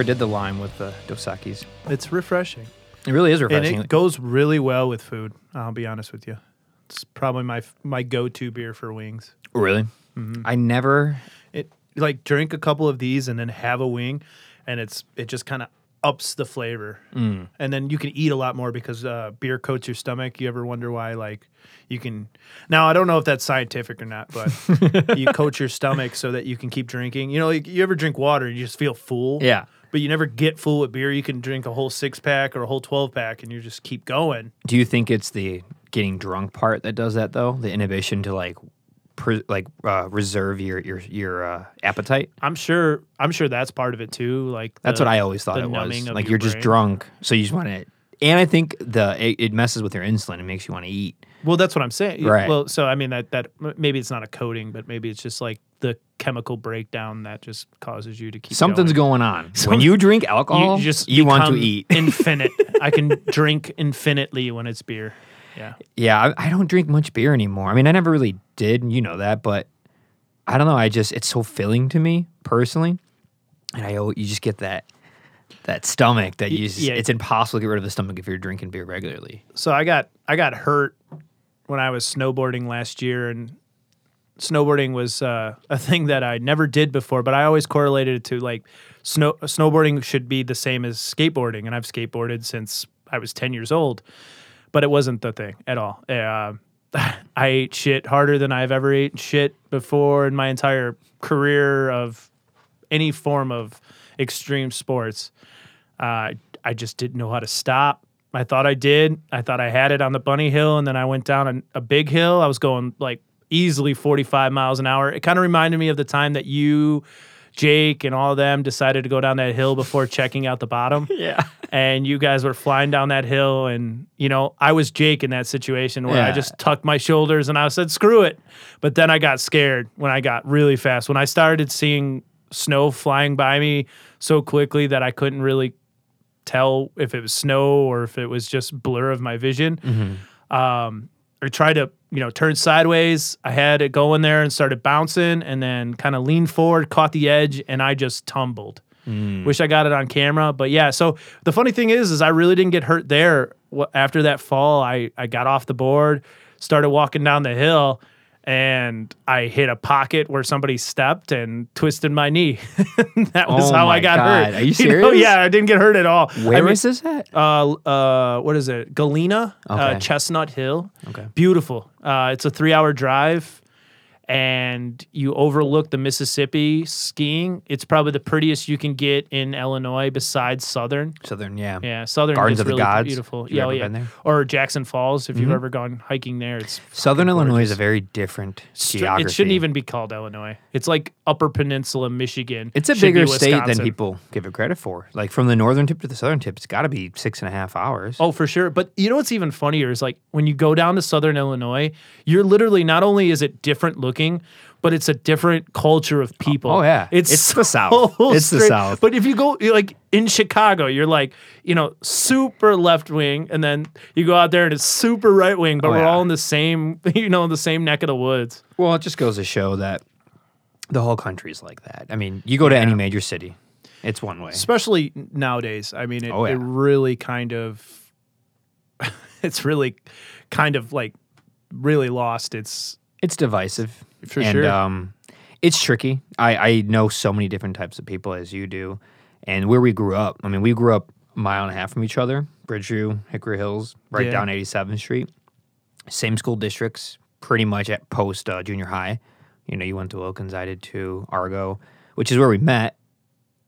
never did the lime with the Dos Equis. It's refreshing. It really is refreshing. And it goes really well with food. I'll be honest with you. It's probably my my go-to beer for wings. really? Mm-hmm. I never. It like drink a couple of these and then have a wing, and it's it just kind of ups the flavor. Mm. And then you can eat a lot more because uh, beer coats your stomach. You ever wonder why? Like you can. Now I don't know if that's scientific or not, but you coat your stomach so that you can keep drinking. You know, like, you ever drink water and you just feel full. Yeah. But you never get full with beer. You can drink a whole six pack or a whole twelve pack, and you just keep going. Do you think it's the getting drunk part that does that though? The inhibition to like, pre- like uh, reserve your your your uh, appetite. I'm sure. I'm sure that's part of it too. Like That's what I always thought it was. Like your you're just drunk, so you just want to. And I think the it, it messes with your insulin. It makes you want to eat. Well, that's what I'm saying. Right. Well, so I mean that that maybe it's not a coating, but maybe it's just like the chemical breakdown that just causes you to keep. Something's going. going on. when you drink alcohol, You just you want to eat. infinite. I can drink infinitely when it's beer. Yeah. Yeah, I, I don't drink much beer anymore. I mean, I never really did. You know that, but I don't know. I just it's so filling to me personally, and I you just get that that stomach that you. Yeah. It's impossible to get rid of the stomach if you're drinking beer regularly. So I got I got hurt when I was snowboarding last year, and snowboarding was uh, a thing that I never did before, but I always correlated it to like snow snowboarding should be the same as skateboarding, and I've skateboarded since I was ten years old, but it wasn't the thing at all. Uh, I ate shit harder than I've ever eaten shit before in my entire career of any form of extreme sports. Uh, I just didn't know how to stop. I thought I did. I thought I had it on the bunny hill, and then I went down a, a big hill. I was going like easily 45 miles an hour. It kind of reminded me of the time that you, Jake, and all of them decided to go down that hill before checking out the bottom. Yeah. And you guys were flying down that hill, and you know I was Jake in that situation where I just tucked my shoulders and I said, "Screw it." But then I got scared when I got really fast. When I started seeing snow flying by me so quickly that I couldn't really tell if it was snow or if it was just blur of my vision. Um, I tried to, you know, turned sideways. I had it going there and started bouncing and then kind of leaned forward, caught the edge, and I just tumbled. Mm. Wish I got it on camera, but yeah. So the funny thing is, is I really didn't get hurt there. After that fall, I I got off the board, started walking down the hill, and I hit a pocket where somebody stepped and twisted my knee. that was Oh how I got God. hurt. Are you know? serious? Yeah, I didn't get hurt at all. Where I mean, is this at? uh, uh, what is it? Galena, uh, Chestnut Hill. Okay. Beautiful. Uh, it's a three hour drive and you overlook the Mississippi skiing. It's probably the prettiest you can get in Illinois besides Southern. Southern, yeah. Yeah, Southern Gardens of the really Gods. beautiful. Yeah, oh, ever yeah. been there? Or Jackson Falls if you've mm-hmm. ever gone hiking there. It's Southern Illinois is a very different Str- geography. It shouldn't even be called Illinois. It's like Upper Peninsula, Michigan. It's a Should bigger state than people give it credit for. Like from the northern tip to the southern tip, it's got to be six and a half hours. Oh, for sure. But you know what's even funnier is like when you go down to Southern Illinois, you're literally not only is it different looking, but it's a different culture of people. Oh, yeah. it's It's the South. It's the South. But if you go like in Chicago, you're like you know super left wing, and then you go out there and it's super right wing. But Oh, we're yeah. all in the same you know the same neck of the woods. Well, it just goes to show that the whole country's like that. I mean, you go to any major city, it's one way. especially nowadays. I mean, it, Oh, yeah. it really kind of, it's really kind of like really lost its It's divisive. For and, sure. Um, it's tricky. I, I know so many different types of people as you do. And where we grew up, I mean, we grew up a mile and a half from each other, Bridgeview, Hickory Hills, right Yeah. down 87th Street. Same school districts, pretty much at post uh, junior high. You know, you went to Wilkins, I did too, Argo, which is where we met.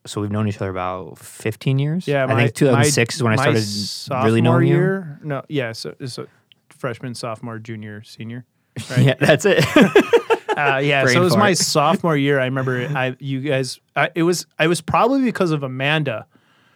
So we've known each other about 15 years. Yeah, I think 2006 is when I started really knowing you. year. No, yeah, so a freshman, sophomore, junior, senior. Right? Yeah, that's it. uh, yeah. So it was my sophomore year. I remember I, you guys. I, it was. I was probably because of Amanda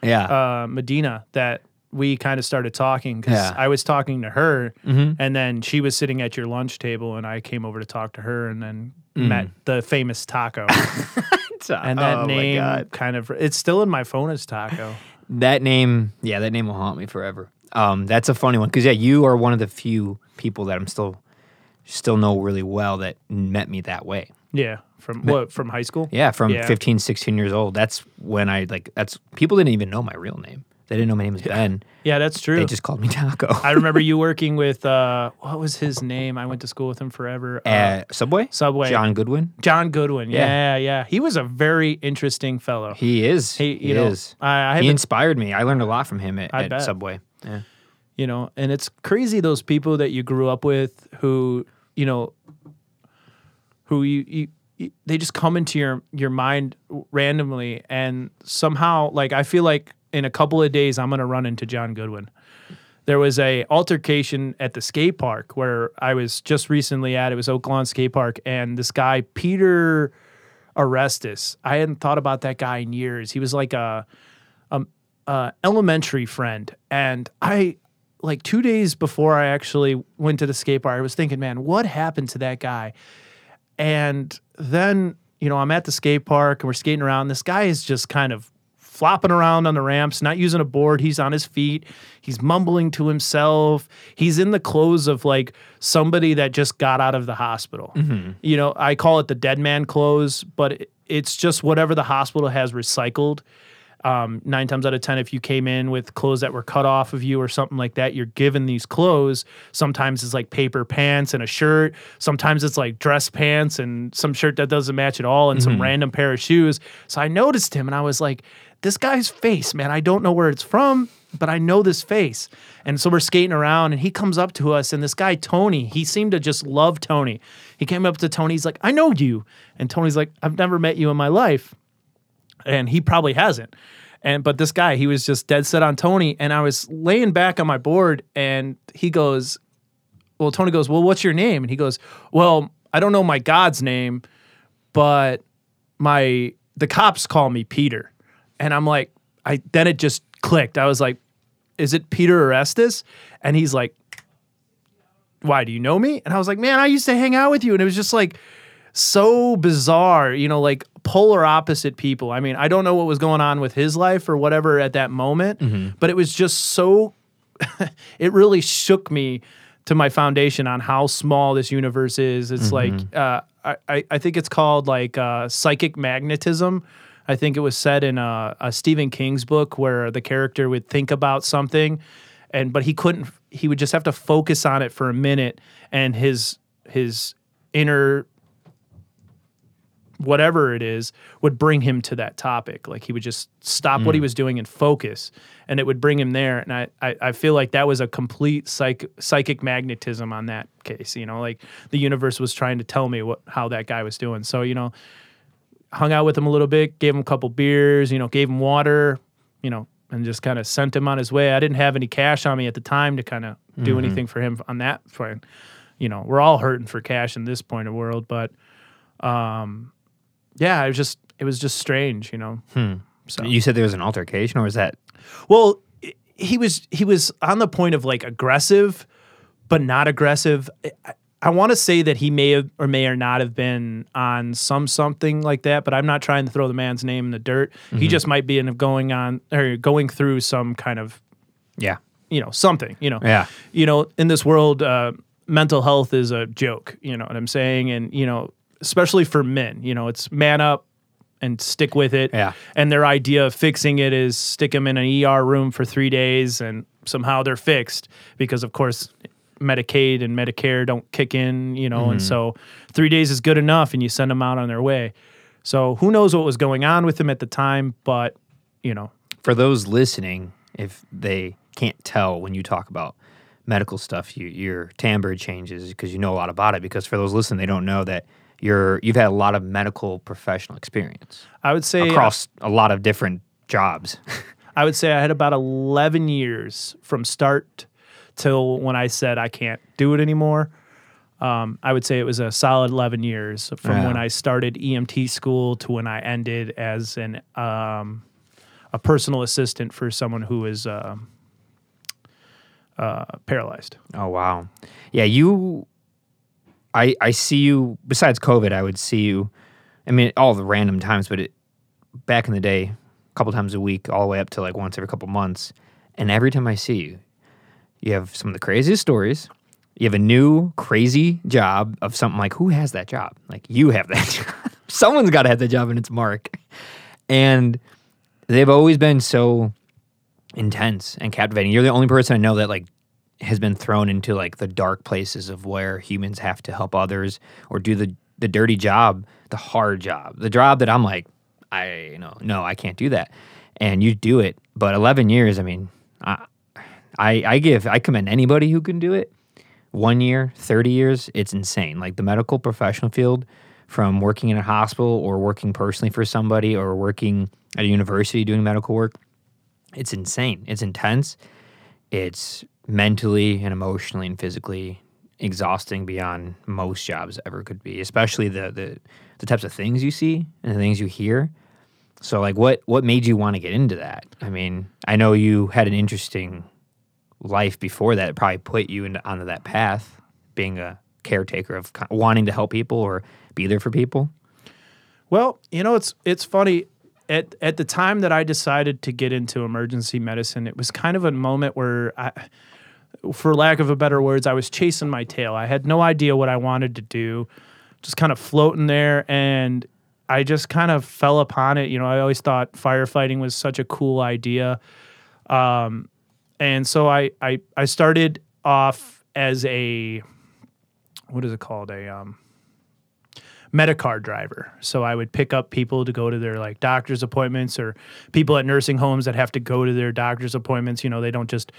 yeah. uh, Medina that we kind of started talking because Yeah. I was talking to her, Mhm. and then she was sitting at your lunch table, and I came over to talk to her, and then Mm. met the famous Taco, and that Oh name kind of. It's still in my phone as Taco. That name, yeah, that name will haunt me forever. Um, that's a funny one because yeah, you are one of the few people that I'm still still know really well that met me that way. Yeah, from what from high school. Yeah, from Yeah. 15, 16 years old. That's when I like. That's people didn't even know my real name. They didn't know my name was Ben. Yeah, that's true. They just called me Taco. I remember you working with uh, what was his name? I went to school with him forever. Uh, At Subway. Subway. John Goodwin. John Goodwin. Yeah. Yeah, yeah. He was a very interesting fellow. He is. He, He, know, is. I, I he inspired me. I learned a lot from him at, at. Subway. Yeah. you know, and it's crazy those people that you grew up with who, you know, who you, you, they just come into your your mind randomly and somehow like I feel like in a couple of days I'm going to run into John Goodwin. There was a altercation at the skate park where I was just recently at. It was Oak Lawn Skate Park, and this guy Peter Orestes. I hadn't thought about that guy in years. He was like a, a elementary friend, and I like two days before I actually went to the skate park, I was thinking, man, what happened to that guy? And then you know I'm at the skate park and we're skating around. This guy is just kind of flopping around on the ramps, not using a board. He's on his feet. He's mumbling to himself. He's in the clothes of like somebody that just got out of the hospital. Mm-hmm. You know, I call it the dead man clothes, but it's just whatever the hospital has recycled. Um, nine times out of ten, if you came in with clothes that were cut off of you or something like that, you're given these clothes. Sometimes it's like paper pants and a shirt. Sometimes it's like dress pants and some shirt that doesn't match at all and some random pair of shoes. So I noticed him and I was like, this guy's face, man, I don't know where it's from, but I know this face. And so we're skating around and he comes up to us and this guy, Tony, he seemed to just love Tony. He came up to Tony, he's like, I know you. And Tony's like, I've never met you in my life and he probably hasn't. And but this guy, he was just dead set on Tony, and I was laying back on my board, and he goes, "Well, Tony goes, well, what's your name?" And he goes, "Well, I don't know my God's name, but my the cops call me Peter." And I'm like, I then it just clicked. I was like, "Is it Peter Orestes?" And he's like, "Why do you know me?" And I was like, "Man, I used to hang out with you," and it was just like so bizarre, you know, like polar opposite people. I mean, I don't know what was going on with his life or whatever at that moment, but it was just so, it really shook me to my foundation on how small this universe is. It's like, uh, I, I- I think it's called like uh, psychic magnetism. I think it was said in a, a Stephen King's book where the character would think about something and but he couldn't he would just have to focus on it for a minute and his his inner whatever it is would bring him to that topic. Like he would just stop what he was doing and focus and it would bring him there. And i i, I feel like that was a complete psych, psychic magnetism on that case you know? Like the universe was trying to tell me what how that guy was doing. So you know hung out with him a little bit gave him a couple beers you know gave him water you know and just kind of sent him on his way. I didn't have any cash on me at the time to kind of do anything for him on that point you know we're all hurting for cash in this point of world but um yeah it was just it was just strange you know? So. You said there was an altercation, or was that? well he was he was on the point of like aggressive but not aggressive. I, I want to say that he may have or may or not have been on some something like that but i'm not trying to throw the man's name in the dirt. He just might be in going on or going through some kind of Yeah. you know something you know? Yeah. you know in this world uh, mental health is a joke you know what i'm saying? And you know especially for men you know it's man up and stick with it Yeah. and their idea of fixing it is stick them in an er room for three days and somehow they're fixed because of course medicaid and medicare don't kick in you know and so three days is good enough and you send them out on their way so who knows what was going on with them at the time but you know For those listening, if they can't tell when you talk about medical stuff, you, your timbre changes because you know a lot about it. Because for those listening, they don't know that you're you've had a lot of medical professional experience i would say across a lot of different jobs. I would say I had about 11 years from start till when I said I can't do it anymore. Um, I would say it was a solid 11 years from Yeah. when I started EMT school to when I ended as an um, a personal assistant for someone who is um uh, paralyzed. Oh wow. Yeah, you I I see you besides COVID, I would see you I mean all the random times, but it back in the day, a couple times a week, all the way up to like once every couple months. And every time I see you, you have some of the craziest stories, You have a new crazy job of something like who has that job? Like you have that job. Someone's got to have that job, and it's Mark. And they've always been so intense and captivating. You're the only person I know that like has been thrown into like the dark places of where humans have to help others or do the the dirty job, the hard job, the job that I'm like, I you know, no, I can't do that. And you do it, but 11 years, I mean, I, I, I give, I commend anybody who can do it. One year, 30 years, it's insane. Like the medical professional field, from working in a hospital or working personally for somebody or working at a university doing medical work, it's insane. It's intense. It's mentally and emotionally and physically exhausting beyond most jobs ever could be, especially the the, the types of things you see and the things you hear. So like what what made you want to get into that? I mean, I know you had an interesting life before that. It probably put you into, onto that path, being a caretaker of wanting to help people or be there for people. Well, you know, it's it's funny. At at the time that I decided to get into emergency medicine, it was kind of a moment where I for lack of a better words, I was chasing my tail. I had no idea what I wanted to do, just kind of floating there. And I just kind of fell upon it. You know, I always thought firefighting was such a cool idea. Um, and so I, I, I started off as a, what is it called? A, um, Medicar driver. So I would pick up people to go to their like doctor's appointments or people at nursing homes that have to go to their doctor's appointments. You know, they don't just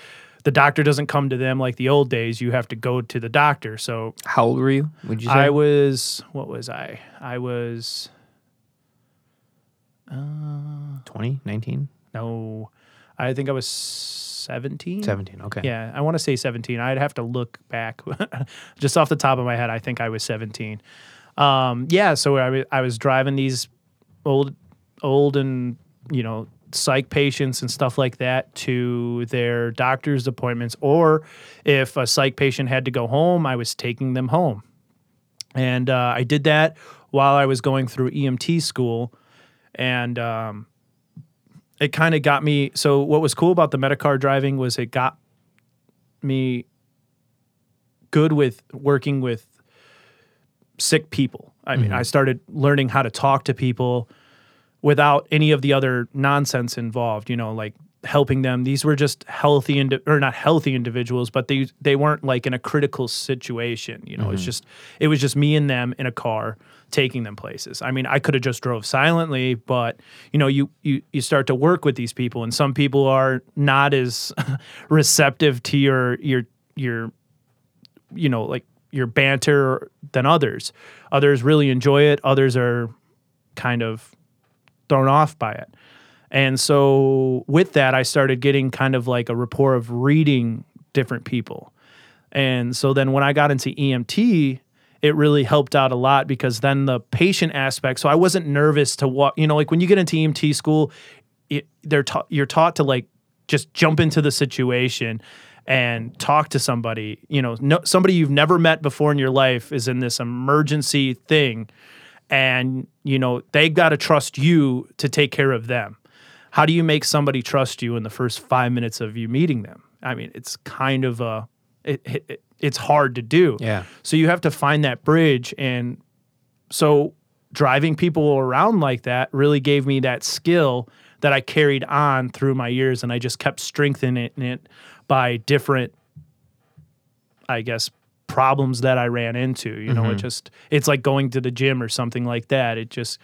the doctor doesn't come to them like the old days. You have to go to the doctor. So how old were you? Would you say? I was what was I? I was uh 20, 19? No. I think I was 17. 17, okay. Yeah, I want to say 17. I'd have to look back. Just off the top of my head, I think I was 17. Um, yeah, so I, I was driving these old old and, you know, psych patients and stuff like that to their doctor's appointments. Or if a psych patient had to go home, I was taking them home. And uh, I did that while I was going through EMT school. And um, it kind of got me. So, what was cool about the Medicar driving was it got me good with working with sick people. I mean, mm-hmm. I started learning how to talk to people without any of the other nonsense involved, you know, like helping them. These were just healthy indi- or not healthy individuals, but they they weren't like in a critical situation, you know. Mm-hmm. It's just it was just me and them in a car taking them places. I mean, I could have just drove silently, but you know, you you you start to work with these people and some people are not as receptive to your your your you know, like your banter than others. Others really enjoy it, others are kind of thrown off by it. And so with that, I started getting kind of like a rapport of reading different people. And so then when I got into EMT, it really helped out a lot because then the patient aspect. So I wasn't nervous to walk. You know, like when you get into EMT school, it, they're ta- you're taught to like just jump into the situation and talk to somebody. You know, no, somebody you've never met before in your life is in this emergency thing and you know they got to trust you to take care of them. How do you make somebody trust you in the first five minutes of you meeting them? I mean it's kind of a it, it, it's hard to do. Yeah. So you have to find that bridge and so driving people around like that really gave me that skill that i carried on through my years and i just kept strengthening it by different i guess problems that I ran into. You know, mm-hmm. it just it's like going to the gym or something like that. It just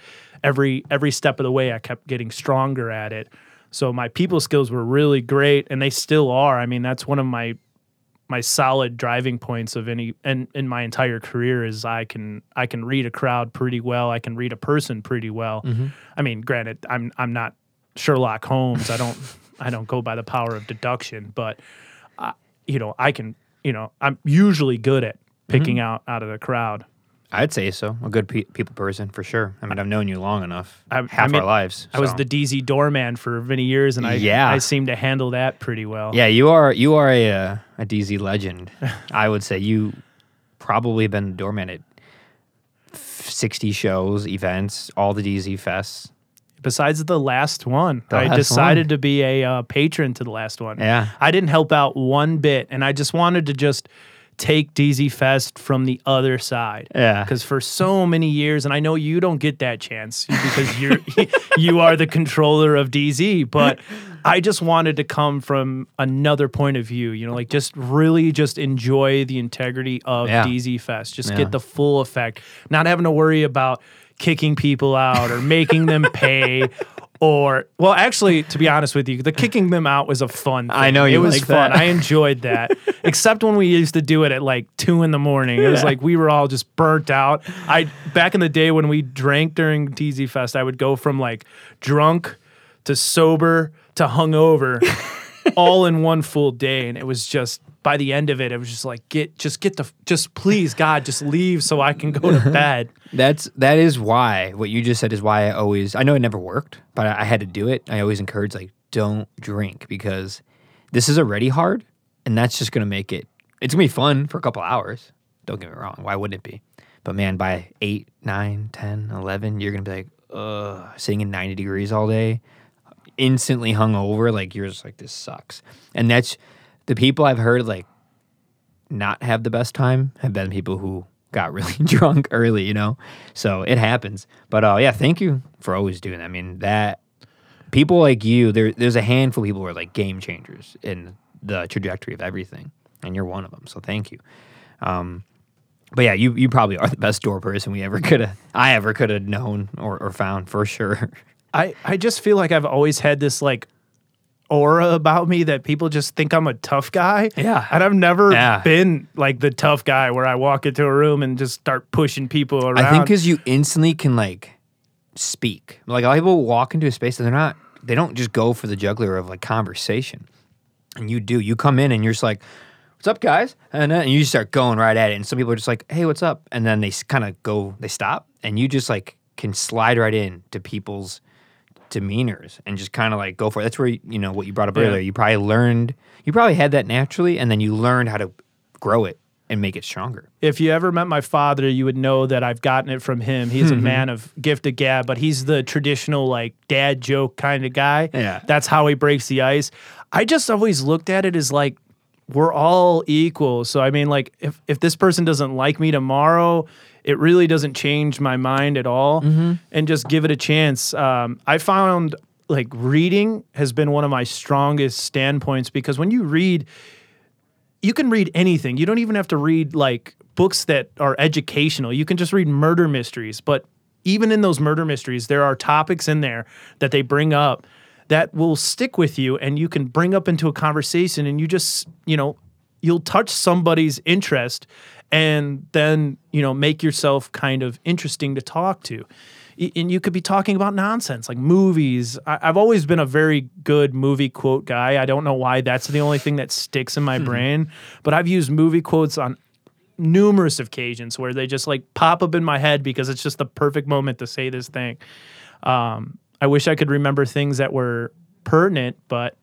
every every step of the way I kept getting stronger at it. So my people skills were really great and they still are. I mean, that's one of my my solid driving points of any and in my entire career is I can I can read a crowd pretty well. I can read a person pretty well. Mm-hmm. I mean, granted, I'm I'm not Sherlock Holmes. I don't I don't go by the power of deduction, but uh, you know, I can you know, I'm usually good at picking mm-hmm. out out of the crowd. I'd say so. A good pe- people person for sure. I mean, I've known you long enough, I, half I mean, our lives. So. I was the DZ doorman for many years, and I yeah. I seem to handle that pretty well. Yeah, you are you are a uh, a DZ legend. I would say you probably been the doorman at sixty shows, events, all the DZ fests besides the last one. The I last decided one. to be a uh, patron to the last one. Yeah. I didn't help out one bit, and I just wanted to just take DZ Fest from the other side. Yeah. Because for so many years, and I know you don't get that chance because you're you are the controller of DZ, but I just wanted to come from another point of view, you know, like just really just enjoy the integrity of Yeah. DZ Fest. Just Yeah. get the full effect, not having to worry about kicking people out or making them pay. Or well, actually, to be honest with you, the kicking them out was a fun. Thing. I know you it was like fun. that. I enjoyed that, except when we used to do it at like two in the morning. It was Yeah. like we were all just burnt out. I back in the day when we drank during DZ Fest, I would go from like drunk to sober to hungover, all in one full day, and it was just by the end of it, it was just like get just get the just please God just leave so I can go to bed. That's that is why what you just said is why I always I know it never worked, but I, I had to do it. I always encourage like don't drink because this is already hard, and that's just gonna make it. It's gonna be fun for a couple hours. Don't get me wrong. Why wouldn't it be? But man, by 8, 9, 10, 11, you're gonna be like, ugh, sitting in 90 degrees all day, instantly hungover. Like you're just like this sucks, and that's the people I've heard like not have the best time have been people who got really drunk early, you know? So it happens. But uh, yeah, thank you for always doing that. I mean, that people like you, there, there's a handful of people who are like game changers in the trajectory of everything. And you're one of them. So thank you. Um, but yeah, you, you probably are the best door person we ever could have, I ever could have known or, or found for sure. I I just feel like I've always had this like aura about me that people just think I'm a tough guy. Yeah. And I've never Yeah. been like the tough guy where I walk into a room and just start pushing people around. I think because you instantly can like speak. Like a lot of people walk into a space and they're not. They don't just go for the juggler of like conversation, and you do. You come in and you're just like, "What's up, guys?" And uh, then you just start going right at it. And some people are just like, "Hey, what's up?" And then they kind of go, they stop, and you just like can slide right in to people's demeanors and just kind of like go for it. That's where you know what you brought up Yeah. earlier. You probably learned. You probably had that naturally, and then you learned how to grow it and make it stronger. if you ever met my father, you would know that I've gotten it from him. He's Mm-hmm. a man of gift of gab, but he's the traditional like dad joke kind of guy. Yeah. That's how he breaks the ice. I just always looked at it as like we're all equal. So I mean like if if this person doesn't like me tomorrow, it really doesn't change my mind at all Mm-hmm. and just give it a chance. Um, I found like reading has been one of my strongest standpoints because when you read you can read anything. You don't even have to read like books that are educational. You can just read murder mysteries. But even in those murder mysteries, there are topics in there that they bring up that will stick with you and you can bring up into a conversation and you just, you know, you'll touch somebody's interest and then, you know, make yourself kind of interesting to talk to. And you could be talking about nonsense like movies. I- I've always been a very good movie quote guy. I don't know why that's the only thing that sticks in my brain, but I've used movie quotes on numerous occasions where they just like pop up in my head because it's just the perfect moment to say this thing. Um, I wish I could remember things that were pertinent, but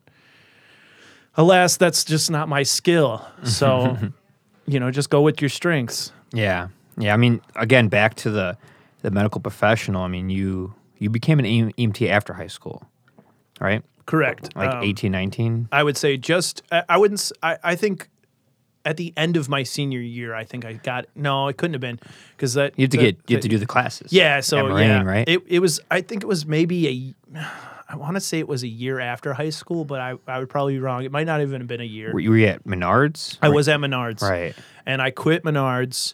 alas, that's just not my skill. So, you know, just go with your strengths. Yeah, yeah. I mean, again, back to the the medical professional. I mean, you you became an EMT after high school, right? Correct. Like Um, 18, 19? I would say just I, I wouldn't. I, I think at the end of my senior year, I think I got no. It couldn't have been because that You have to the- get you have the- to do the classes. Yeah, so at Moraine, yeah, right? It, it was. I think it was maybe a. I want to say it was a year after high school, but I, I would probably be wrong. It might not even have been a year. were, you, were you at Menards? I was at Menards, right. and I quit Menards,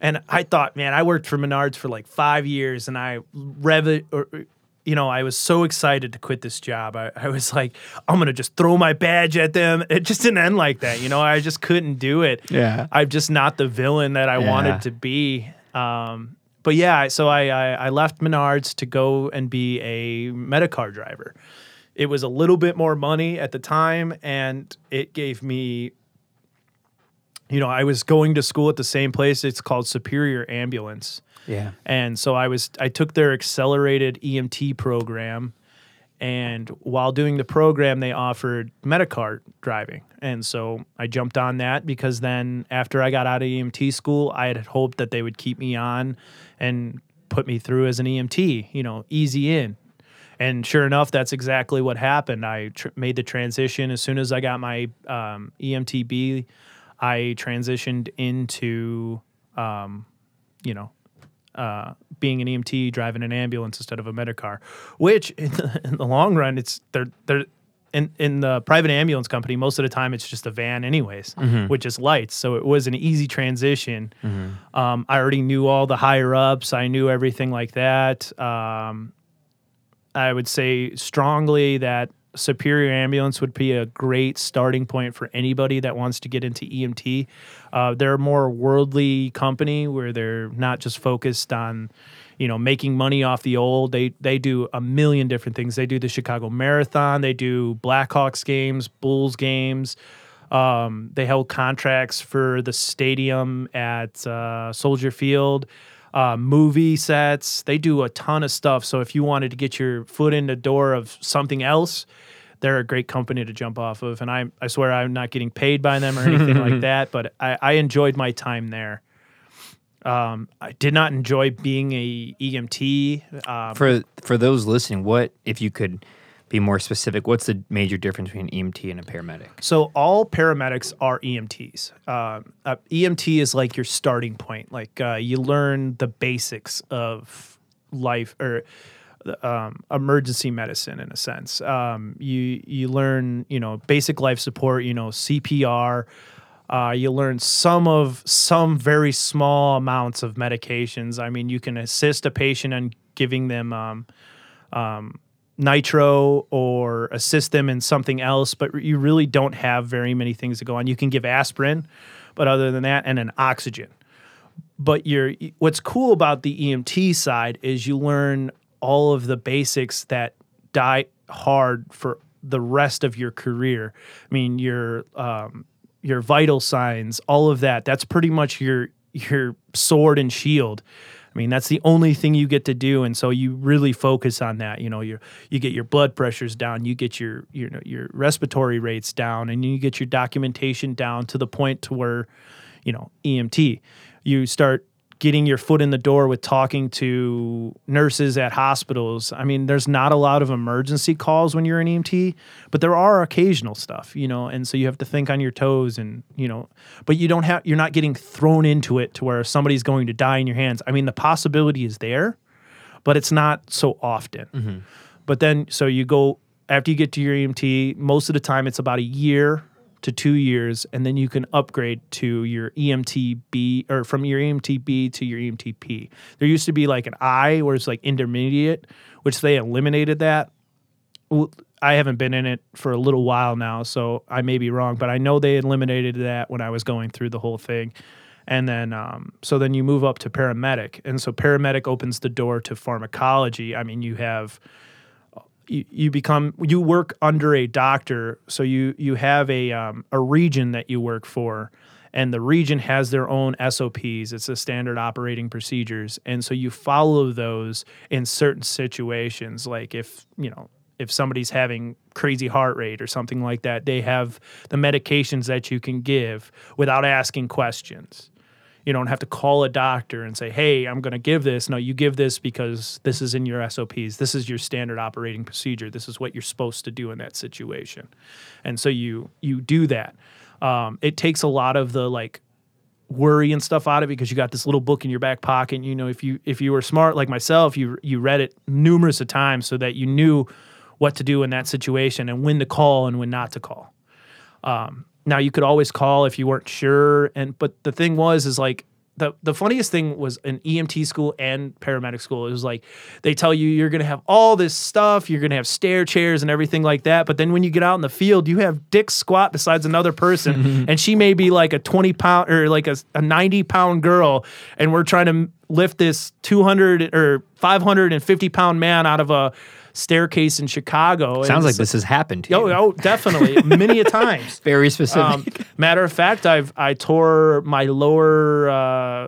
and I thought, man, I worked for Menards for like five years, and I rev or. You know, I was so excited to quit this job. I, I was like, I'm gonna just throw my badge at them. It just didn't end like that. You know, I just couldn't do it. Yeah. I'm just not the villain that I Yeah. wanted to be. Um, but yeah, so I, I I left Menards to go and be a Medicar driver. It was a little bit more money at the time, and it gave me. You know, I was going to school at the same place. It's called Superior Ambulance. Yeah. And so I was I took their accelerated EMT program and while doing the program they offered Medicar driving. And so I jumped on that because then after I got out of EMT school, I had hoped that they would keep me on and put me through as an EMT, you know, easy in. And sure enough, that's exactly what happened. I tr- made the transition as soon as I got my um, EMTB I transitioned into, um, you know, uh, being an EMT, driving an ambulance instead of a Medicar, which in the, in the long run, it's they're they're in in the private ambulance company. Most of the time, it's just a van, anyways, with just lights. So it was an easy transition. Um, I already knew all the higher ups. I knew everything like that. Um, I would say strongly that Superior Ambulance would be a great starting point for anybody that wants to get into EMT. Uh, they're a more worldly company where they're not just focused on, you know, making money off the old. They they do a million different things. They do the Chicago Marathon. They do Blackhawks games, Bulls games. Um, they held contracts for the stadium at uh, Soldier Field uh, movie sets. They do a ton of stuff. So if you wanted to get your foot in the door of something else, they're a great company to jump off of. And I, I swear I'm not getting paid by them or anything like that, but I, I enjoyed my time there. Um, I did not enjoy being a EMT. Um, For for those listening, what if you could be more specific? What's the major difference between an EMT and a paramedic? So all paramedics are EMTs. Um, uh, EMT is like your starting point. Like uh, you learn the basics of life or um, emergency medicine in a sense. Um, you you learn you know basic life support. You know CPR. Uh, you learn some of some very small amounts of medications. I mean, you can assist a patient in giving them um, um, nitro or assist them in something else, but you really don't have very many things to go on. You can give aspirin, but other than that, and an oxygen. But you're what's cool about the EMT side is you learn all of the basics that die hard for the rest of your career. I mean, your um, your vital signs, all of that. That's pretty much your your sword and shield. I mean, that's the only thing you get to do, and so you really focus on that. You know, you you get your blood pressures down, you get your you know your respiratory rates down, and you get your documentation down to the point to where, you know, EMT, you start getting your foot in the door with talking to nurses at hospitals. I mean, there's not a lot of emergency calls when you're an EMT, but there are occasional stuff, you know, and so you have to think on your toes and, you know, but you don't have you're not getting thrown into it to where somebody's going to die in your hands. I mean, the possibility is there, but it's not so often. Mm-hmm. But then so you go after you get to your EMT, most of the time it's about a year to two years, and then you can upgrade to your EMTB or from your EMTB to your EMTP. There used to be like an I where it's like intermediate, which they eliminated that. I haven't been in it for a little while now, so I may be wrong, but I know they eliminated that when I was going through the whole thing. And then, um, so then you move up to paramedic. And so paramedic opens the door to pharmacology. I mean, you have you, you become you work under a doctor so you you have a um, a region that you work for and the region has their own SOPs it's a standard operating procedures and so you follow those in certain situations like if you know if somebody's having crazy heart rate or something like that they have the medications that you can give without asking questions you don't have to call a doctor and say, "Hey, I'm going to give this." No, you give this because this is in your SOPs. This is your standard operating procedure. This is what you're supposed to do in that situation, and so you you do that. Um, it takes a lot of the like worry and stuff out of it because you got this little book in your back pocket. And, you know, if you if you were smart like myself, you you read it numerous of times so that you knew what to do in that situation and when to call and when not to call. Um, now you could always call if you weren't sure, and but the thing was is like the the funniest thing was in EMT school and paramedic school. It was like they tell you you're gonna have all this stuff, you're gonna have stair chairs and everything like that. But then when you get out in the field, you have Dick squat besides another person, and she may be like a 20 pound or like a, a 90 pound girl, and we're trying to lift this 200 or 550 pound man out of a staircase in Chicago. Sounds like this has happened to Oh, you. oh, definitely, many a times. Very specific. Um, matter of fact, I've I tore my lower. Uh,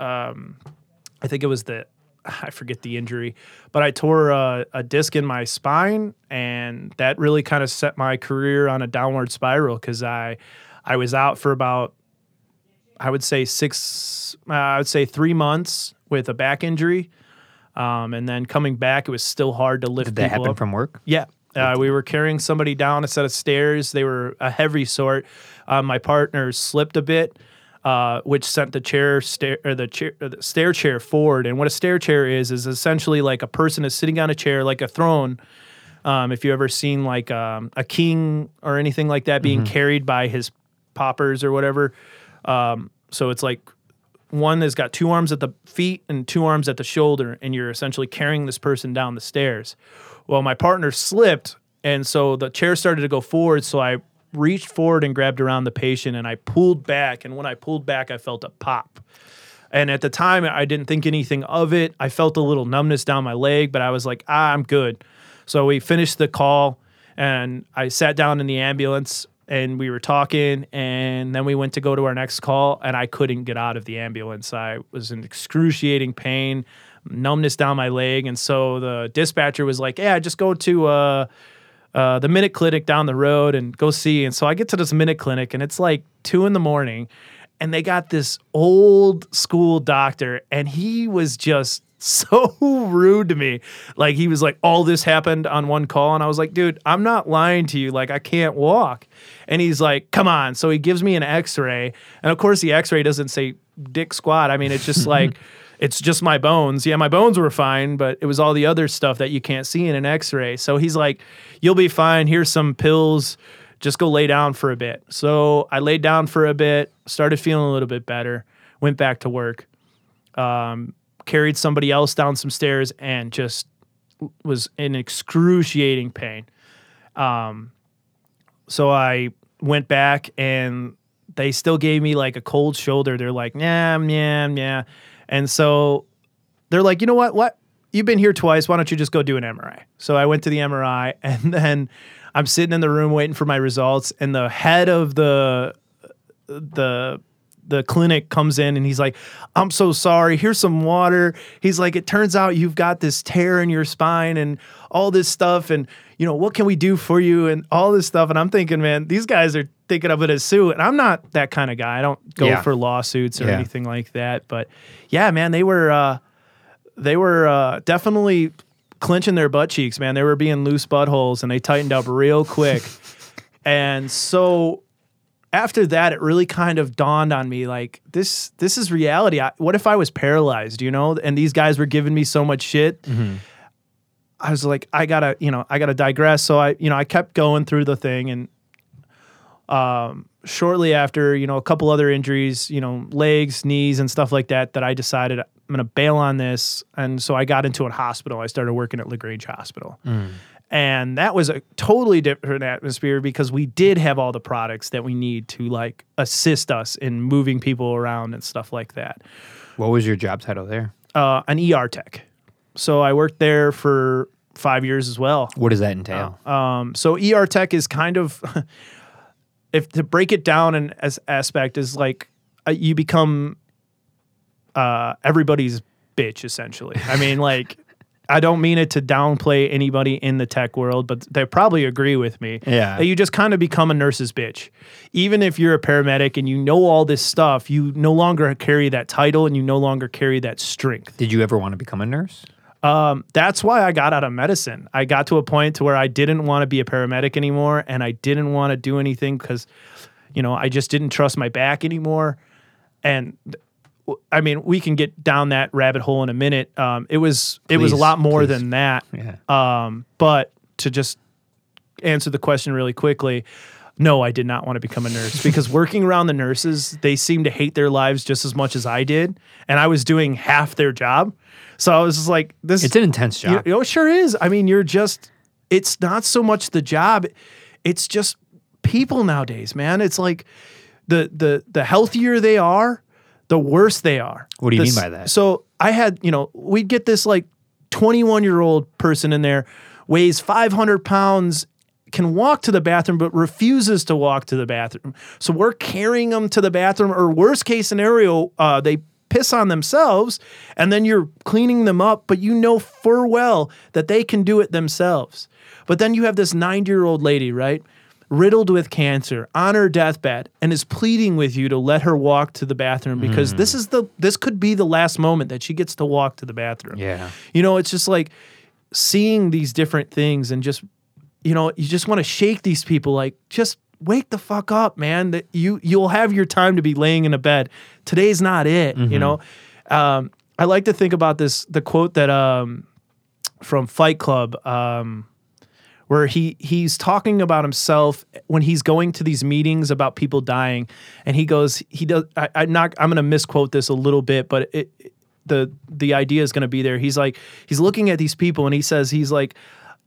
um, I think it was the. I forget the injury, but I tore a, a disc in my spine, and that really kind of set my career on a downward spiral because I, I was out for about, I would say six, uh, I would say three months with a back injury, um, and then coming back, it was still hard to lift Did that happen up. from work? Yeah, Uh, we were carrying somebody down a set of stairs. They were a heavy sort. Uh, my partner slipped a bit, uh, which sent the chair stair or the chair or the stair chair forward. And what a stair chair is is essentially like a person is sitting on a chair like a throne. Um, if you ever seen like um, a king or anything like that being carried by his poppers or whatever, um, so it's like one that's got two arms at the feet and two arms at the shoulder, and you're essentially carrying this person down the stairs. Well, my partner slipped, and so the chair started to go forward. So I reached forward and grabbed around the patient, and I pulled back. And when I pulled back, I felt a pop. And at the time, I didn't think anything of it. I felt a little numbness down my leg, but I was like, ah, I'm good. So we finished the call, and I sat down in the ambulance and we were talking and then we went to go to our next call and i couldn't get out of the ambulance. I was in excruciating pain numbness down my leg and so the dispatcher was like yeah just go to uh, uh, the minute clinic down the road and go see. And so i get to this minute clinic and it's like two in the morning and they got this old school doctor and he was just so rude to me. Like he was like, all this happened on one call. And I was like, dude, I'm not lying to you. Like I can't walk. And he's like, come on. So he gives me an x-ray. And of course the x-ray doesn't say dick squat. I mean, it's just like, it's just my bones. Yeah, my bones were fine, but it was all the other stuff that you can't see in an x-ray. So he's like, you'll be fine. Here's some pills. Just go lay down for a bit. So I laid down for a bit, started feeling a little bit better, went back to work. Um, carried somebody else down some stairs and just was in excruciating pain. Um, so I went back and they still gave me like a cold shoulder. They're like, yeah, yeah, yeah. And so they're like, you know what? What? You've been here twice. Why don't you just go do an MRI? So I went to the MRI and then I'm sitting in the room waiting for my results. And the head of the, the, the clinic comes in and he's like, I'm so sorry. Here's some water. He's like, it turns out you've got this tear in your spine and all this stuff. And, you know, what can we do for you? And all this stuff. And I'm thinking, man, these guys are thinking of it as sue. And I'm not that kind of guy. I don't go Yeah. for lawsuits or Yeah. anything like that. But yeah, man, they were, uh, they were uh, definitely clenching their butt cheeks, man. They were being loose buttholes and they tightened up real quick. and so after that, it really kind of dawned on me like this this is reality. I, what if I was paralyzed, you know? And these guys were giving me so much shit. I was like, I gotta, you know, I gotta digress. So I, you know, I kept going through the thing, and um, shortly after, you know, a couple other injuries, you know, legs, knees, and stuff like that, that I decided I'm gonna bail on this, and so I got into a hospital. I started working at Lagrange Hospital. And that was a totally different atmosphere because we did have all the products that we need to like assist us in moving people around and stuff like that What was your job title there? uh, an ER tech. So I worked there for five years as well. What does that entail? Um, so ER tech is kind of, if to break it down in as aspect is like uh, you become uh, everybody's bitch essentially. I mean, like I don't mean it to downplay anybody in the tech world, but they probably agree with me. Yeah. that you just kind of become a nurse's bitch. Even if you're a paramedic and you know all this stuff, you no longer carry that title and you no longer carry that strength. Did you ever want to become a nurse? Um, that's why I got out of medicine. I got to a point to where I didn't want to be a paramedic anymore, and I didn't want to do anything because, you know, I just didn't trust my back anymore. And I mean, we can get down that rabbit hole in a minute. Um, it was it was a lot more please. than that. Yeah. Um, but to just answer the question really quickly, no, I did not want to become a nurse because working around the nurses, they seem to hate their lives just as much as I did, and I was doing half their job. So I was just like, this It's an intense job. you know, it sure is. I mean, you're just, it's not so much the job, it's just people nowadays, man. It's like the the the healthier they are, the worse they are. What do you mean by that? So I had, you know, we'd get this like 21 year old person in there, weighs 500 pounds, can walk to the bathroom, but refuses to walk to the bathroom. So we're carrying them to the bathroom, or worst case scenario, uh, they piss on themselves, and then you're cleaning them up, but you know full well that they can do it themselves. But then you have this 90 year old lady, right? Riddled with cancer on her deathbed and is pleading with you to let her walk to the bathroom because this is the this could be the last moment that she gets to walk to the bathroom. Yeah. You know, it's just like seeing these different things and just you know, you just want to shake these people like just wake the fuck up, man. That you you'll have your time to be laying in a bed. Today's not it, you know. Um, I like to think about this the quote that um from Fight Club um where he he's talking about himself when he's going to these meetings about people dying. And he goes he does I, I'm not I'm gonna misquote this a little bit but it, it- the the idea is gonna be there. He's like he's looking at these people and he says he's like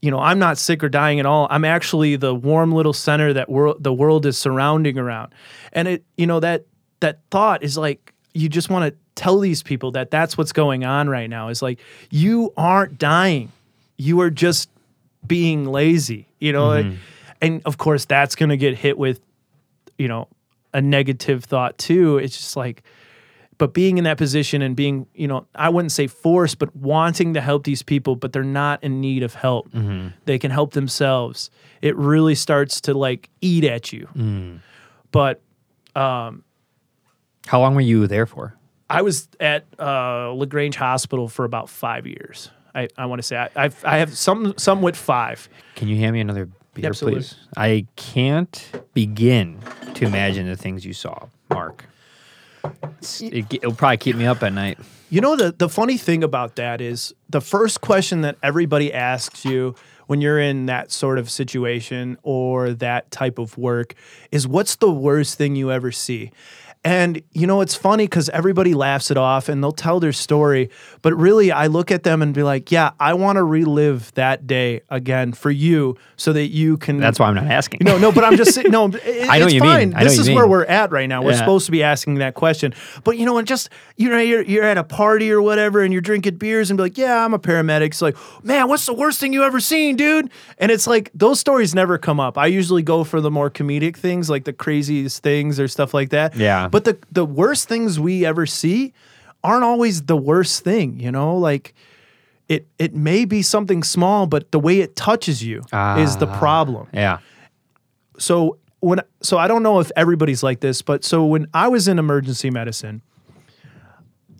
you know I'm not sick or dying at all. I'm actually the warm little center that world the world is surrounding around. And it you know that that thought is like you just want to tell these people that that's what's going on right now. Is like you aren't dying. You are just being lazy you know Mm-hmm. and of course that's going to get hit with you know a negative thought too it's just like but being in that position and being you know i wouldn't say forced but wanting to help these people but they're not in need of help Mm-hmm. they can help themselves it really starts to like eat at you Mm. but How long were you there for? I was at uh, Lagrange Hospital for about five years. I, I want to say I I've, I have some some with five. Can you hand me another beer, Absolutely. please? I can't begin to imagine the things you saw, Mark. It, it'll probably keep me up at night. You know the the funny thing about that is the first question that everybody asks you when you're in that sort of situation or that type of work is what's the worst thing you ever see? And you know it's funny cuz everybody laughs it off and they'll tell their story, but really I look at them and be like, "Yeah, I want to relive that day again for you so that you can That's why I'm not asking. No, no, but I'm just saying. No, it, I know it's you mean. fine. I know this is where mean. we're at right now. We're Yeah. supposed to be asking that question, but you know, and just you know, you're you're at a party or whatever, and you're drinking beers and be like, "Yeah, I'm a paramedic." It's like, man, what's the worst thing you ever seen, dude? And it's like those stories never come up. I usually go for the more comedic things, like the craziest things or stuff like that. Yeah. But the the worst things we ever see aren't always the worst thing. You know, like. It, it may be something small, but the way it touches you is the Ah. problem Yeah. so when so I don't know if everybody's like this, but so when I was in emergency medicine,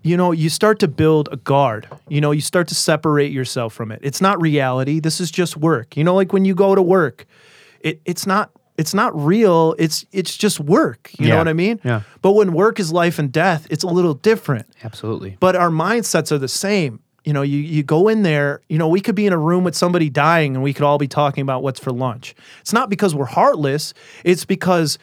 you know, you start to build a guard. You know, you start to separate yourself from it. It's not reality. This is just work. You know, like when you go to work, it it's not it's not real. It's it's just work. You know what I mean? Yeah. But when work is life and death, it's a little different Absolutely. but our mindsets are the same. You know, you you go in there, you know, we could be in a room with somebody dying and we could all be talking about what's for lunch. It's not because we're heartless, it's because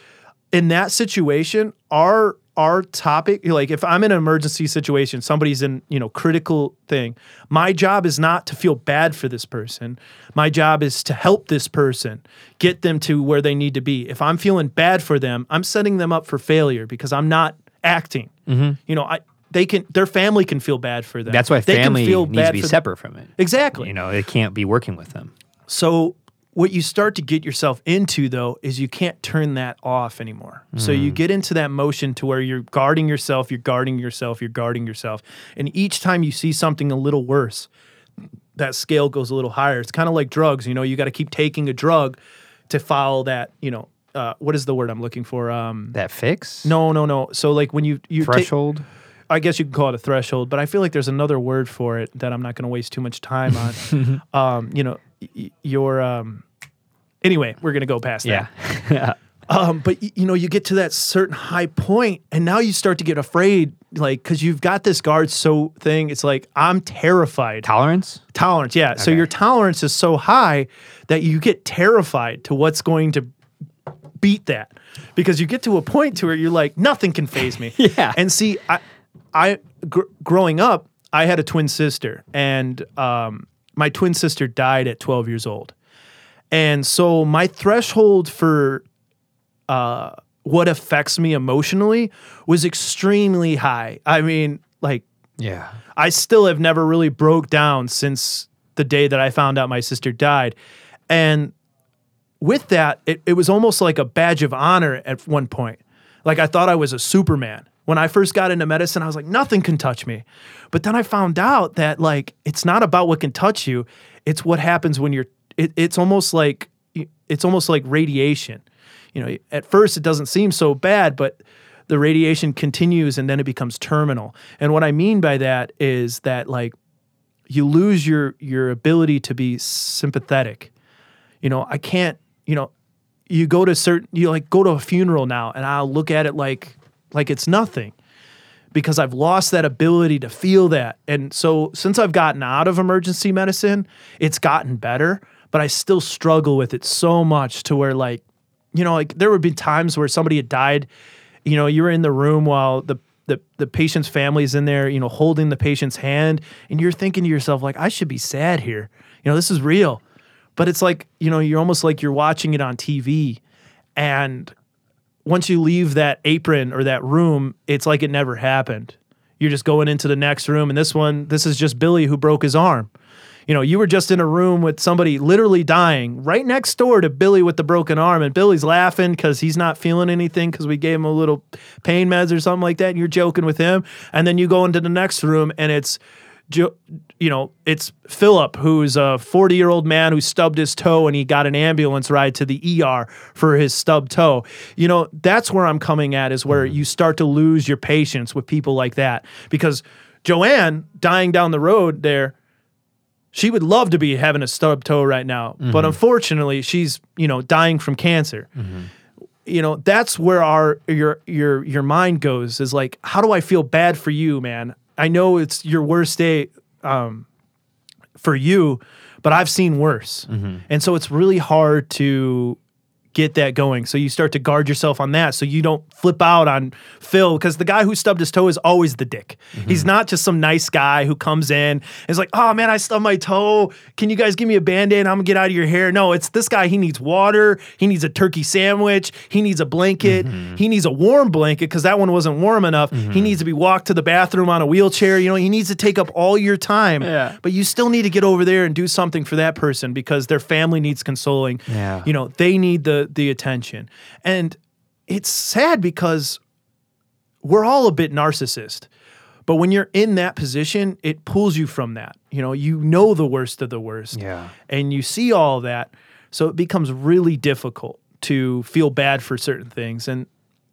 in that situation, our our topic, like if I'm in an emergency situation, somebody's in, you know, critical thing, my job is not to feel bad for this person. My job is to help this person get them to where they need to be. If I'm feeling bad for them, I'm setting them up for failure because I'm not acting. Mm-hmm. You know, I they can their family can feel bad for them. That's why they family can feel needs bad to be separate from it. Exactly. You know, it can't be working with them. So what you start to get yourself into though is you can't turn that off anymore. So Mm. you get into that motion to where you're guarding yourself, you're guarding yourself, you're guarding yourself. And each time you see something a little worse, that scale goes a little higher. It's kind of like drugs, you know, you got to keep taking a drug to follow that, you know, uh, what is the word I'm looking for? Um, That fix? no, no, no. So like when you you Threshold? I guess you can call it a threshold, but I feel like there's another word for it that I'm not going to waste too much time on. um, you know, y- your um, anyway, we're going to go past that. yeah. Um, but y- you know, you get to that certain high point, and now you start to get afraid, like because you've got this guard so thing. It's like I'm terrified. Tolerance? tolerance, yeah. So your tolerance is so high that you get terrified to what's going to beat that because you get to a point to where you're like nothing can faze me. Yeah. And see, I, I gr- growing up, I had a twin sister, and um, my twin sister died at 12 years old, and so my threshold for uh, what affects me emotionally was extremely high. I mean, like Yeah. I still have never really broke down since the day that I found out my sister died. And with that, it, it was almost like a badge of honor at one point. Like I thought I was a Superman. When I first got into medicine, I was like, nothing can touch me. But then I found out that like it's not about what can touch you, it's what happens when you're it, it's almost like it's almost like radiation. You know, at first it doesn't seem so bad, but the radiation continues and then it becomes terminal. And what I mean by that is that like you lose your your ability to be sympathetic. You know, I can't, you know, you go to certain you like go to a funeral now and I'll look at it like like it's nothing because I've lost that ability to feel that. And so since I've gotten out of emergency medicine, it's gotten better, but I still struggle with it so much to where like, you know, like there would be times where somebody had died, you know, you were in the room while the the, the patient's family is in there, you know, holding the patient's hand, and you're thinking to yourself, like, I should be sad here. You know, this is real. But it's like, you know, you're almost like you're watching it on TV. And once you leave that apron or that room, it's like it never happened. You're just going into the next room. And this one, this is just Billy who broke his arm. You know, you were just in a room with somebody literally dying right next door to Billy with the broken arm. And Billy's laughing because he's not feeling anything because we gave him a little pain meds or something like that. And you're joking with him. And then you go into the next room and it's Jo- you know, it's Philip, who's a 40 year old man who stubbed his toe and he got an ambulance ride to the ER for his stubbed toe. You know, that's where I'm coming at is where you start to lose your patience with people like that. Because Joanne dying down the road there, she would love to be having a stub toe right now. But mm-hmm. unfortunately, she's, you know, dying from cancer. Mm-hmm. You know, that's where our your your your mind goes is like, how do I feel bad for you, man? I know it's your worst day um, for you, but I've seen worse. Mm-hmm. And so it's really hard to get that going. So you start to guard yourself on that so you don't flip out on Phil because the guy who stubbed his toe is always the dick. Mm-hmm. He's not just some nice guy who comes in and is like, oh man, I stubbed my toe. Can you guys give me a band aid? I'm gonna get out of your hair. No, it's this guy. He needs water. He needs a turkey sandwich. He needs a blanket. Mm-hmm. He needs a warm blanket because that one wasn't warm enough. He mm-hmm. needs to be walked to the bathroom on a wheelchair. You know, he needs to take up all your time. Yeah. But you still need to get over there and do something for that person because their family needs consoling. Yeah. You know, they need the the attention. And it's sad because we're all a bit narcissist. But when you're in that position, it pulls you from that. You know, you know the worst of the worst. Yeah. And you see all that. So it becomes really difficult to feel bad for certain things. And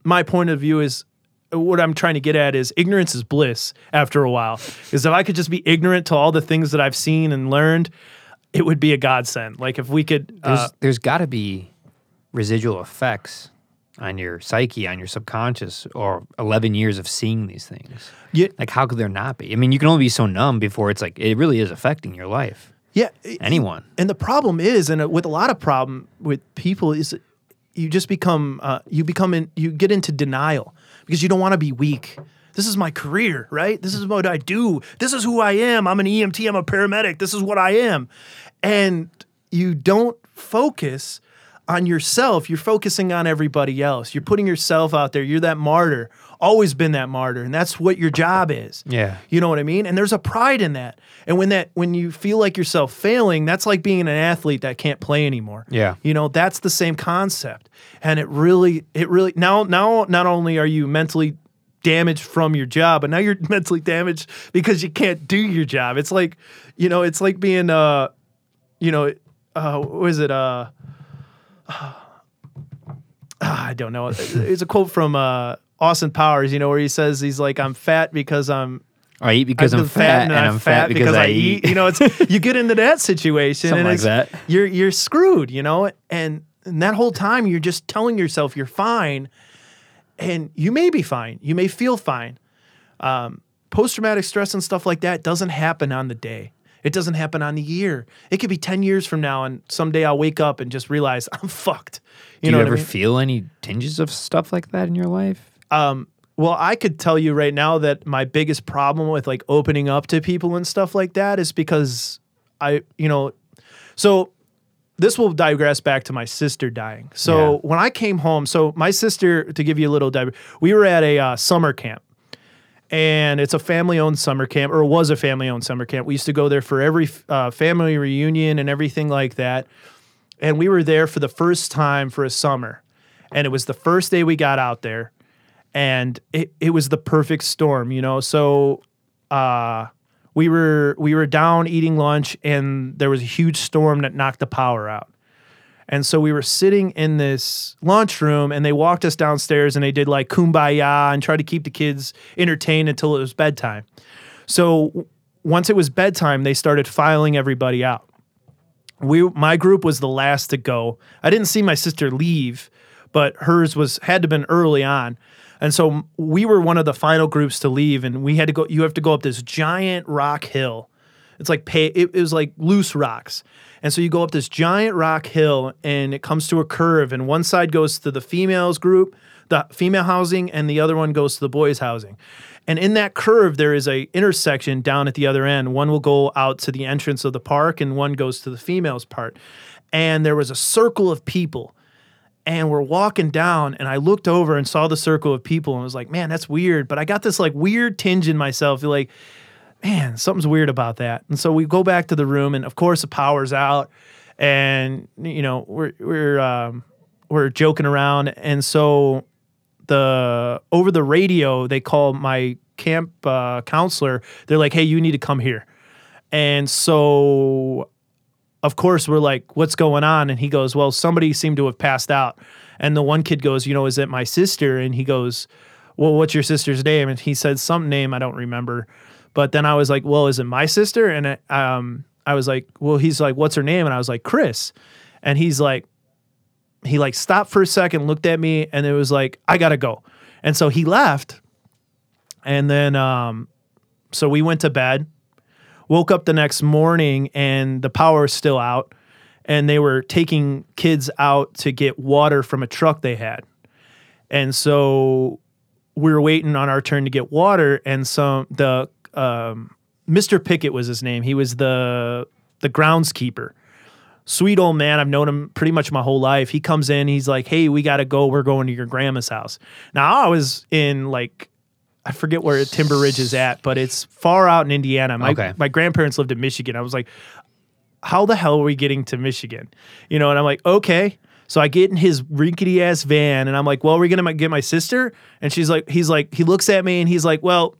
my point of view is what I'm trying to get at is ignorance is bliss after a while. Because if I could just be ignorant to all the things that I've seen and learned, it would be a godsend. Like if we could, There's uh, there's got to be residual effects on your psyche, on your subconscious, or 11 years of seeing these things. yeah, Like, how could there not be? I mean, you can only be so numb before it's like it really is affecting your life. yeah. Anyone. And the problem is, and with a lot of problem with people is, you just become uh, you become in you get into denial because you don't want to be weak. This is my career, right? This is what I do. This is who I am. I'm an EMT. I'm a paramedic. This is what I am, and you don't focus on yourself. You're focusing on everybody else. You're putting yourself out there. You're that martyr. Always been that martyr, and that's what your job is. Yeah. You know what I mean? And there's a pride in that. And when that when you feel like yourself failing, that's like being an athlete that can't play anymore. Yeah. You know, that's the same concept. And it really it really now now not only are you mentally damaged from your job, but now you're mentally damaged because you can't do your job. It's like, you know, it's like being uh you know, uh what was it uh I don't know. It's a quote from uh Austin Powers, you know, where he says he's like, I'm fat because I'm I eat because I'm, been fat, and, I'm fat because, I eat. You know, it's you get into that situation Something and like that. you're you're screwed, you know, and and that whole time you're just telling yourself you're fine, and you may be fine, you may feel fine. Um, Post traumatic stress and stuff like that doesn't happen on the day. It doesn't happen on the year. It could be ten years from now, and someday I'll wake up and just realize I'm fucked. Do you, know what I ever mean? feel any tinges of stuff like that in your life? Um, well, I could tell you right now that my biggest problem with like opening up to people and stuff like that is because I, you know, so this will digress back to my sister dying. So Yeah. when I came home, so my sister, to give you a little dig, we were at a uh, summer camp. And it's a family owned summer camp, or it was a family owned summer camp. We used to go there for every uh, family reunion and everything like that. And we were there for the first time for a summer. And it was the first day we got out there and it, it was the perfect storm, you know. So uh, we were we were down eating lunch, and there was a huge storm that knocked the power out. And so we were sitting in this lunchroom, and they walked us downstairs, and they did like kumbaya and tried to keep the kids entertained until it was bedtime. So once it was bedtime, they started filing everybody out. we my group was the last to go. I didn't see my sister leave, but hers was had to been early on. And so we were one of the final groups to leave and we had to go you have to go up this giant rock hill. It's like pay, it, it was like loose rocks. And so you go up this giant rock hill and it comes to a curve and one side goes to the females group, the female housing and the other one goes to the boys housing. And in that curve, there is a intersection down at the other end. One will go out to the entrance of the park, and one goes to the females' part. And there was a circle of people, and we're walking down, and I looked over and saw the circle of people, and was like, "Man, that's weird." But I got this like weird tinge in myself, like, "Man, something's weird about that." And so we go back to the room, and of course, the power's out, and you know we're we're um, we're joking around, and so the over the radio they call my camp uh, counselor. They're like, "Hey, you need to come here," and so of course we're like, "What's going on?" And he goes, "Well, somebody seemed to have passed out." And the one kid goes, "You know, is it my sister?" And he goes, "Well, what's your sister's name?" And he said some name I don't remember. But then I was like, "Well, is it my sister?" And um, I was like, "Well," he's like, "What's her name?" And I was like, "Chris," and he's like he like stopped for a second, looked at me, and it was like, I gotta go. And so he left. And then um, so we went to bed, woke up the next morning, and the power was still out. And they were taking kids out to get water from a truck they had. And so we were waiting on our turn to get water, and some the um, Mr. Pickett was his name. He was the the groundskeeper sweet old man. I've known him pretty much my whole life. He comes in, he's like, "Hey, we got to go. We're going to your grandma's house." Now I was in like I forget where Timber Ridge is at, but it's far out in Indiana. My Okay. my grandparents lived in Michigan. I was like, "How the hell are we getting to Michigan?" You know, and I'm like, "Okay." So I get in his rinkety ass van, and I'm like, "Well, we're we gonna get my sister?" And she's like, "He's like, he looks at me, and he's like, well,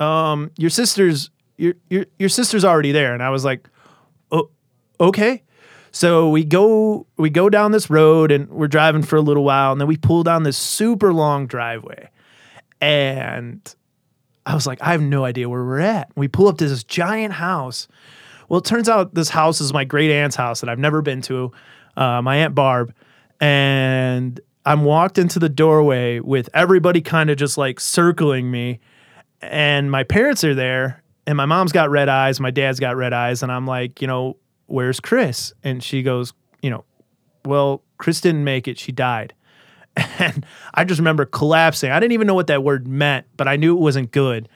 um, your sister's your your your sister's already there." And I was like, "Oh, okay." So we go we go down this road and we're driving for a little while and then we pull down this super long driveway. And I was like, I have no idea where we're at. We pull up to this giant house. Well, it turns out this house is my great aunt's house that I've never been to, uh, my aunt Barb. And I'm walked into the doorway with everybody kind of just like circling me. And my parents are there, and my mom's got red eyes, my dad's got red eyes. And I'm like, you know, where's Chris? And she goes, you know, well, Chris didn't make it. She died. And I just remember collapsing. I didn't even know what that word meant, but I knew it wasn't good.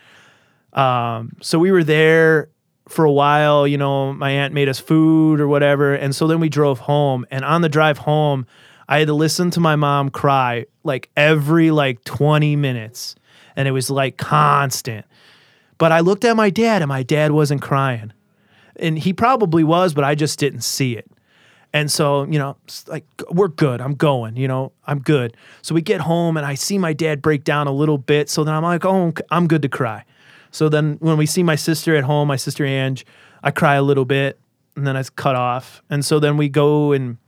Um, so we were there for a while. You know, my aunt made us food or whatever. And so then we drove home. And on the drive home, I had to listen to my mom cry like every like 20 minutes. And it was like constant. But I looked at my dad and my dad wasn't crying and he probably was, but I just didn't see it. And so, you know, like we're good. I'm going, you know, I'm good. So we get home and I see my dad break down a little bit. So then I'm like, oh, I'm good to cry. So then when we see my sister at home, my sister Ange, I cry a little bit and then I cut off. And so then we go and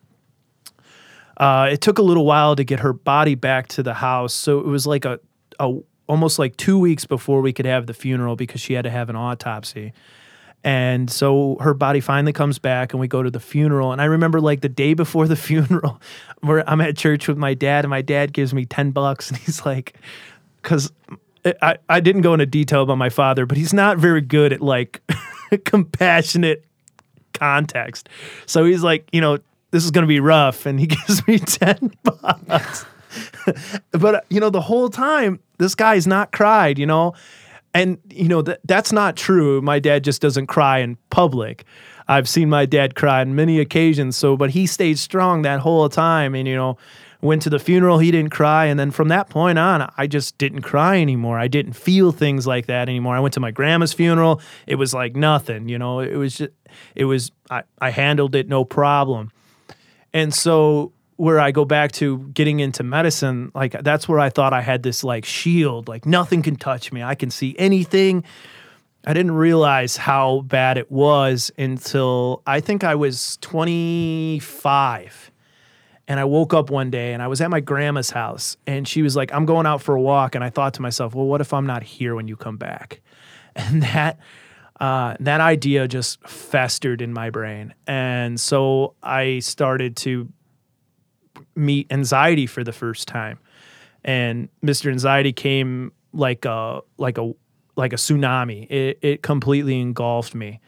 uh, it took a little while to get her body back to the house. So it was like a, a almost like two weeks before we could have the funeral because she had to have an autopsy. And so her body finally comes back, and we go to the funeral. And I remember like the day before the funeral, where I'm at church with my dad, and my dad gives me 10 bucks, and he's like, because I, I didn't go into detail about my father, but he's not very good at like compassionate context. So he's like, you know, this is going to be rough. And he gives me 10 bucks. but, uh, you know, the whole time, this guy's not cried, you know? And, you know, that that's not true. My dad just doesn't cry in public. I've seen my dad cry on many occasions. So, but he stayed strong that whole time. And, you know, went to the funeral, he didn't cry. And then from that point on, I just didn't cry anymore. I didn't feel things like that anymore. I went to my grandma's funeral. It was like nothing, you know, it was just, it was, I, I handled it no problem. And so where I go back to getting into medicine, like that's where I thought I had this like shield, like nothing can touch me. I can see anything. I didn't realize how bad it was until I think I was 25. And I woke up one day and I was at my grandma's house and she was like, I'm going out for a walk. And I thought to myself, well, what if I'm not here when you come back? And that uh, that idea just festered in my brain. And so I started to meet anxiety for the first time. And Mr. Anxiety came like a like a like a tsunami. It it completely engulfed me.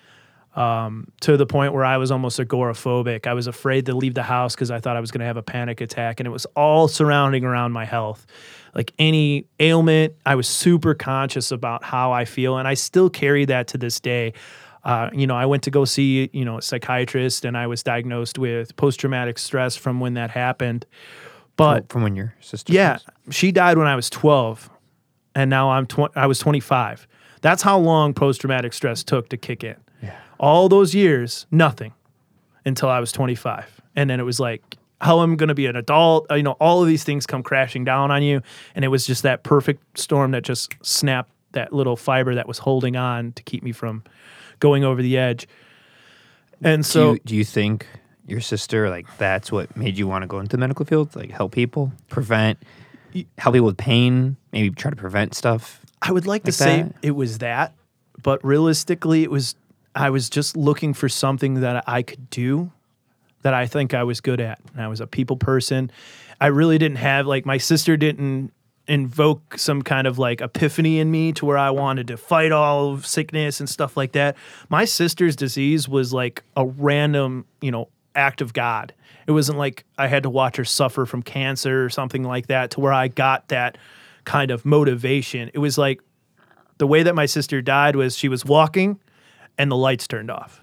Um, to the point where I was almost agoraphobic. I was afraid to leave the house because I thought I was going to have a panic attack, and it was all surrounding around my health. Like any ailment, I was super conscious about how I feel, and I still carry that to this day. Uh, you know, I went to go see you know a psychiatrist, and I was diagnosed with post traumatic stress from when that happened. But from when your sister? yeah, passed? she died when I was 12, and now I'm tw- I was 25. That's how long post traumatic stress took to kick in. Yeah. All those years, nothing until I was 25, and then it was like how I'm going to be an adult. uh, You know, all of these things come crashing down on you, and it was just that perfect storm that just snapped that little fiber that was holding on to keep me from going over the edge. And Do so you, do you think your sister like that's what made you want to go into the medical field, like help people, prevent, help people with pain, maybe try to prevent stuff? I would like, to like say it was that, but realistically, it was I was just looking for something that I could do that I think I was good at. And I was a people person. I really didn't have like my sister didn't invoke some kind of like epiphany in me to where I wanted to fight all sickness and stuff like that. My sister's disease was like a random, you know, act of God. It wasn't like I had to watch her suffer from cancer or something like that to where I got that kind of motivation. It was like the way that my sister died was she was walking and the lights turned off.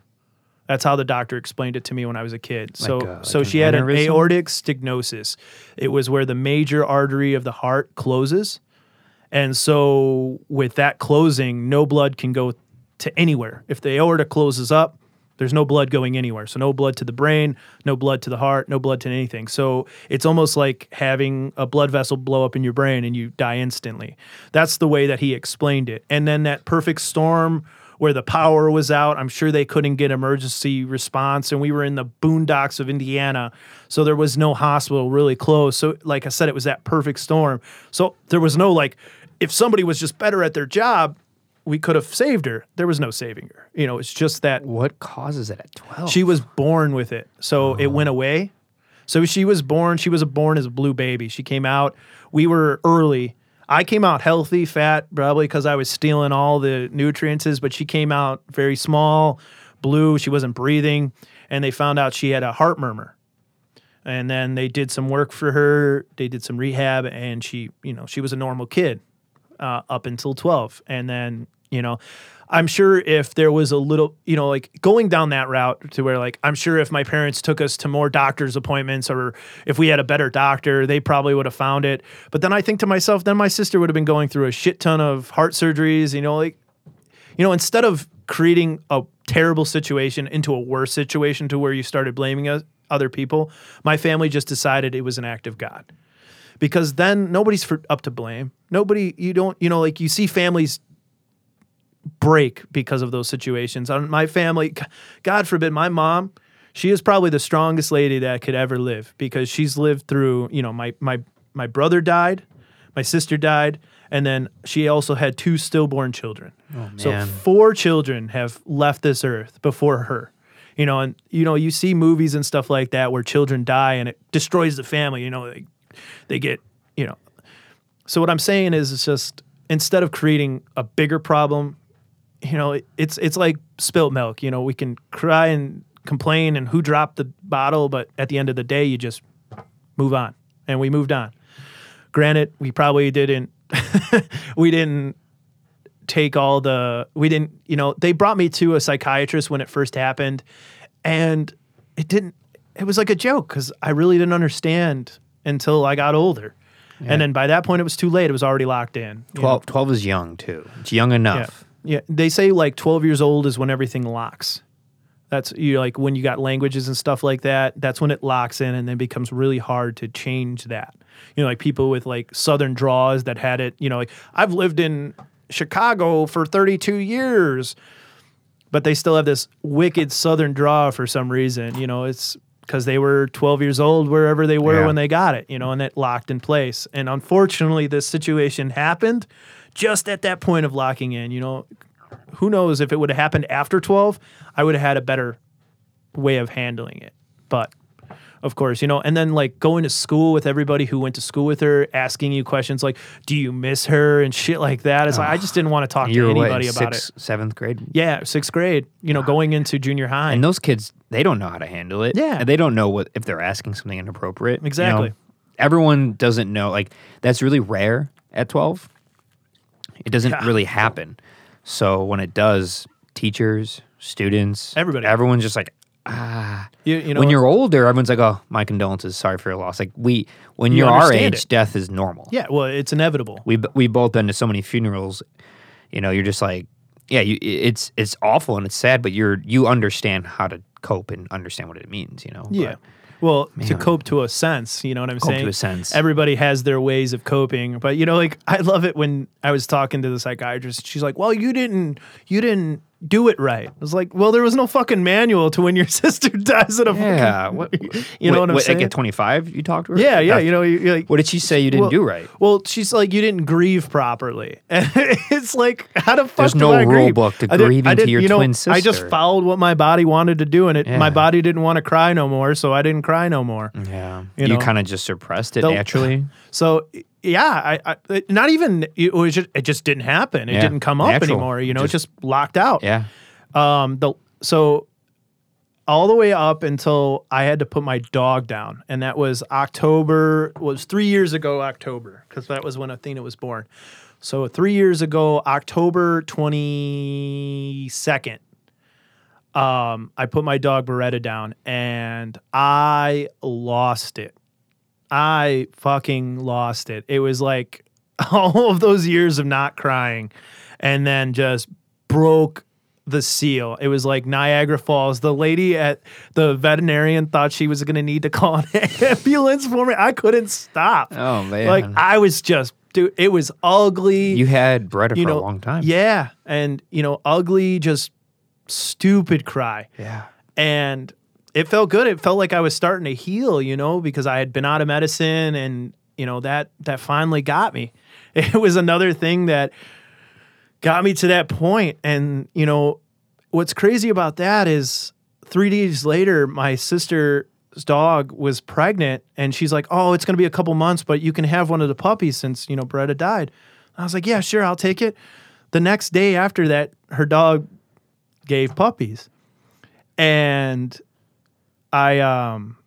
That's how the doctor explained it to me when I was a kid. So, Like, uh, so like an she had an aneurysm? aortic stenosis. It was where the major artery of the heart closes, and so with that closing, no blood can go to anywhere. If the aorta closes up, there's no blood going anywhere. So no blood to the brain, no blood to the heart, no blood to anything. So it's almost like having a blood vessel blow up in your brain and you die instantly. That's the way that he explained it. And then that perfect storm where the power was out, I'm sure they couldn't get emergency response and we were in the boondocks of Indiana. So there was no hospital really close. So like I said it was that perfect storm. So there was no like if somebody was just better at their job, we could have saved her. There was no saving her. You know, it's just that What causes it at twelve? she was born with it. So it oh. went away. So she was born, she was born as a blue baby. She came out, we were early. I came out healthy, fat, probably because I was stealing all the nutrients, but she came out very small, blue. She wasn't breathing. And they found out she had a heart murmur. And then they did some work for her. They did some rehab, and she, you know, she was a normal kid uh, up until 12. And then, you know, I'm sure if there was a little, you know, like going down that route to where, like, I'm sure if my parents took us to more doctor's appointments or if we had a better doctor, they probably would have found it. But then I think to myself, then my sister would have been going through a shit ton of heart surgeries, you know, like, you know, instead of creating a terrible situation into a worse situation to where you started blaming us, other people, my family just decided it was an act of God because then nobody's for, up to blame. Nobody, you don't, you know, like you see families break because of those situations. On my family, God forbid, my mom, she is probably the strongest lady that could ever live because she's lived through, you know, my my my brother died, my sister died, and then she also had two stillborn children. Oh, so man. four children have left this earth before her. You know, and you know, you see movies and stuff like that where children die and it destroys the family, you know, they, they get, you know. So what I'm saying is it's just instead of creating a bigger problem, you know, it's it's like spilt milk, you know, we can cry and complain and who dropped the bottle, but at the end of the day you just move on. And we moved on. Granted, we probably didn't we didn't take all the we didn't you know they brought me to a psychiatrist when it first happened and it didn't it was like a joke because i really didn't understand until i got older and then by that point it was too late it was already locked in you 12, 12 is young too. It's young enough. yeah they say like 12 years old is when everything locks. That's you like when you got languages and stuff like that that's when it locks in and then becomes really hard to change that. You know like people with like southern draws that had it you know like i've lived in chicago for 32 years but they still have this wicked southern draw for some reason you know it's because they were 12 years old wherever they were Yeah. when they got it you know and it locked in place. And unfortunately this situation happened just at that point of locking in you know who knows if it would have happened after 12, I would have had a better way of handling it. But of course, you know, and then like going to school with everybody who went to school with her, asking you questions like, "Do you miss her?" and shit like that. It's like I just didn't want to talk to what, anybody in about sixth, it. seventh grade, Yeah, sixth grade. You know, going into junior high. and those kids they don't know how to handle it. Yeah. and they don't know what if they're asking something inappropriate. you know? Exactly. everyone doesn't know. Like that's really rare at twelve. It doesn't Yeah. really happen. So when it does, teachers, students, Everybody. everyone's just like, ah. you, you know, when you're older, everyone's like, "Oh, my condolences. Sorry for your loss." Like we, when You you're our age, it. death is normal. yeah, well, it's inevitable. we we both been to so many funerals. You know, you're just like, yeah, you, it's it's awful and it's sad, but you're you understand how to cope and understand what it means. You know. Yeah. But Well, to cope to a sense, you know what I'm Cope to saying? a sense. Everybody has their ways of coping, but you know, like I love it when I was talking to the psychiatrist. She's like, "Well, you didn't, you didn't do it right." I was like, "Well, there was no fucking manual to when your sister dies at a yeah. fucking, What, you know what I'm Like saying? at 25, you talked to her. yeah, yeah, you know, you- like, What did she say you didn't Well, do right? Well, she's like, you didn't grieve properly. And it's like, how the fuck There's no I rule grieve? book to I grieving I didn't- your you know, twin sister. I just followed what my body wanted to do, and it my body didn't want to cry no more, so I didn't cry no more. Yeah. You You, kind of just suppressed it The- naturally. So yeah, I, I not even it was just it just didn't happen. It Yeah, didn't come up natural. anymore. You know, Just- it just locked out. Yeah. Um. The so all the way up until I had to put my dog down, and that was October. Was three years ago October because that was when Athena was born. So three years ago, October twenty second. Um, I put my dog Beretta down and I lost it. I fucking lost it. It was like all of those years of not crying and then just broke the seal. It was like Niagara Falls. The lady at the veterinarian thought she was going to need to call an ambulance for me. I couldn't stop. Oh man. Like I was just dude, it was ugly. you had Beretta you for know, a long time. Yeah, and you know, ugly just stupid cry Yeah. and it felt good. It felt like I was starting to heal, you know, because I had been out of medicine and you know that that finally got me. It was another thing that got me to that point and you know what's crazy about that is 3 days later my sister's dog was pregnant and she's like, "Oh, it's going to be a couple months, but you can have one of the puppies since, you know, Beretta died." I was like, "Yeah, sure, I'll take it." The next day after that, her dog gave puppies. And I um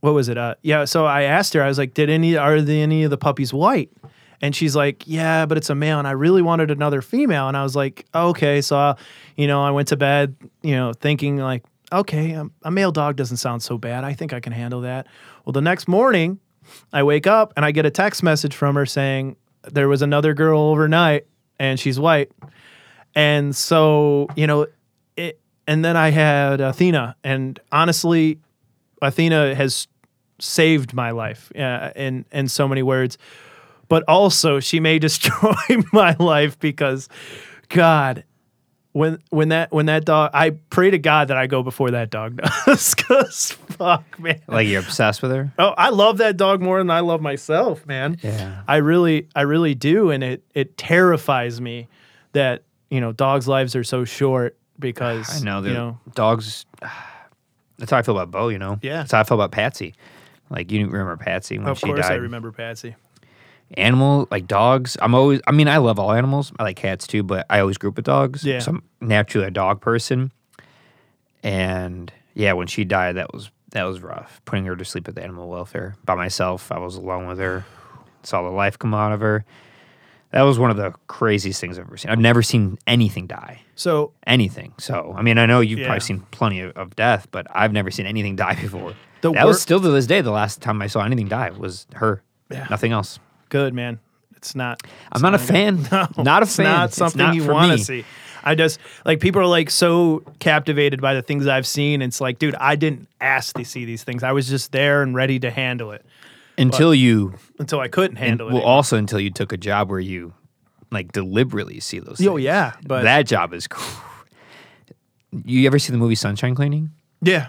what was it? Uh yeah, so I asked her, I was like, Did any are the any of the puppies white? And she's like, Yeah, but it's a male, and I really wanted another female. And I was like, Okay, so I, you know, I went to bed, you know, thinking like, okay, um, a male dog doesn't sound so bad. I think I can handle that. Well, the next morning, I wake up and I get a text message from her saying there was another girl overnight and she's white. And so, you know, it, and then I had Athena, and honestly, Athena has saved my life uh, in in so many words. But also, she may destroy my life because, God, when when that when that dog, I pray to God that I go before that dog does. Cause fuck, man. Like you're obsessed with her. Oh, I love that dog more than I love myself, man. Yeah. I really, I really do, and it it terrifies me that you know dogs' lives are so short because I know that you know dogs. That's how I feel about Bo. You know. Yeah. That's how I feel about Patsy. Like you remember Patsy when of she course died. I remember Patsy. Animal like dogs. I'm always. I mean, I love all animals. I like cats too, but I always group with dogs. Yeah. So I'm naturally a dog person. And yeah, when she died, that was that was rough. Putting her to sleep at the animal welfare by myself. I was alone with her. Saw the life come out of her. That was one of the craziest things I've ever seen. I've never seen anything die. So anything. So, I mean, I know you've Yeah. probably seen plenty of, of death, but I've never seen anything die before. The that was still to this day the last time I saw anything die was her. Yeah. Nothing else. good, man. It's not. I'm not a fan. not a it's fan. not It's something not you want to see. I just like people are like so captivated by the things I've seen. It's like, dude, I didn't ask to see these things. I was just there and ready to handle it Until you, until I couldn't and, it. well, it. also until you took a job where you like deliberately see those. Oh things. yeah, but that job is. You ever see the movie Sunshine Cleaning? yeah.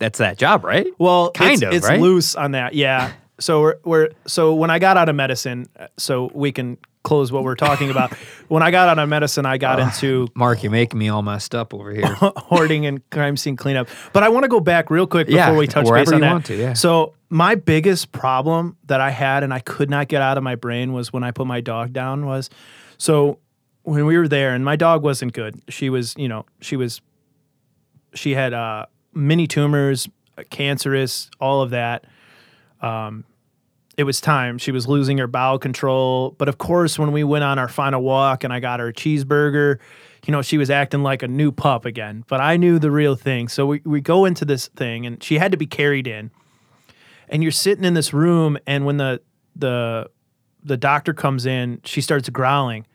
That's that job, right? Well, Kind it's, of, it's right? loose on that. Yeah. So we're, we're so when I got out of medicine, uh, so we can disclose what we're talking about. when I got out of medicine, I got into Mark, you're making me all messed up over here. hoarding and crime scene cleanup. But I want to go back real quick before Yeah, we touch base on that. to, yeah. So my biggest problem that I had and I could not get out of my brain was when I put my dog down was so when we were there and my dog wasn't good. She was, you know, she was she had uh mini tumors, uh, cancerous, all of that. Um it was time. She was losing her bowel control. But of course, when we went on our final walk and I got her a cheeseburger, you know, she was acting like a new pup again. But I knew the real thing. So we, we go into this thing and she had to be carried in. And you're sitting in this room and when the the the doctor comes in, she starts growling.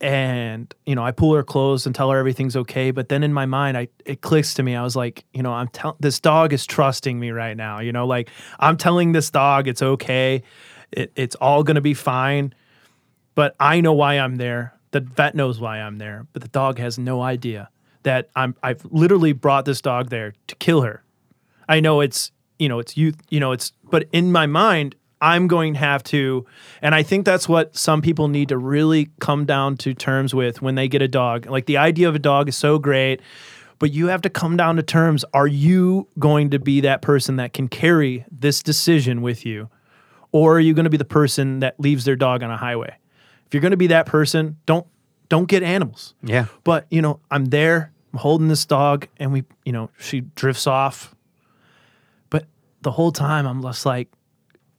And, you know, I pull her clothes and tell her everything's okay. But then in my mind, I it clicks to me. I was like, you know, I'm telling this dog is trusting me right now. You know, like I'm telling this dog it's okay. It, it's all gonna be fine. But I know why I'm there. The vet knows why I'm there, but the dog has no idea that I'm I've literally brought this dog there to kill her. I know it's you know it's youth you know it's but in my mind I'm going to have to and I think that's what some people need to really come down to terms with when they get a dog. Like the idea of a dog is so great, but you have to come down to terms are you going to be that person that can carry this decision with you or are you going to be the person that leaves their dog on a highway? If you're going to be that person, don't don't get animals. yeah. But you know, I'm there. I'm holding this dog, and we, you know, she drifts off. But the whole time, I'm just like,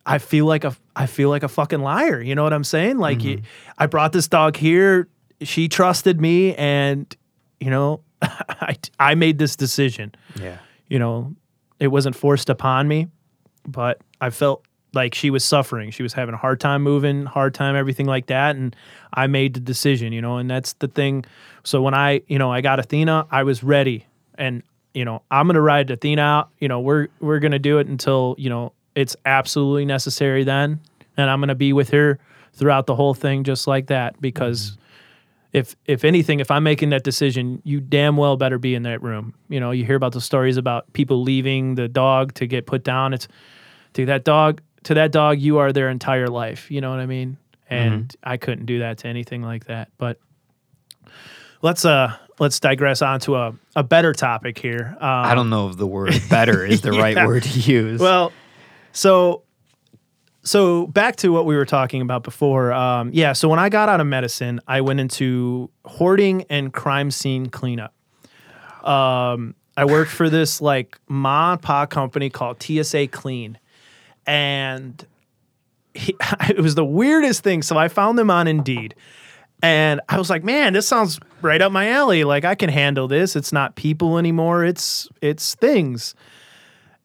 I feel like a, I feel like a fucking liar. You know what I'm saying? Like, you, mm-hmm. I brought this dog here. She trusted me, and you know, I, I made this decision. Yeah. You know, it wasn't forced upon me, but I felt like she was suffering. She was having a hard time moving, hard time, everything like that. And I made the decision, you know, and that's the thing. So when I, you know, I got Athena, I was ready. And, you know, I'm gonna ride Athena out. You know, we're we're gonna do it until, you know, it's absolutely necessary then. And I'm gonna be with her throughout the whole thing just like that. Because if if anything, if I'm making that decision, you damn well better be in that room. You know, you hear about the stories about people leaving the dog to get put down. It's to that dog to that dog, you are their entire life. You know what I mean? And I couldn't do that to anything like that. But let's uh let's digress onto a, a better topic here. Um, I don't know if the word better is the right word to use. well, so so back to what we were talking about before. Um, yeah, so when I got out of medicine, I went into hoarding and crime scene cleanup. Um, I worked for this like ma and pa company called TSA Clean, and he, it was the weirdest thing. So I found them on Indeed. And I was like, man, this sounds right up my alley. Like I can handle this. It's not people anymore. It's it's things.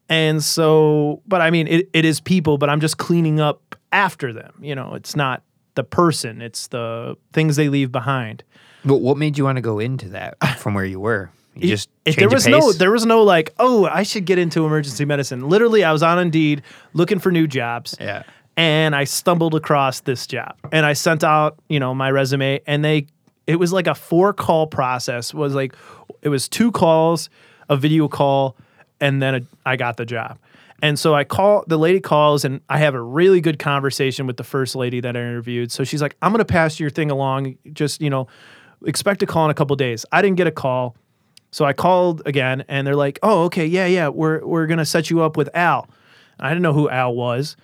And so, but I mean, it, it is people, but I'm just cleaning up after them. You know, it's not the person, it's the things they leave behind. but what made you want to go into that from where you were? You just If there was no, there was no like, oh, I should get into emergency medicine. Literally, I was on Indeed looking for new jobs. Yeah. and I stumbled across this job and I sent out, you know, my resume and they it was like a four call process. It was like it was two calls, a video call, and then a, I got the job. And so I call the lady calls and I have a really good conversation with the first lady that I interviewed. So she's like, "I'm going to pass your thing along. Just, you know, expect a call in a couple days." I didn't get a call. So I called again and they're like, "Oh, okay. Yeah, yeah. We're we're going to set you up with Al." I didn't know who Al was.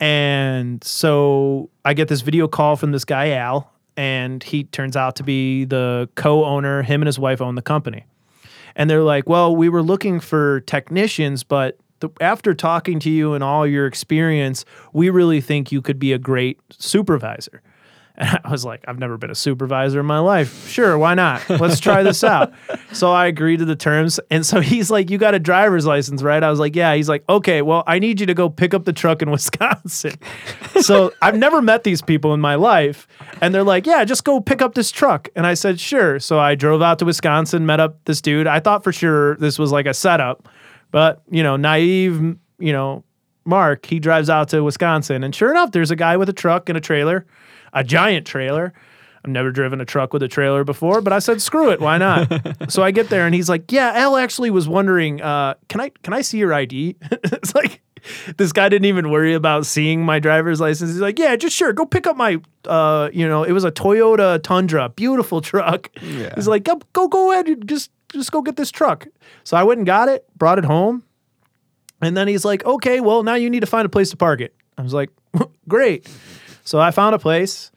And so I get this video call from this guy, Al, and he turns out to be the co owner. Him and his wife own the company. And they're like, well, we were looking for technicians, but the, after talking to you and all your experience, we really think you could be a great supervisor. And I was like, I've never been a supervisor in my life. Sure, why not? Let's try this out. So I agreed to the terms. And so he's like, You got a driver's license, right? I was like, Yeah. He's like, Okay, well, I need you to go pick up the truck in Wisconsin. so I've never met these people in my life. And they're like, Yeah, just go pick up this truck. And I said, Sure. So I drove out to Wisconsin, met up this dude. I thought for sure this was like a setup, but, you know, naive, you know, Mark, he drives out to Wisconsin. And sure enough, there's a guy with a truck and a trailer, a giant trailer. I've never driven a truck with a trailer before, but I said, screw it, why not? so I get there and he's like, Yeah, Al actually was wondering, uh, can I can I see your ID? it's like this guy didn't even worry about seeing my driver's license. He's like, "Yeah, just sure, go pick up my, uh, you know, it was a Toyota Tundra, beautiful truck." Yeah. He's like, "Go, go, go ahead, just, just go get this truck." So I went and got it, brought it home, and then he's like, "Okay, well, now you need to find a place to park it." I was like, "Great." So I found a place.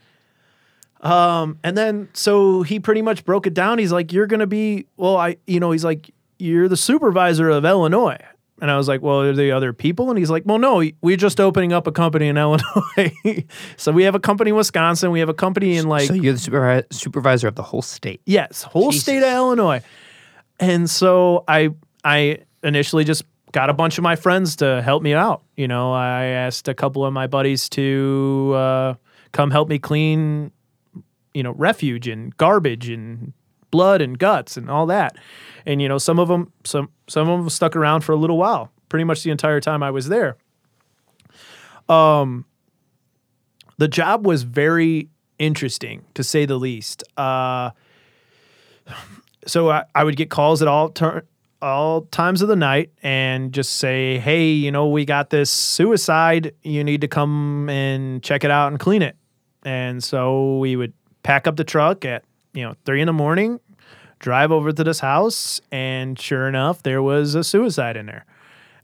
Um, and then so he pretty much broke it down. He's like, "You're gonna be well, I, you know, he's like, you're the supervisor of Illinois." And I was like, "Well, are the other people?" And he's like, "Well, no, we're just opening up a company in Illinois. so we have a company in Wisconsin. We have a company in like so you're the supervi- supervisor of the whole state. Yes, whole state of Illinois. And so I I initially just got a bunch of my friends to help me out. You know, I asked a couple of my buddies to uh, come help me clean, you know, refuge and garbage and blood and guts and all that. And you know, some of them some some of them stuck around for a little while, pretty much the entire time I was there. Um the job was very interesting to say the least. Uh so I, I would get calls at all tur all times of the night and just say, "Hey, you know, we got this suicide. You need to come and check it out and clean it." And so we would pack up the truck at you know three in the morning, drive over to this house, and sure enough, there was a suicide in there.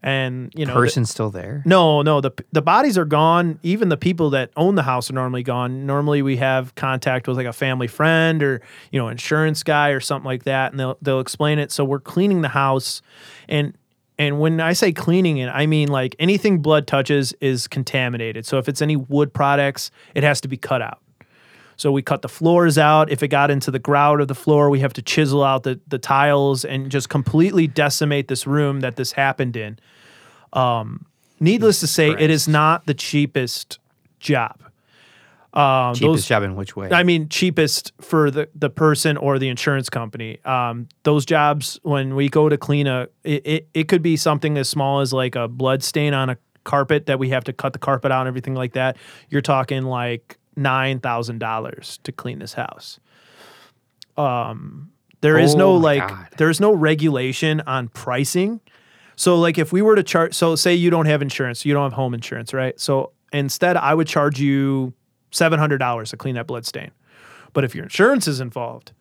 And you know, the- Person still there? no, no. The the bodies are gone. Even the people that own the house are normally gone. Normally, we have contact with like a family friend or you know insurance guy or something like that, and they'll they'll explain it. So we're cleaning the house, and and when I say cleaning it, I mean like anything blood touches is contaminated. So if it's any wood products, it has to be cut out. So we cut the floors out. If it got into the grout of the floor, we have to chisel out the, the tiles and just completely decimate this room that this happened in. Um, needless to say, it is not the cheapest job. Um, Cheapest those, job in which way? I mean, cheapest for the, the person or the insurance company. Um, those jobs, when we go to clean a, it, it, it could be something as small as like a blood stain on a carpet that we have to cut the carpet out and everything like that. You're talking like $9,000 to clean this house. Um, there is no Oh my like, God. there's no regulation on pricing. So like if we were to charge, so say you don't have insurance, you don't have home insurance, right? So instead, I would charge you seven hundred dollars to clean that blood stain. But if your insurance is involved,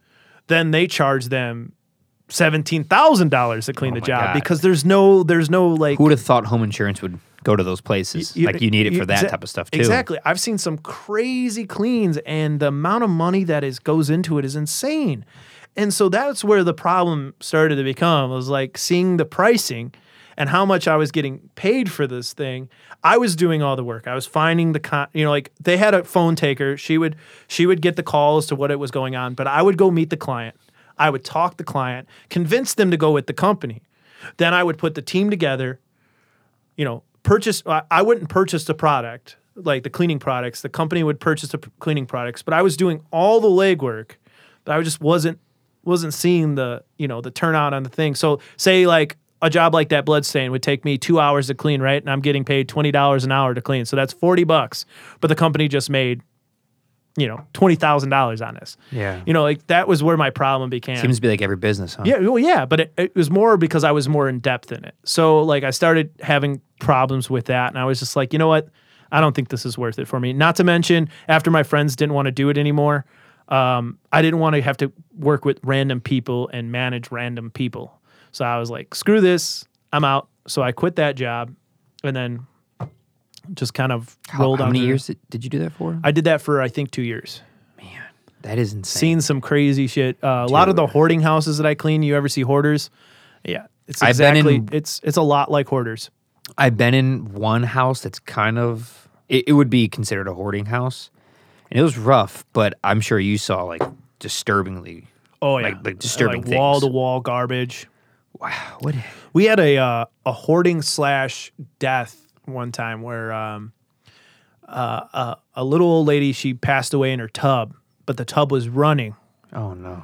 then they charge them seventeen thousand dollars to clean Oh the job God. because there's no there's no like Who would have thought home insurance would go to those places? you- like you need it for that exa- type of stuff too. Exactly. I've seen some crazy cleans, and the amount of money that is goes into it is insane. And so that's where the problem started to become was like seeing the pricing and how much I was getting paid for this thing. I was doing all the work. I was finding the con- you know like they had a phone taker. She would she would get the calls to what it was going on, but I would go meet the client. I would talk the client, convince them to go with the company. Then I would put the team together you know, purchase. I wouldn't purchase the product like the cleaning products. The company would purchase the p- cleaning products, but I was doing all the legwork. But I just wasn't wasn't seeing the you know the turnout on the thing. So say like a job like that blood stain would take me two hours to clean, right? And I'm getting paid twenty dollars an hour to clean, so that's forty bucks. But the company just made you know twenty thousand dollars on this. Yeah. You know, like that was where my problem began. Seems to be like every business, huh? Yeah, well, yeah, but it, it was more because I was more in depth in it. So like I started having problems with that, and I was just like, you know what, I don't think this is worth it for me. Not to mention, after my friends didn't want to do it anymore, um, I didn't want to have to work with random people and manage random people. So I was like, screw this, I'm out. So I quit that job, and then just kind of How, rolled how on. many to- years did, did you do that for? I did that for I think two years. Man, that is insane. seen some crazy shit. Uh, a lot of the hoarding houses that I clean, you ever see hoarders? Yeah, it's exactly. in- it's it's a lot like hoarders. I've been in one house that's kind of it, it would be considered a hoarding house, and it was rough. But I'm sure you saw like disturbingly. Oh yeah, Like- like disturbing like wall to wall garbage. Wow, what? We had a uh, a hoarding slash death one time where um, uh, uh, a little old lady she passed away in her tub, but the tub was running. Oh no.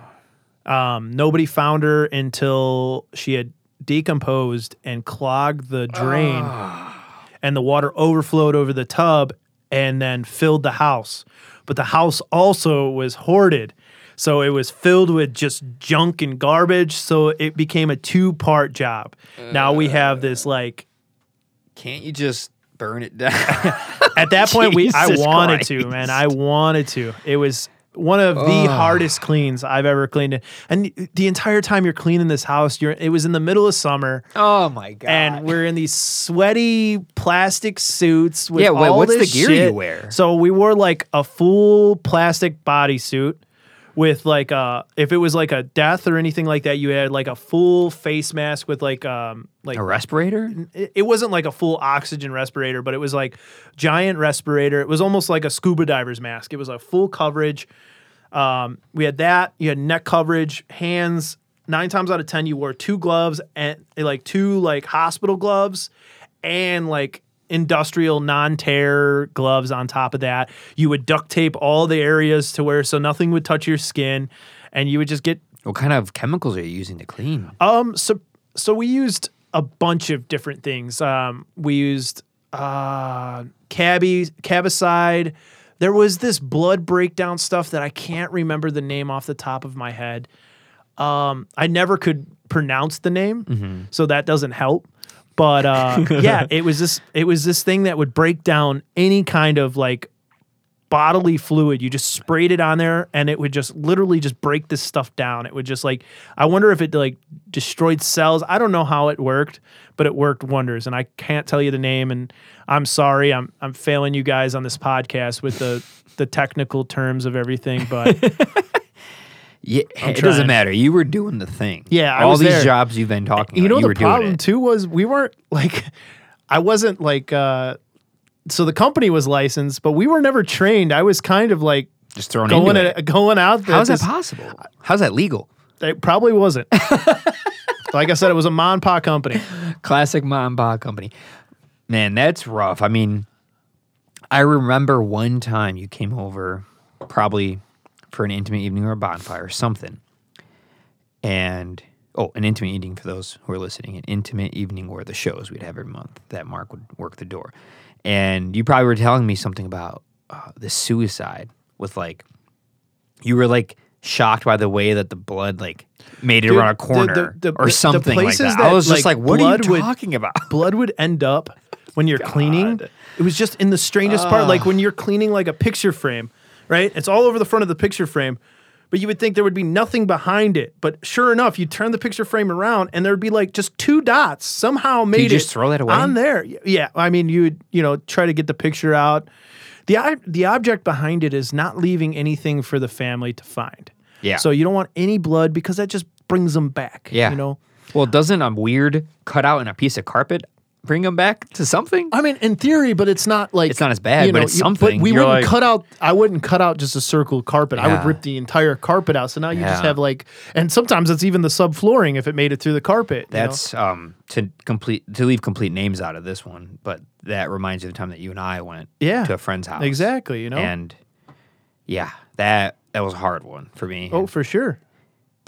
Um, nobody found her until she had decomposed and clogged the drain, and the water overflowed over the tub and then filled the house. But the house also was hoarded. So it was filled with just junk and garbage. So it became a two part job. Now we have this uh. like Can't you just burn it down? At that point, we I wanted to, man. I wanted to. It was one of the hardest cleans I've ever cleaned. it. And the entire time you're cleaning this house, you're it was in the middle of summer. oh my god! And we're in these sweaty plastic suits with Yeah, wait, what's the gear you wear? So we wore like a full plastic bodysuit with like a if it was like a death or anything like that, you had like a full face mask with like um like a respirator. it, it wasn't like a full oxygen respirator, but it was like giant respirator. It was almost like a scuba diver's mask. It was a full coverage. Um, we had that. You had neck coverage, hands. Nine times out of ten, you wore two gloves and like two like hospital gloves, and like industrial non-tear gloves on top of that. You would duct tape all the areas to where so nothing would touch your skin, and you would just get What kind of chemicals are you using to clean? um, so so we used a bunch of different things. Um, we used uh, cabby, CaviCide. There was this blood breakdown stuff that I can't remember the name off the top of my head. Um, I never could pronounce the name, so that doesn't help. But uh, yeah, it was this. It was this thing that would break down any kind of like bodily fluid. You just sprayed it on there and it would just literally just break this stuff down. It would just like I wonder if it like destroyed cells. I don't know how it worked, but it worked wonders. And I can't tell you the name and I'm sorry. I'm I'm failing you guys on this podcast with the the technical terms of everything, but Yeah, it trying. doesn't matter. You were doing the thing. Yeah, I all was these there. jobs you've been talking. you about, know you the problem too was we weren't like I wasn't like uh so the company was licensed, but we were never trained. I was kind of like Just throwing going at, going out there. How's that possible? How's that legal? It probably wasn't. like I said, it was a mom and pop company. Classic mom bar company. Man, that's rough. I mean, I remember one time you came over, probably for an intimate evening or a bonfire or something. And oh, an intimate evening for those who are listening, an intimate evening where the shows we'd have every month that Mark would work the door. And you probably were telling me something about uh, the suicide with like, you were like shocked by the way that the blood like made it Dude, around a corner the- the- or the something like places that. I that, was just like, like, what are you blood would- talking about? Blood would end up when you're cleaning. It was just in the strangest part, like when you're cleaning like a picture frame, right? It's all over the front of the picture frame. But you would think there would be nothing behind it. But sure enough, you turn the picture frame around and there'd be like just two dots somehow made you just it throw that away? on there. Yeah, I mean, you would you know try to get the picture out. The the object behind it is not leaving anything for the family to find. Yeah. So you don't want any blood because that just brings them back. Yeah. You know. Well, doesn't a weird cutout in a piece of carpet bring them back to something? I mean, in theory, but it's not like It's not as bad, you but know, it's you- something. But we You're wouldn't like- cut out. I wouldn't cut out just a circle carpet. I would rip the entire carpet out. So now you just have like, and sometimes it's even the subflooring if it made it through the carpet. you know? That's um to complete to leave complete names out of this one, but that reminds you of the time that you and I went Yeah. to a friend's house. exactly. You know. And yeah, that that was a hard one for me. oh, for sure.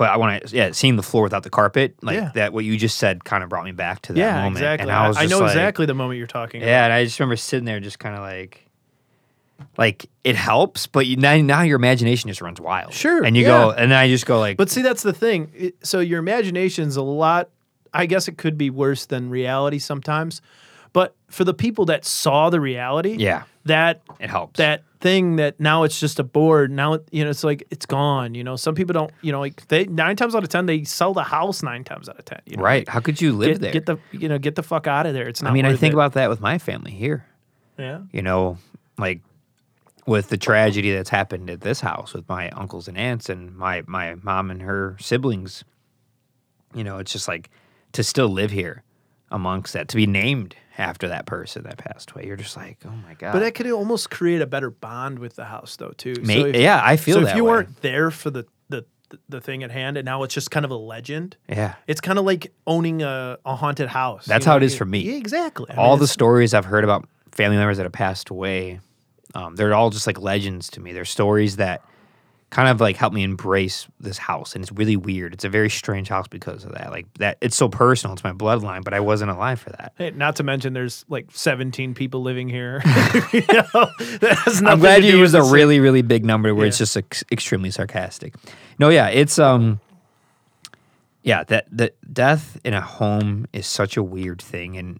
But I want to yeah, seeing the floor without the carpet, like Yeah. that what you just said kind of brought me back to that Yeah, moment. exactly. And I was I just know like- exactly the moment you're talking. Yeah, and I just remember sitting there just kind of like like it helps, but you, now now your imagination just runs wild. Sure, And you yeah. go and then I just go like But see, that's the thing. It- so your imagination's a lot. I guess it could be worse than reality sometimes. But for the people that saw the reality, Yeah. that it helps. that thing that now it's just a board. Now it, you know it's like it's gone. You know, some people don't. You know, like they nine times out of ten they sell the house nine times out of ten. You know, right. How could you live Get, there? get the you know get the fuck out of there. It's not. I mean, I think it. about that with my family here. yeah. You know, like with the tragedy that's happened at this house with my uncles and aunts and my my mom and her siblings. You know, it's just like to still live here amongst that, to be named after that person that passed away. You're just like, oh my god. But that could almost create a better bond with the house though too. So if- yeah, I feel so that if you way. weren't there for the, the the thing at hand and now it's just kind of a legend. yeah. It's kind of like owning a, a haunted house. That's you how it is for me. Yeah, exactly. I all mean, the stories I've heard about family members that have passed away, um, they're all just like legends to me. They're stories that kind of like help me embrace this house, and it's really weird. It's a very strange house because of that. Like that, it's so personal. It's my bloodline, but I wasn't alive for that. Hey, not to mention, there's like 17 people living here. you know, I'm glad you used a really, really big number where it's just ex- extremely sarcastic. No, yeah, it's um, yeah, that that death in a home is such a weird thing, and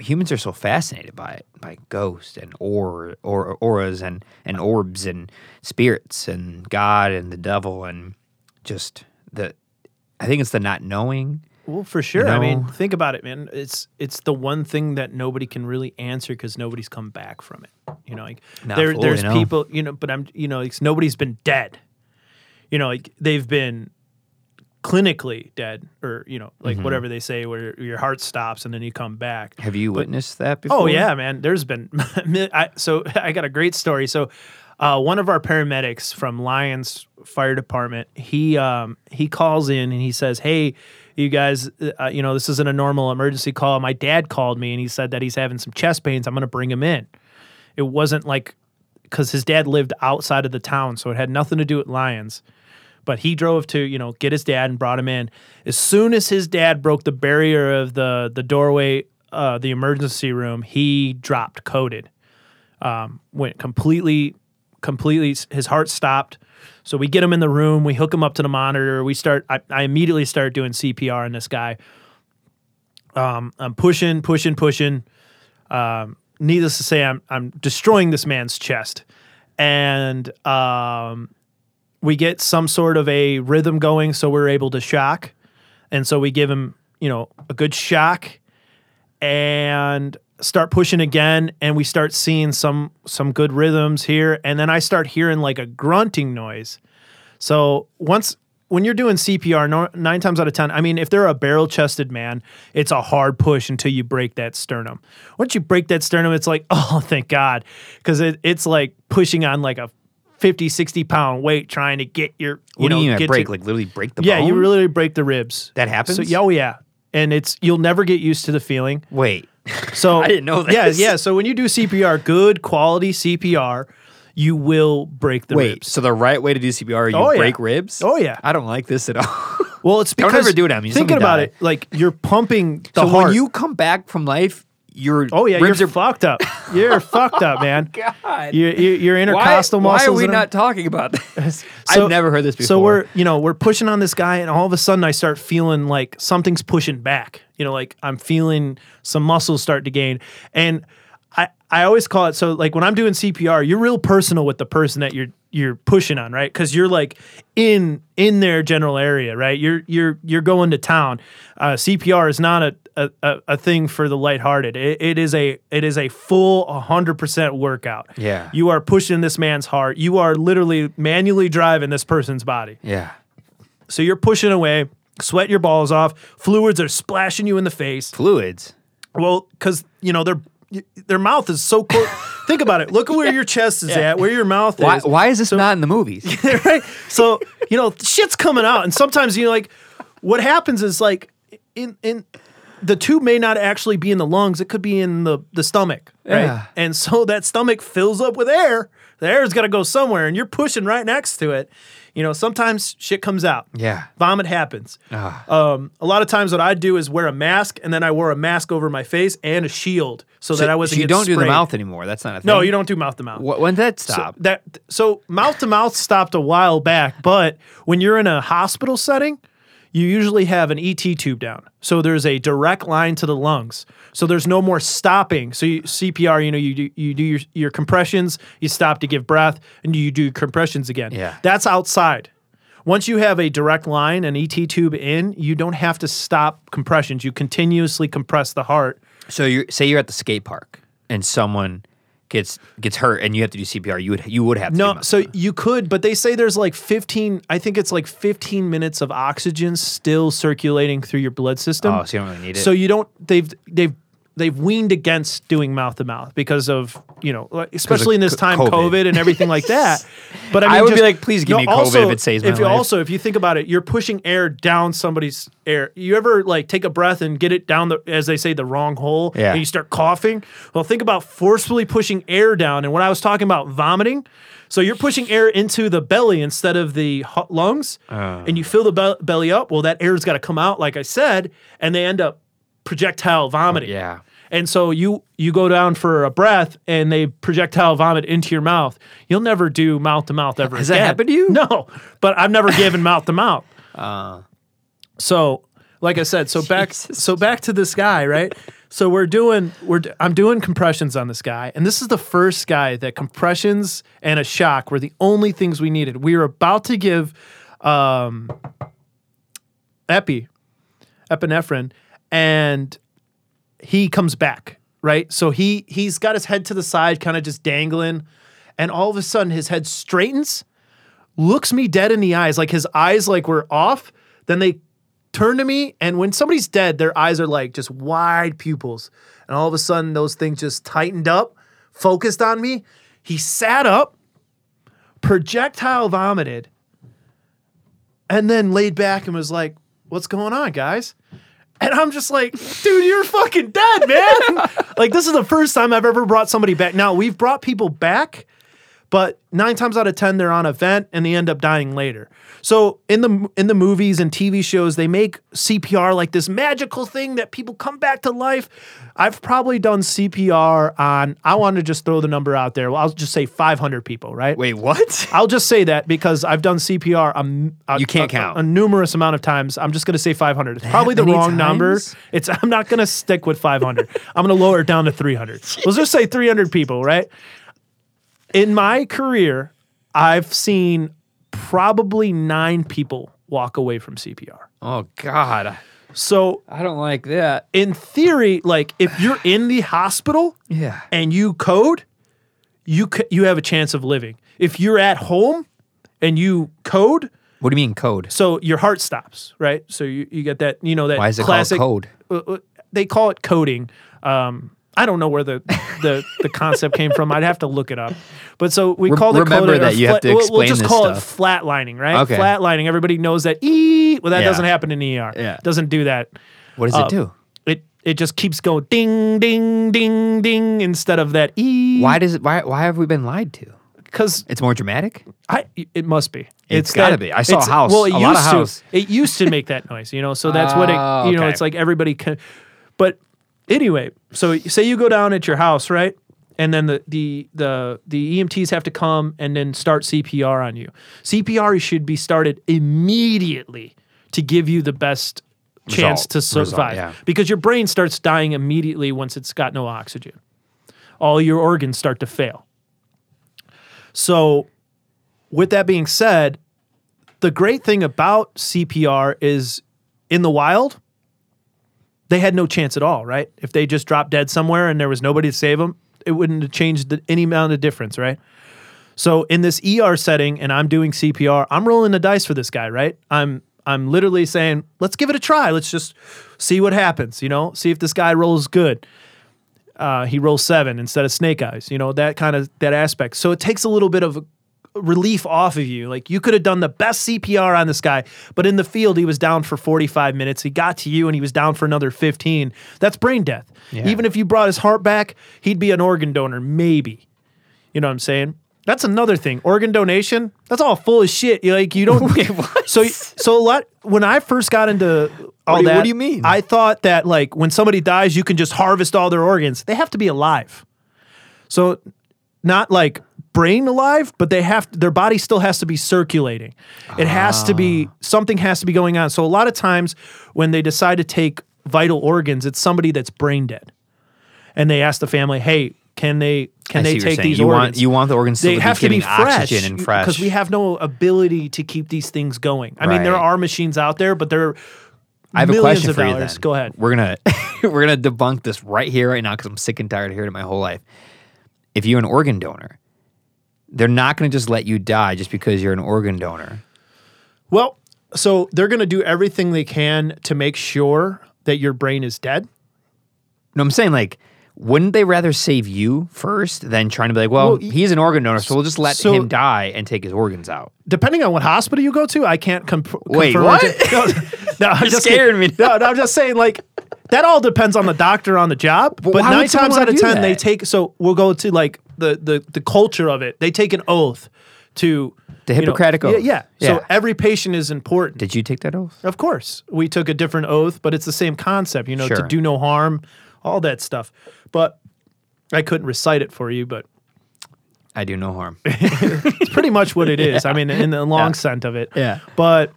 humans are so fascinated by it, by ghosts and or or auras and and orbs and spirits and God and the devil and just the. I think it's the not knowing. Well, for sure. I mean, think about it, man. It's it's the one thing that nobody can really answer because nobody's come back from it. You know, like Not there, fully, there's no. people, you know, but I'm, you know, like nobody's been dead. You know, like they've been clinically dead, or you know, like Mm-hmm. whatever they say, where your heart stops and then you come back. Have you witnessed that before? Oh yeah, man. There's been I, so I got a great story. So uh, one of our paramedics from Lyons Fire Department, he um, he calls in and he says, "Hey, you guys, uh, you know this isn't a normal emergency call. My dad called me and he said that he's having some chest pains. I'm going to bring him in. It wasn't like because his dad lived outside of the town, so it had nothing to do with Lyons." But he drove to, you know, get his dad and brought him in. As soon as his dad broke the barrier of the the doorway, uh, the emergency room, he dropped coded. Um, went completely, completely. His heart stopped. So we get him in the room. We hook him up to the monitor. We start. I, I immediately start doing CPR on this guy. Um, I'm pushing, pushing, pushing. Um, needless to say, I'm I'm destroying this man's chest, and um, we get some sort of a rhythm going so we're able to shock. And so we give him you know a good shock and start pushing again and we start seeing some some good rhythms here. And then i start hearing like a grunting noise. So once when you're doing cpr nine times out of ten i mean if they're a barrel chested man it's a hard push until you break that sternum. Once you break that sternum it's like oh thank god. Because it, it's like pushing on like a 50 60 pound weight trying to get your you What know do you mean get break? to- like literally break the yeah bone? you really break the ribs That happens? so yeah, oh yeah and it's you'll never get used to the feeling Wait. so I didn't know Yeah, yeah. So when you do CPR, good quality CPR, you will break the Wait. ribs. So the right way to do CPR, you Oh, yeah. break ribs? Oh yeah. I don't like this at all. Well, it's Don't because ever do it me. Thinking about die. it, like you're pumping the so heart. when you come back from life, your oh yeah, ribs you're are fucked up. You're fucked up, oh, man. God. Your, your, your intercostal why muscles. Why are we not talking about this? So- I've never heard this before. So we're you know we're pushing on this guy, and all of a sudden I start feeling like something's pushing back. You know, like I'm feeling some muscles start to gain, and I I always call it so like when I'm doing CPR, you're real personal with the person that you're you're pushing on, right? Because you're like in in their general area, right? You're you're you're going to town. Uh, CPR is not a a, a, thing for the lighthearted. It, it is a it is a full 100% workout. Yeah. You are pushing this man's heart. You are literally manually driving this person's body. yeah. So you're pushing away, sweat your balls off, fluids are splashing you in the face. Fluids. Well, because you know their their mouth is so close. Think about it. Look at where your chest is at, where your mouth Why, is. why is this not in the movies? right? So you know shit's coming out, and sometimes you know like what happens is like in in the tube may not actually be in the lungs; it could be in the the stomach, right? Yeah. And so that stomach fills up with air. The air's got to go somewhere, and you're pushing right next to it. You know, sometimes shit comes out. yeah. Vomit happens. Ah. Um, a lot of times, what I do is wear a mask, and then I wore a mask over my face and a shield so, that I wasn't. so you don't do the mouth anymore. That's not a thing. No, you don't do mouth to mouth. When did that So stop? that so mouth to mouth stopped a while back, but when you're in a hospital setting, you usually have an ET tube down. So there's a direct line to the lungs. So there's no more stopping. So you, CPR, you know, you do you do your, your compressions, you stop to give breath, and you do compressions again. Yeah. That's outside. Once you have a direct line, an ET tube in, you don't have to stop compressions. You continuously compress the heart. so you say you're at the skate park and someone gets gets hurt and you have to do CPR. You would you would have to. No, so you could, but they say there's like 15, I think it's like 15 minutes of oxygen still circulating through your blood system. oh, so you don't really need it. So you don't they've they've they've weaned against doing mouth to mouth because of, you know, especially in this time COVID. COVID. and everything like that. But I, mean, I would be like, please give me COVID also, if it saves my if you life. Also, if you think about it, you're pushing air down somebody's air. You ever like take a breath and get it down the, as they say, the wrong hole, Yeah. and you start coughing? Well, think about forcefully pushing air down. And when I was talking about vomiting, so you're pushing air into the belly instead of the lungs, uh. and you fill the be- belly up. Well, that air's got to come out, like I said, and they end up projectile vomiting. yeah. And so you you go down for a breath and they projectile vomit into your mouth. You'll never do mouth to mouth ever Has that happened to you? No, but I've never given mouth to mouth. Uh, So, like I said, so back Jesus. so back to this guy, right? So we're doing we're I'm doing compressions on this guy, and this is the first guy that compressions and a shock were the only things we needed. We were about to give um, epi, epinephrine, and he comes back right. So he he's got his head to the side, kind of just dangling, and all of a sudden his head straightens, looks me dead in the eyes, like his eyes like were off. Then they turn to me, and when somebody's dead, their eyes are like just wide pupils. And all of a sudden, those things just tightened up, focused on me. He sat up, projectile vomited, and then laid back and was like, What's going on, guys? And I'm just like, dude, you're fucking dead, man. like, this is the first time I've ever brought somebody back. Now, we've brought people back, but nine times out of ten, they're on a vent and they end up dying later. So in the in the movies and TV shows, they make CPR like this magical thing that people come back to life. I've probably done CPR on. I want to just throw the number out there. Well, I'll just say 500 people, right? Wait, what? I'll just say that because I've done CPR a, a, You can't a- count. a, numerous amount of times. I'm just going to say 500. It's probably the wrong number. It's I'm not going to stick with 500. I'm going to lower it down to 300. Let's just say 300 people, right? In my career, I've seen probably 9 people walk away from CPR. Oh God, So, I don't like that. in theory, like if you're in the hospital, Yeah. and you code, you c- you have a chance of living. If you're at home and you code, What do you mean code? so your heart stops, right? So you, you get that, you know, that Why is it classic called uh, uh, They call it coding. Um, I don't know where the, the, the concept came from. I'd have to look it up. But so we call it remember that you have to we'll- We'll just call stuff. it flatlining, right? Okay. Flatlining. Everybody knows that. E. Well, that Yeah. doesn't happen in ER. Yeah. Doesn't do that. What does Uh, it do? It it just keeps going ding ding ding ding instead of that e. Why does it? Why? Why have we been lied to? Because It's more dramatic. I it must be. It's gotta be. I saw a house, Well, it a used lot of to. house. It used to make that noise, you know. So that's what it. You know, okay. it's like everybody can. But anyway, so say you go down at your house, right? And then the the the the EMTs have to come and then start CPR on you. CPR should be started immediately to give you the best chance Result. to Result, survive yeah. because your brain starts dying immediately once it's got no oxygen. All your organs start to fail. So, with that being said, the great thing about CPR is in the wild, they had no chance at all, right? If they just dropped dead somewhere and there was nobody to save them, it wouldn't have changed the, any amount of difference, right? So in this ER setting, and I'm doing CPR, I'm rolling the dice for this guy, right? I'm I'm literally saying, let's give it a try. Let's just see what happens. You know, see if this guy rolls good. Uh, he rolls seven instead of snake eyes. You know that kind of that aspect. So it takes a little bit of relief off of you. Like you could have done the best CPR on this guy, but in the field he was down for 45 minutes. He got to you and he was down for another 15. That's brain death. Yeah. Even if you brought his heart back, he'd be an organ donor, maybe. You know what I'm saying? That's another thing. Organ donation, that's all full of shit. You like you don't Wait? So so a lot when I first got into all What do that what do you mean? I thought that like when somebody dies you can just harvest all their organs. They have to be alive. So not like brain alive, but they have their body still has to be circulating. It has to be Ah. something has to be going on. So a lot of times when they decide to take vital organs, it's somebody that's brain dead. And they ask the family, "Hey, can they can I they what you're take saying. these you organs?" Want, you want the organs still they to have be to be fresh oxygen and fresh because we have no ability to keep these things going. I mean, there Right. are machines out there, but they're I have a millions question of for you. dollars. Then. Go ahead. We're gonna we're gonna debunk this right here, right now, because I'm sick and tired of hearing it my whole life. If you're an organ donor, they're not gonna just let you die just because you're an organ donor. Well, so they're going to do everything they can to make sure that your brain is dead. No, I'm saying like, wouldn't they rather save you first than trying to be like, well, Well, he's an organ donor, so we'll just let so- him die and take his organs out. Depending on what hospital you go to, I can't comp- Wait, confirm. or what? No, no, I'm You're just scaring kidding. me. No, no, I'm just saying like that all depends on the doctor on the job. But, why nine times out of ten, they take. So we'll go to like the the the culture of it. They take an oath to The know- Hippocratic yeah, oath. Yeah, Yeah. So every patient is important. Did you take that oath? Of course, we took a different oath, but it's the same concept, you know, to do no harm, all that stuff. But I couldn't recite it for you, but I do no harm. it's pretty much what it is. I mean, in the long Yeah. sense of it. Yeah. But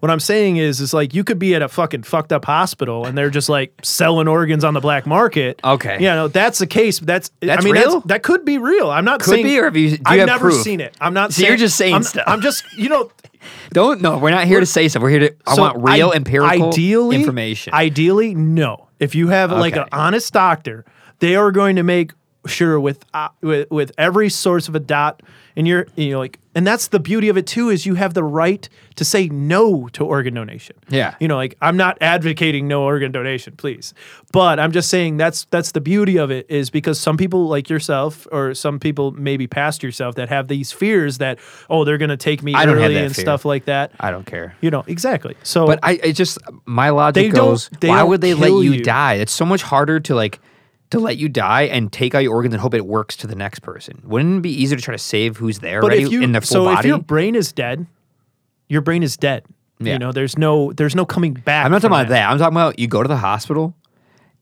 What I'm saying is, is like you could be at a fucking fucked up hospital and they're just like selling organs on the black market. Okay. Yeah, no, that's the case. That's, That's I mean, real? that could be real. I'm not Could saying. be, or have you- do you I've have never proof? seen it. I'm not. So you're saying, just saying I'm, stuff. I'm just, you know, Don't no, we're not here to say stuff. We're here to. I so want real I- empirical ideally, information. Ideally, no. If you have like an honest doctor, they are going to make sure with uh, with, with every source of a dot in you're you know like and that's the beauty of it too is you have the right to say no to organ donation. Yeah. You know like I'm not advocating no organ donation, please. But I'm just saying that's that's the beauty of it is because some people like yourself or some people maybe past yourself that have these fears that oh they're going to take me I don't early and fear. stuff like that. I don't care. You know, exactly. So But I, it just my logic goes. they why would they let you, you. die? It's so much harder to like to let you die and take out your organs and hope it works to the next person. Wouldn't it be easier to try to save who's there But already if you in the full so if body? your brain is dead, your brain is dead. Yeah. You know, there's no there's no coming back. I'm not talking about that. I'm talking about you go to the hospital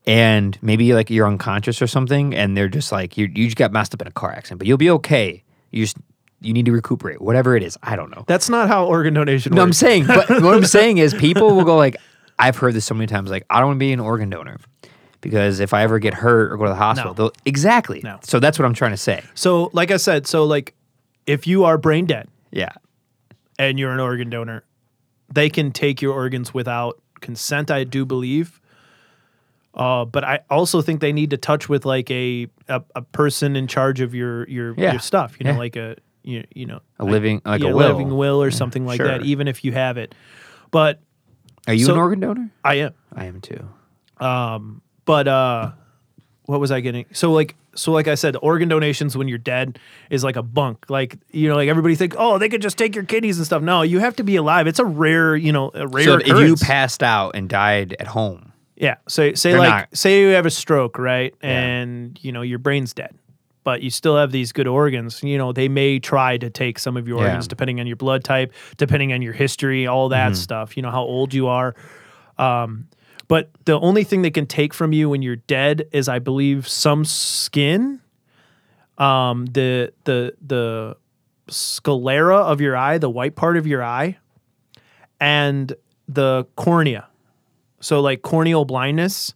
and maybe like you're unconscious or something, and they're just like you you just got messed up in a car accident, but you'll be okay. You just you need to recuperate, whatever it is. I don't know. That's not how organ donation works. No, I'm saying, but what I'm saying is people will go like, I've heard this so many times, like, I don't want to be an organ donor because if I ever get hurt or go to the hospital, No. they'll exactly. No. So that's what I'm trying to say. So, like I said, so like if you are brain dead Yeah. and you're an organ donor, they can take your organs without consent, I do believe. Uh, but I also think they need to touch with like a a, a person in charge of your your, Yeah. your stuff. You know, Yeah. like a you, you know A living, like yeah, a will. living will or something like that, even if you have it. But Are you So- an organ donor? I am. I am too. But uh what was i getting? So like so like i said organ donations when you're dead is like a bunk. Like you know like everybody think oh they could just take your kidneys and stuff. No you have to be alive. It's a rare you know a rare So if you passed out and died at home, yeah say say They're like not- say you have a stroke right? Yeah. and you know your brain's dead but you still have these good organs. You know they may try to take some of your Yeah. organs depending on your blood type depending on your history all that Mm-hmm. stuff. You know how old you are. Um, but the only thing they can take from you when you're dead is i believe some skin. Um, the the the sclera of your eye the white part of your eye and the cornea. So like corneal blindness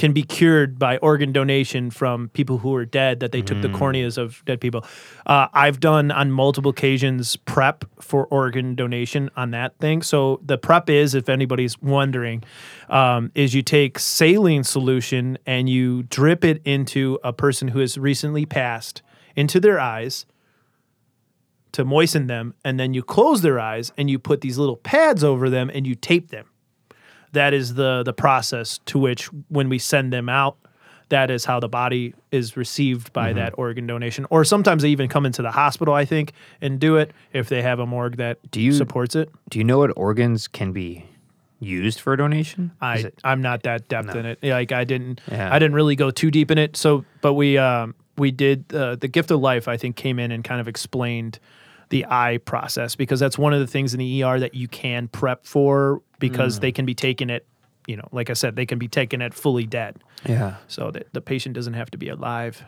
can be cured by organ donation from people who are dead that they took the corneas of dead people. Uh, I've done on multiple occasions prep for organ donation on that thing. So the prep is, if anybody's wondering, um, is you take saline solution and you drip it into a person who has recently passed into their eyes to moisten them, and then you close their eyes and you put these little pads over them and you tape them that is the the process to which when we send them out that is how the body is received by that organ donation. Or sometimes they even come into the hospital i think and do it if they have a morgue that Do you- supports it. do you know what organs can be used for a donation? I it- i'm not that depth in it. Like i didn't Yeah. i didn't really go too deep in it. So but we um we did uh, the gift of life i think came in and kind of explained the eye process because that's one of the things in the er that you can prep for because Mm. they can be taken at you know like i said they can be taken at fully dead yeah. so that the patient doesn't have to be alive.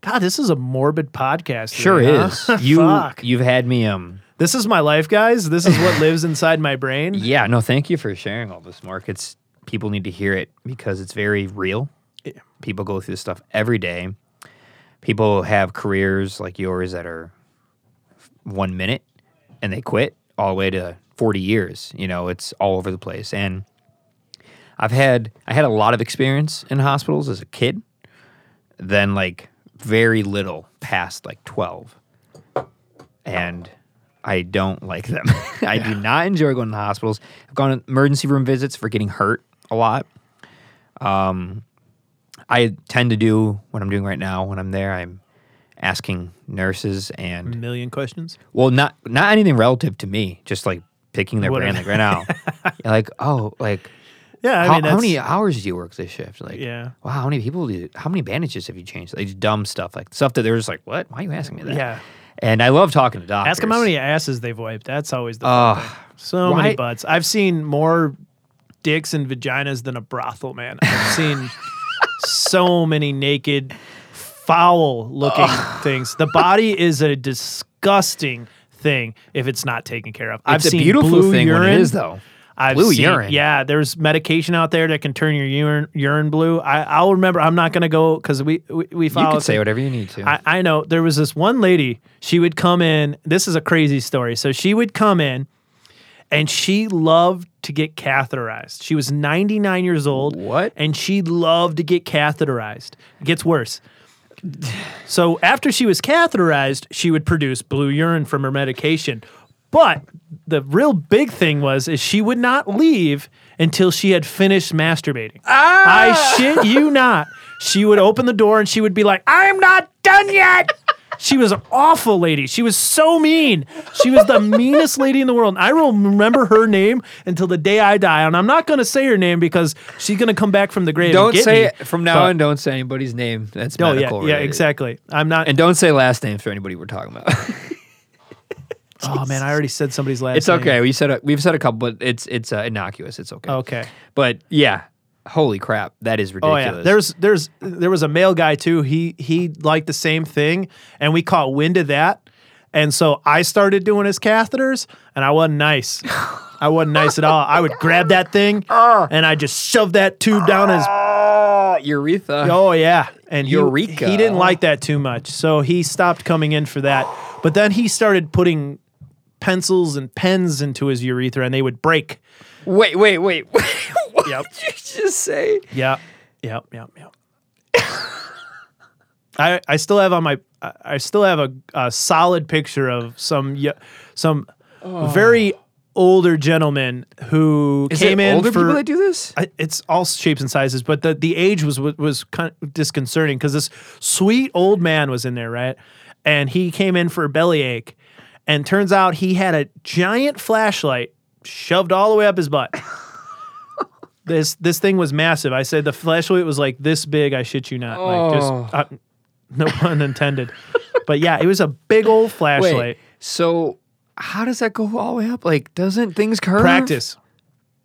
God, this is a morbid podcast. Sure today, is. huh? You Fuck. you've had me um This is my life, guys. This is what lives inside my brain. Yeah, no, thank you for sharing all this, Mark. It's people need to hear it because it's very real. Yeah. People go through this stuff every day. People have careers like yours that are one minute and they quit all the way to 40 years. You know, it's all over the place. And I've had I had a lot of experience in hospitals as a kid, then like very little past like 12. And I don't like them. I do not enjoy going to hospitals. I've gone to emergency room visits for getting hurt a lot. Um, I tend to do what I'm doing right now when I'm there. I'm asking nurses and A million questions. well, not not anything relative to me, just like picking their What brain. Like right now, like oh, like Yeah, I how, mean, how many hours do you work this shift? Like Yeah. wow, how many people do? You, how many bandages have you changed? Like dumb stuff, like stuff that they're just like, what? Why are you asking me that? Yeah. And I love talking to doctors. Ask them how many asses they've wiped. That's always the Oh, so why- many butts. I've seen more dicks and vaginas than a brothel, man. I've seen so many naked, foul looking things. The body is a disgusting thing if it's not taken care of. It's I've a seen beautiful blue thing urine. when it is, though. I've Blue seen- urine. Yeah, there's medication out there that can turn your urine urine blue. I, I'll remember. I'm not gonna go because we we, we You follow. can say whatever you need to. I, I know there was this one lady. She would come in. This is a crazy story. So she would come in, and she loved to get catheterized. She was 99 years old. What? And she loved to get catheterized. It gets worse. So after she was catheterized, she would produce blue urine from her medication. But the real big thing was is she would not leave until she had finished masturbating. Ah! I shit you not. She would open the door and she would be like, "I'm not done yet." She was an awful lady. She was so mean. She was the meanest lady in the world. I will remember her name until the day I die. And I'm not going to say her name because she's going to come back from the grave. don't get say me. it from now But- on. Don't say anybody's name. That's Oh yeah, medical. yeah, related. exactly. I'm not. And don't say last names for anybody we're talking about. oh man, I already said somebody's last. Name. It's name. okay. We said a, we've said a couple, but it's it's uh, innocuous. It's okay. Okay. But yeah, holy crap, that is oh, ridiculous. Oh ridiculous. yeah, there's there's there was a male guy too. He he liked the same thing, and we caught wind of that, and so I started doing his catheters, and I wasn't nice. I wasn't nice at all. I would grab that thing ah. and I just shove that tube down his. oh, urethra. Oh yeah, and he, Eureka. he didn't like that too much, so he stopped coming in for that. But then he started putting pencils and pens into his urethra, and they would break. Wait, wait, wait. what Yep. did you just say? Yep. Yep. Yep. Yep. I I still have on my I still have a, a solid picture of some some oh. very older gentleman who Is came it in older for people that do this? I- it's all shapes and sizes, but the the age was was, was kind of disconcerting because this sweet old man was in there, right? And he came in for a bellyache, and turns out he had a giant flashlight shoved all the way up his butt. this this thing was massive. I said the flashlight was like this big. I shit you not. Like Oh. just uh, no pun intended. but yeah, it was a big old flashlight. Wait, so how does that go all the way up? Like, doesn't things curve? Practice.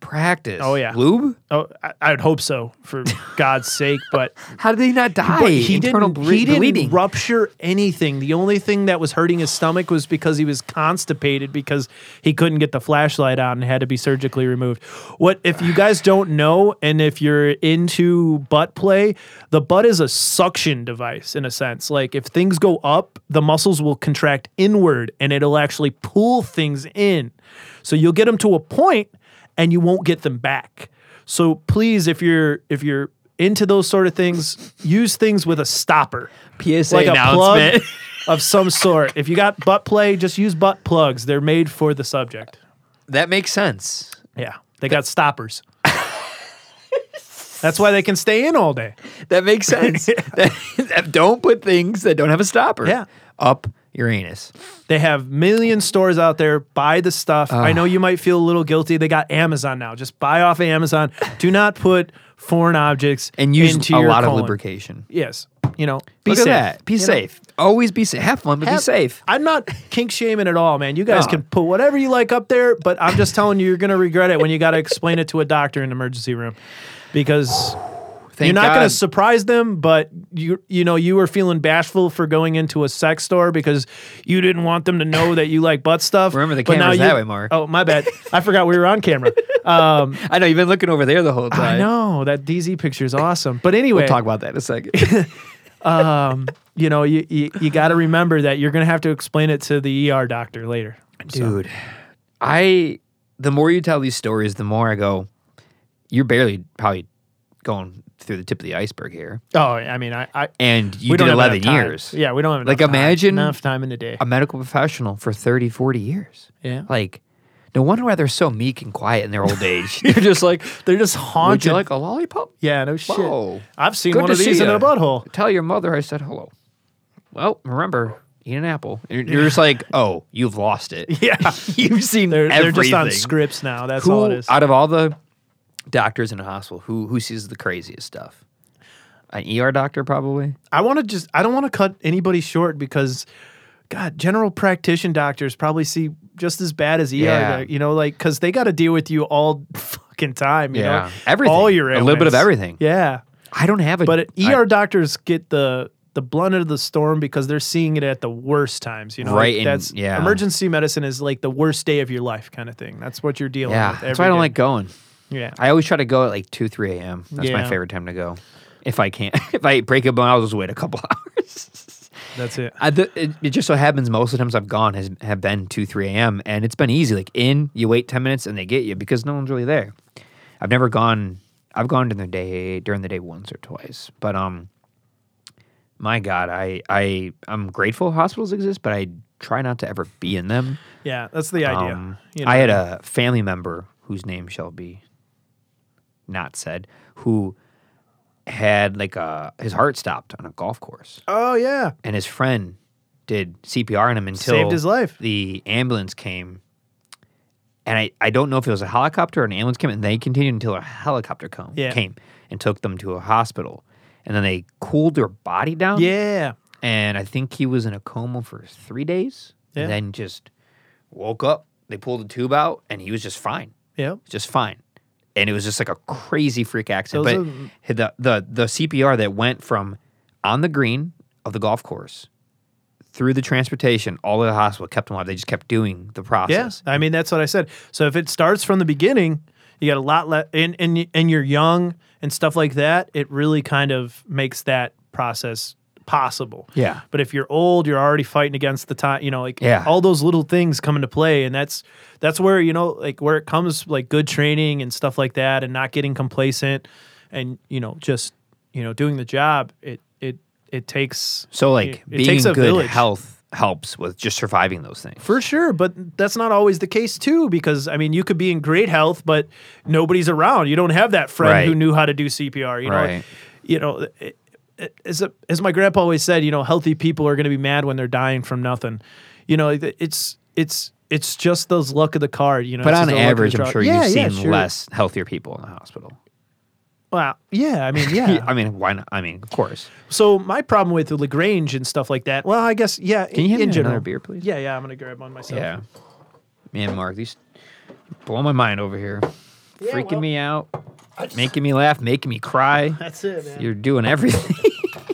Practice. Oh, yeah. Lube? Oh, I, I'd hope so for God's sake. But How did he not die? But he Internal didn't. ble- he didn't bleeding. rupture anything. The only thing that was hurting his stomach was because he was constipated because he couldn't get the flashlight on and had to be surgically removed. What if you guys don't know, and if you're into butt play, the butt is a suction device in a sense. Like if things go up, the muscles will contract inward, and it'll actually pull things in. So you'll get them to a point, and you won't get them back. So please, if you're if you're into those sort of things, use things with a stopper, PSA like a plug announcement. of some sort. If you got butt play, just use butt plugs. They're made for the subject. that makes sense. Yeah, they got stoppers. That's why they can stay in all day. That makes sense. don't put things that don't have a stopper. Yeah. Up your anus. They have million stores out there. Buy the stuff. I know ah. you might feel a little guilty. They got Amazon now. Just buy off of Amazon. Do not put foreign objects And use into a your lot of lubrication. Yes, you know, be Look safe. at that. Be You know? safe. Always be safe. Have fun, but be Have- safe. I'm not kink shaming at all, man. You guys No. can put whatever you like up there, but I'm just telling you, you're going to regret it when you got to explain it to a doctor in the emergency room because Thank you're not going to surprise them. But you, you know, you were feeling bashful for going into a sex store because you didn't want them to know that you like butt stuff. Remember, the camera's that way, Mark. Oh, my bad. I forgot we were on camera. Um, I know you've been looking over there the whole time. I know that DZ picture is awesome. But anyway, We'll talk about that in a second. you know, you you, you got to remember that you're going to have to explain it to the ER doctor later. So- Dude, I the more you tell these stories, the more I go, you're barely probably going through the tip of the iceberg here. Oh, I mean, I, I And you did 11 years. Yeah, we don't have Like, enough time. imagine- enough time in the day. A medical professional for 30, 40 years. yeah, Like, no wonder why they're so meek and quiet in their old age. they're just like, they're just would haunted. you like a lollipop? yeah, no shit. Whoa. I've seen Good one of these in a butthole. Tell your mother I said hello. Well, remember, eat an apple. You're, you're just like, oh, you've lost it. Yeah, You've seen they're they're just on scripts now. That's who, all it is. out of all the doctors in a hospital, who who sees the craziest stuff? An ER doctor, probably. I want to just I don't want to cut anybody short because God, general practitioner doctors probably see just as bad as ER. Yeah. You know, like because they got to deal with you all fucking time. You Yeah. know, Everything. all your A little bit of everything. Yeah, I don't have a. but I- ER doctors get the the blunt of the storm because they're seeing it at the worst times. You know, Right, Like, and- that's yeah. emergency medicine is like the worst day of your life, kind of thing. That's what you're dealing Yeah, with. that's why I don't day. like going. Yeah, I always try to go at like two, three a.m. That's my Yeah. favorite time to go. If I can't, if I break a bone, I'll just wait a couple hours. that's it. I, it, it just so happens most of the times I've gone has have been two, three a.m. and it's been easy. Like in, you wait ten minutes and they get you because no one's really there. I've never gone. I've gone during the day during the day once or twice, but um, my God, I I I'm grateful hospitals exist, but I try not to ever be in them. Yeah, that's the idea. Um, you know? I had a family member whose name shall be not said, who had like a his heart stopped on a golf course, Oh yeah, and his friend did CPR on him until saved his life. the ambulance came. And I, I don't know if it was a helicopter or an ambulance came, and they continued until a helicopter come, Yeah. came and took them to a hospital. And then they cooled their body down. Yeah, And I think he was in a coma for three days. Yeah. And then just woke up. They pulled the tube out, and he was just fine, yeah. just fine. And it was just like a crazy freak accident. Those but the, the the CPR that went from on the green of the golf course through the transportation all the way to the hospital kept them alive. They just kept doing the process. Yeah, I mean that's what I said. So if it starts from the beginning, you got a lot less, and and and you're young and stuff like that. It really kind of makes that process possible. Yeah. But if you're old, you're already fighting against the time. You know, like Yeah. all those little things come into play, and that's that's where you know, like where it comes, like good training and stuff like that, and not getting complacent, and you know, just you know, doing the job. It it it takes So like it, it being takes a good village. health helps with just surviving those things. For sure, but that's not always the case too. Because I mean, you could be in great health, but nobody's around. You don't have that friend Right. who knew how to do CPR. You know, Right. you know, it- it- as a, as my grandpa always said, you know, healthy people are going to be mad when they're dying from nothing. You know, it's it's it's just those luck of the card. You know, but on just the luck of average, I'm sure Yeah, you've yeah, seen sure. less healthier people in the hospital. Well, yeah, I mean, yeah. I mean, why not? I mean, of course. So my problem with Lagrange and stuff like that. Well, I guess yeah. Can you hand in me general. another beer, please? Yeah, yeah. I'm gonna grab one myself. Yeah. Man, Mark, these blow my mind over here. Yeah, Freaking well, me out, making me laugh, making me cry. That's it, man. You're doing everything.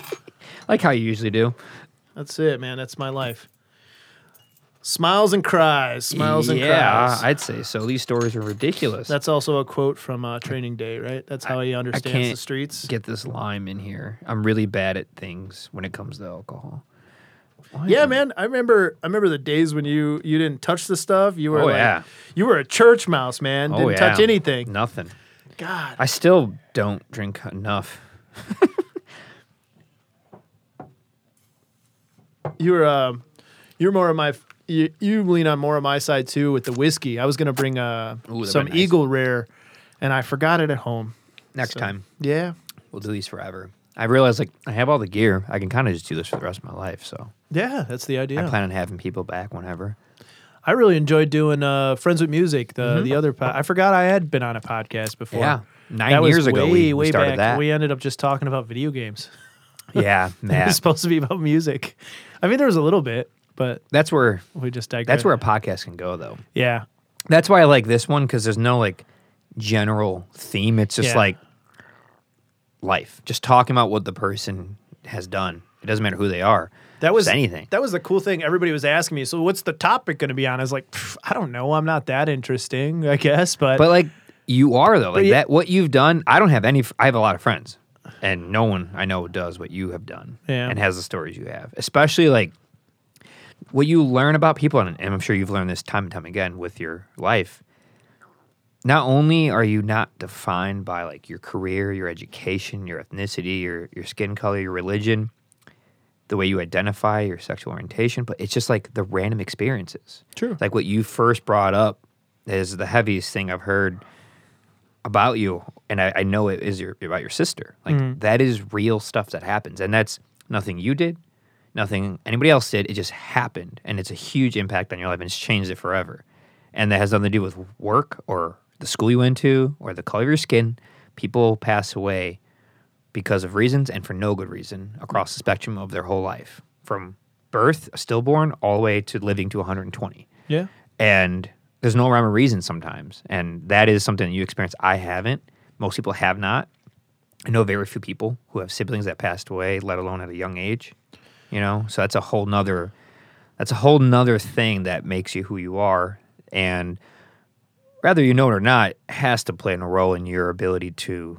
like how you usually do. That's it, man. That's my life. Smiles and cries. Smiles and yeah, cries. I'd say so. These stories are ridiculous. That's also a quote from uh, Training Day, right? That's how he understands the can't streets. Get this lime in here. I'm really bad at things when it comes to alcohol. Why Yeah, man. I remember. I remember the days when you you didn't touch the stuff. You were Oh, like, yeah. you were a church mouse, man. Oh, Didn't touch yeah. anything. Nothing. God. I still don't drink enough. You were um, you're more of my. You, you lean on more of my side too with the whiskey. I was gonna bring uh Ooh, that'd some nice. Eagle Rare, and I forgot it at home. Next So- time, Yeah. we'll do these forever. I realized like I have all the gear. I can kind of just do this for the rest of my life. So Yeah, that's the idea. I plan on having people back whenever. I really enjoyed doing uh, Friends with Music. The the other po- I forgot I had been on a podcast before. Mm-hmm. Yeah, nine That was years ago way, we, way started back. that. We ended up just talking about video games. yeah, It was supposed to be about music. I mean, there was a little bit, but That's where we just digressed. that's where a podcast can go though. yeah, That's why I like this one because there's no like general theme. It's just Yeah. like life, just talking about what the person has done. It doesn't matter who they are. That was Just anything. That was the cool thing. Everybody was asking me, so what's the topic going to be on? I was like, I don't know. I'm not that interesting, I guess. But, But like you are though, like yeah- that. What you've done, I don't have any. I have a lot of friends, and no one I know does what you have done, Yeah. and has the stories you have. Especially like what you learn about people, and, and I'm sure you've learned this time and time again with your life. Not only are you not defined by like your career, your education, your ethnicity, your your skin color, your religion, the way you identify, your sexual orientation, but it's just like the random experiences. True. Like what you first brought up is the heaviest thing I've heard about you, and I, I know it is your about your sister. Like mm. that is real stuff that happens, and that's nothing you did, nothing anybody else did. It just happened, and it's a huge impact on your life, and it's changed it forever. And that has nothing to do with work or the school you went to or the color of your skin. People pass away because of reasons and for no good reason across the spectrum of their whole life, from birth, stillborn, all the way to living to 120 yeah, and there's no rhyme or reason sometimes. And that is something that you experience. I haven't. Most people have not. I know very few people who have siblings that passed away, let alone at a young age. You know, so that's a whole nother that's a whole nother thing that makes you who you are. And whether you know it or not, has to play a role in your ability to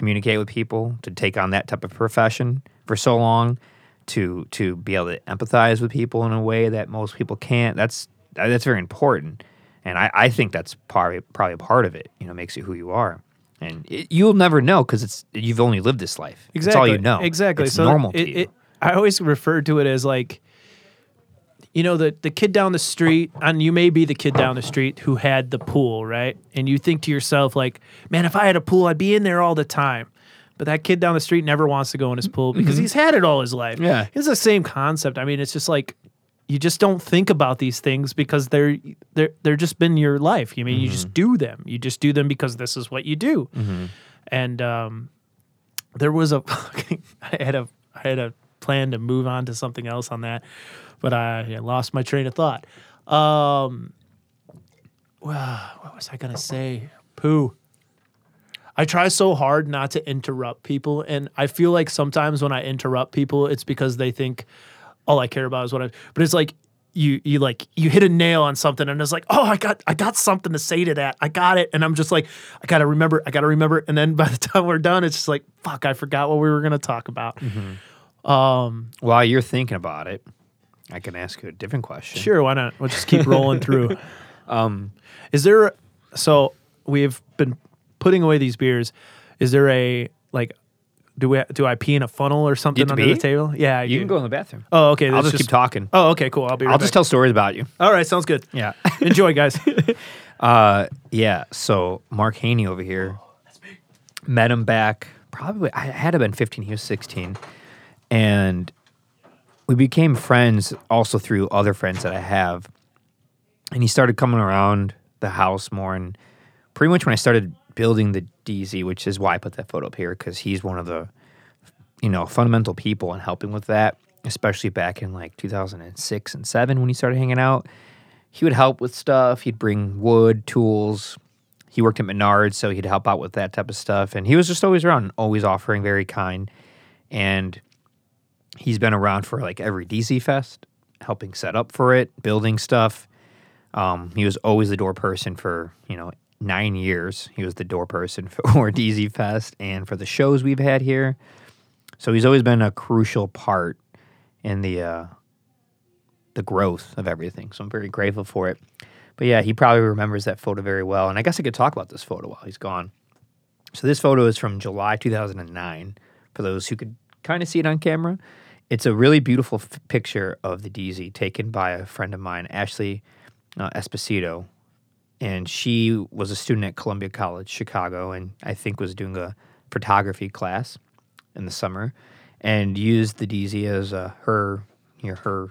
communicate with people, to take on that type of profession for so long, to to be able to empathize with people in a way that most people can't. That's that's very important, and I, I think that's probably probably a part of it. You know, makes you who you are, and it, you'll never know because it's you've only lived this life. Exactly. That's all you know. Exactly. It's so normal it, to you. it- I always refer to it as like, you know, the the kid down the street, and you may be the kid down the street who had the pool, right? And you think to yourself, like, man, if I had a pool, I'd be in there all the time. But that kid down the street never wants to go in his pool because he's had it all his life. Mm-hmm. Yeah. It's the same concept. I mean, it's just like you just don't think about these things because they're they're they're just been your life. You mean you Mm-hmm. just do them. You just do them because this is what you do. And um, there was a I had a I had a plan to move on to something else on that, but I, I lost my train of thought. Um, well, what was I gonna say? Pooh. I try so hard not to interrupt people, and I feel like sometimes when I interrupt people, it's because they think all I care about is what I. But it's like you you like you hit a nail on something, and it's like, oh, I got I got something to say to that. I got it, and I'm just like, I gotta remember, I gotta remember, and then by the time we're done, it's just like, fuck, I forgot what we were gonna talk about. Um, While you're thinking about it, I can ask you a different question. Sure, why not? We'll just keep rolling through. Um, is there so we've been putting away these beers? Is there a like do we do I pee in a funnel or something under pee? the table? Yeah, I You do. can go in the bathroom. Oh, okay. I'll that's just, keep talking. Oh, okay, cool. I'll be. Right I'll just tell stories about you. All right, sounds good. Yeah. Enjoy, guys. Uh, yeah. So Mark Haney over here met him back. Probably I had to have been 15. He was 16, and we became friends also through other friends that I have. And he started coming around the house more, and pretty much when I started building the DZ, which is why I put that photo up here because he's one of the you know fundamental people in helping with that, especially back in like 2006 and seven when he started hanging out he would help with stuff. He'd bring wood, tools. He worked at Menards, so he'd help out with that type of stuff. And he was just always around, always offering, very kind. And he's been around for like every DZ Fest, helping set up for it, building stuff. Um, he was always the door person for, you know, nine years. He was the door person for DZ Fest and for the shows we've had here. So he's always been a crucial part in the uh, the growth of everything. So I'm very grateful for it. But yeah, he probably remembers that photo very well. And I guess I could talk about this photo while he's gone. So this photo is from July 2009. For those who could kind of see it on camera, it's a really beautiful f- picture of the DZ taken by a friend of mine, Ashley uh, Esposito. And she was a student at Columbia College, Chicago, and I think was doing a photography class in the summer, and used the DZ as uh, her, you know, her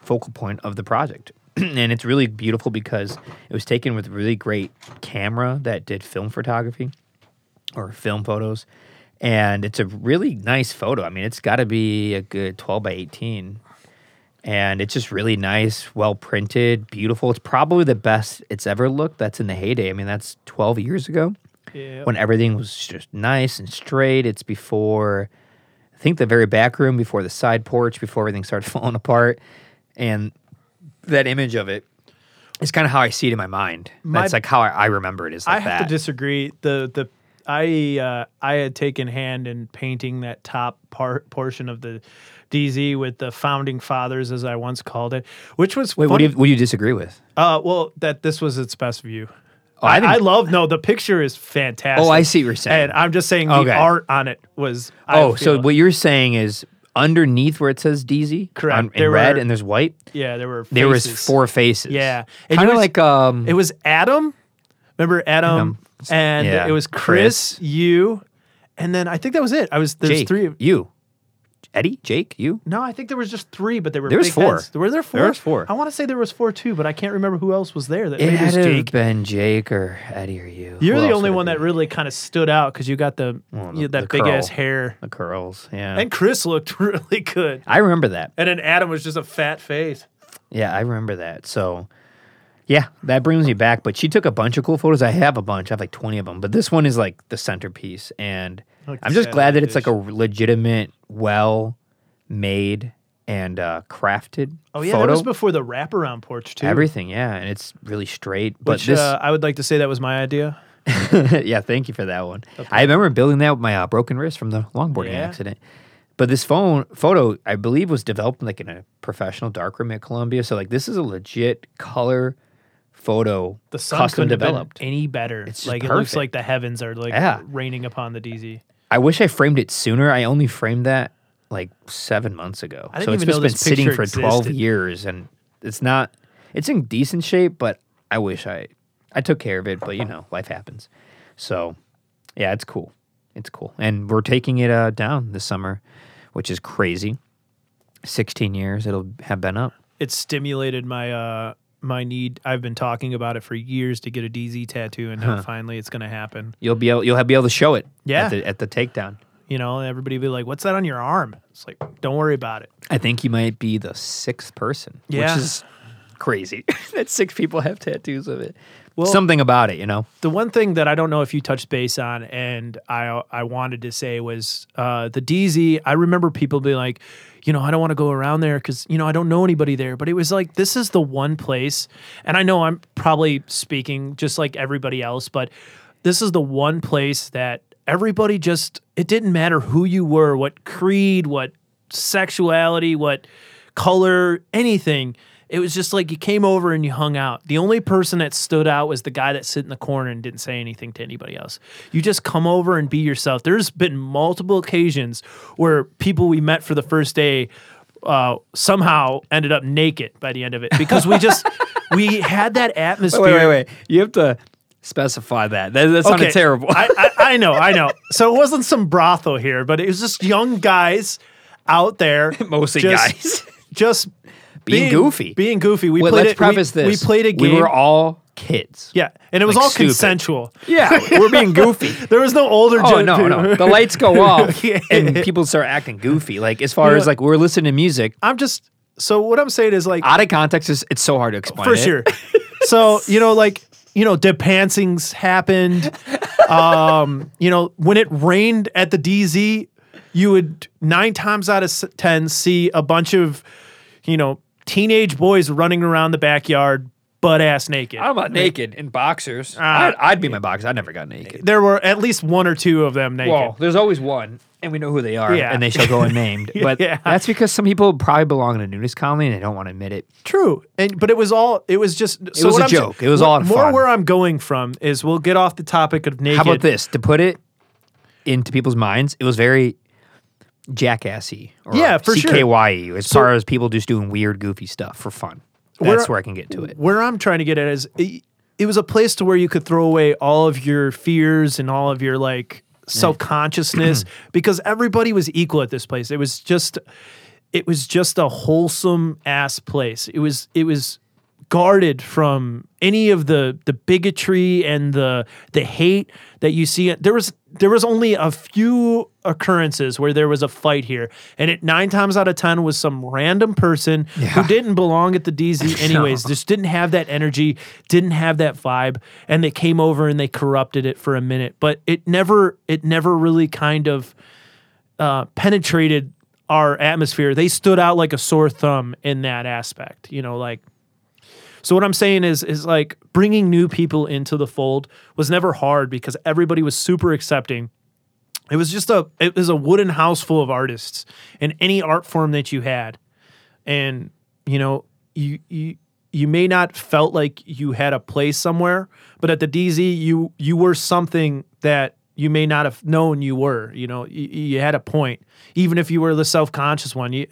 focal point of the project. and it's really beautiful because it was taken with a really great camera that did film photography or film photos. And it's a really nice photo. I mean, it's got to be a good 12 by 18. And it's just really nice, well printed, beautiful. It's probably the best it's ever looked. That's in the heyday. I mean, that's 12 years ago yeah. when everything was just nice and straight. It's before, I think, the very back room, before the side porch, before everything started falling apart. And that image of it is kind of how I see it in my mind. My- That's like how I, I remember it. Is like I have that. to disagree. The the I uh, I had taken hand in painting that top part portion of the DZ with the founding fathers, as I once called it, which was Wait, what do, you, what do you disagree with? uh, well, that this was its best view. Oh, I I, love no. The picture is fantastic. Oh, I see what you're saying. And I'm just saying the Okay. art on it was. I oh, so what you're saying is underneath where it says DZ, Correct. on- in There red, were- and there's white. yeah, there were There was four faces. Yeah. And kind of like um. It was Adam. Remember Adam, Adam. And Yeah. it was Chris, you, and then I think that was it. I was there's Jake, three. You, Eddie, Jake, you. No, I think there was just three, but they were There was four. heads. Were there four? There was four. I want to say there was four too, but I can't remember who else was there. That It had Jake. been Jake or Eddie or you. You're Who the only one that really kind of stood out because you got the, Well, you that the big ass hair, the curls. Yeah, and Chris looked really good. I remember that. And then Adam was just a fat face. Yeah, I remember that. So, Yeah, that brings me back. But she took a bunch of cool photos. I have a bunch. I have like 20 of them. But this one is like the centerpiece. And like I'm just glad that it's like a legitimate, well made and uh, crafted Oh yeah, photo. that was before the wraparound porch too. Everything, yeah. And it's really straight. But Which this, uh, I would like to say that was my idea. yeah, thank you for that one. I remember building that with my uh, broken wrist from the longboarding Yeah. accident. But this phone photo, I believe, was developed like in a professional darkroom at Columbia. So like, this is a legit color photo, The sun custom couldn't have been developed. any better. It's just like it looks perfect. like the heavens are like Yeah. raining upon the DZ. I wish I framed it sooner. I only framed that like seven months ago. I didn't so it's even just know been this sitting picture for twelve existed. years, and it's not. It's in decent shape, but I wish I I took care of it. But you know, life happens. So yeah, it's cool. It's cool, and we're taking it uh, down this summer, which is crazy. Sixteen years it'll have been up. It stimulated my uh my need. I've been talking about it for years to get a DZ tattoo, and now finally it's going to happen. You'll be able you'll have, be able to show it. Yeah. at the, at the takedown. You know, everybody be like, "What's that on your arm?" It's like, don't worry about it. I think you might be the sixth person, Yeah. which is crazy that six people have tattoos of it. Well- Something about it, you know. The one thing that I don't know if you touched base on, and I I wanted to say was uh, the DZ. I remember people being like, you know, I don't want to go around there because you know I don't know anybody there. But it was like this is the one place, and I know I'm probably speaking just like everybody else, but this is the one place that everybody just. It didn't matter who you were, what creed, what sexuality, what color, anything. It was just like you came over and you hung out. The only person that stood out was the guy that sit in the corner and didn't say anything to anybody else. You just come over and be yourself. There's been multiple occasions where people we met for the first day uh, somehow ended up naked by the end of it because we just we had that atmosphere. Wait, wait, wait. You have to specify that. That, that sounded terrible. I, I, I know, I know. So it wasn't some brothel here, but it was just young guys out there, Mostly just- guys. just Being goofy. being goofy. We played let's it. preface we, this. We played a game. We were all kids. yeah, and it was like all stupid. consensual. Yeah, we're being goofy. There was no older. Oh no, no! The lights go off Yeah. and people start acting goofy. Like as far You as like we're listening to music I'm just. So what I'm saying is like out of context is it's so hard to explain. for it. sure. so you know, like you know, depancings happened. Um, you know, when it rained at the DZ, you would nine times out of ten see a bunch of, you know, teenage boys running around the backyard, butt ass naked. I'm not naked in boxers. Uh, I'd, I'd be my boxer. I never got naked. there were at least one or two of them naked. Well, there's always one, and we know who they are, Yeah. and they shall go unnamed. But Yeah. that's because some people probably belong in a nudist colony and they don't want to admit it. True, and but it was all it was just so was what a I'm sa- joke. It was all more fun. where I'm going from is we'll get off the topic of naked. How about this? To put it into people's minds, it was very jackassy. Or Yeah, for sure. CKYE, as far as people just doing weird, goofy stuff for fun. Where- That's where I can get to it. Where I'm trying to get at is it, it was a place to where you could throw away all of your fears and all of your like self consciousness because everybody was equal at this place. It was just it was just a wholesome ass place. It was it was guarded from any of the the bigotry and the the hate that you see. There was there was only a few occurrences where there was a fight here, and it nine times out of ten was some random person who didn't belong at the DZ anyways. Just didn't have that energy, didn't have that vibe, and they came over and they corrupted it for a minute. But it never it never really kind of uh, penetrated our atmosphere. They stood out like a sore thumb in that aspect. You know, like so what I'm saying is is like bringing new people into the fold was never hard because everybody was super accepting. It was just a it was a wooden house full of artists in any art form that you had. And you know, you you you may not felt like you had a place somewhere, but at the DZ you you were something that you may not have known you were. You know, you, you had a point, even if you were the self conscious one. You,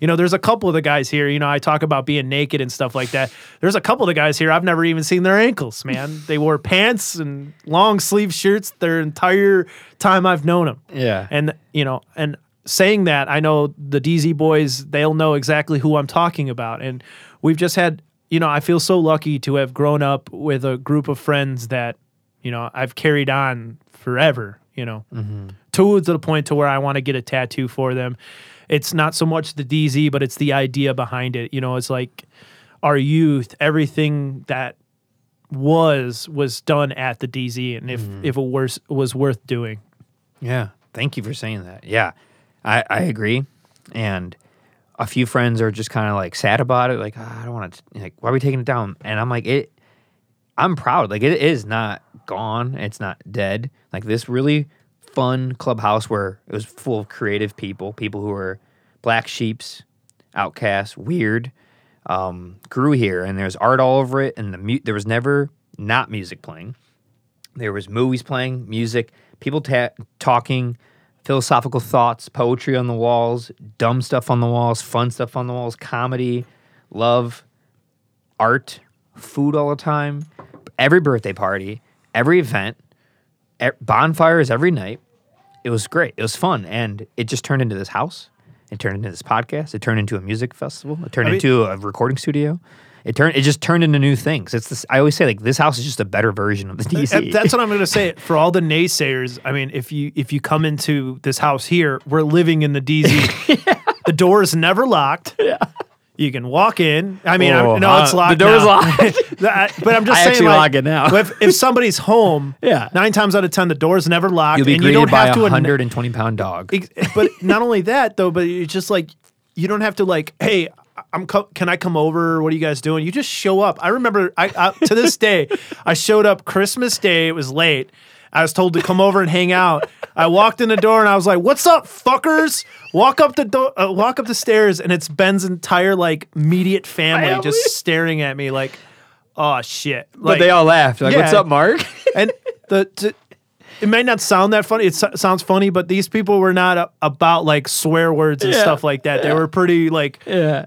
you know, there's a couple of the guys here. You know, I talk about being naked and stuff like that. There's a couple of the guys here I've never even seen their ankles. Man, they wore pants and long sleeve shirts their entire time I've known them. Yeah. And you know, and saying that, I know the DZ boys, they'll know exactly who I'm talking about. And we've just had, you know, I feel so lucky to have grown up with a group of friends that, you know, I've carried on forever, you know. To to the point to where I want to get a tattoo for them. It's not so much the DZ, but it's the idea behind it. You know, it's like our youth, everything that was was done at the DZ, and if Mm-hmm. if it was was worth doing. Yeah. Thank you for saying that. Yeah. I, I agree. And a few friends are just kind of like sad about it. Like, "Ah, I don't want to, like, why are we taking it down? And I'm like, it, I'm proud. Like, it is not gone. It's not dead. Like, this really fun clubhouse where it was full of creative people, people who were black sheeps, outcasts, weird, um, grew here. And there's art all over it. And the mu- there was never not music playing. There was movies playing, music, people ta- talking, philosophical thoughts, poetry on the walls, dumb stuff on the walls, fun stuff on the walls, comedy, love, art, food all the time, every birthday party, every event, bonfires every night. It was great. It was fun, and it just turned into this house. It turned into this podcast. It turned into a music festival. It turned I mean- into a recording studio. It turned. It just turned into new things. It's this. I always say like this house is just a better version of the DZ. That's what I'm going to say for all the naysayers. I mean, if you if you come into this house here, we're living in the DZ. The door is never locked. Yeah. You can walk in. I mean, Oh, I'm, no, it's locked. The door's now. locked. But I'm just I saying, like, lock it now. if, if somebody's home, Yeah. nine times out of ten, the door's never locked, You'll be and you greeted don't by have a to. anno- 120 pound dog. But not only that though, but it's just like you don't have to like, hey, I'm co- can I come over? What are you guys doing? You just show up. I remember I, I to this day, I showed up Christmas Day. It was late. I was told to come over and hang out. I walked in the door and I was like, "What's up, fuckers?" Walk up the door, uh, walk up the stairs, and it's Ben's entire like immediate family, Family? just staring at me like, "Oh shit!" But they all laughed. Like, what's up, Mark? and the to, it may not sound that funny. It so- sounds funny, but these people were not a, about like swear words and Yeah. stuff like that. They were pretty like yeah.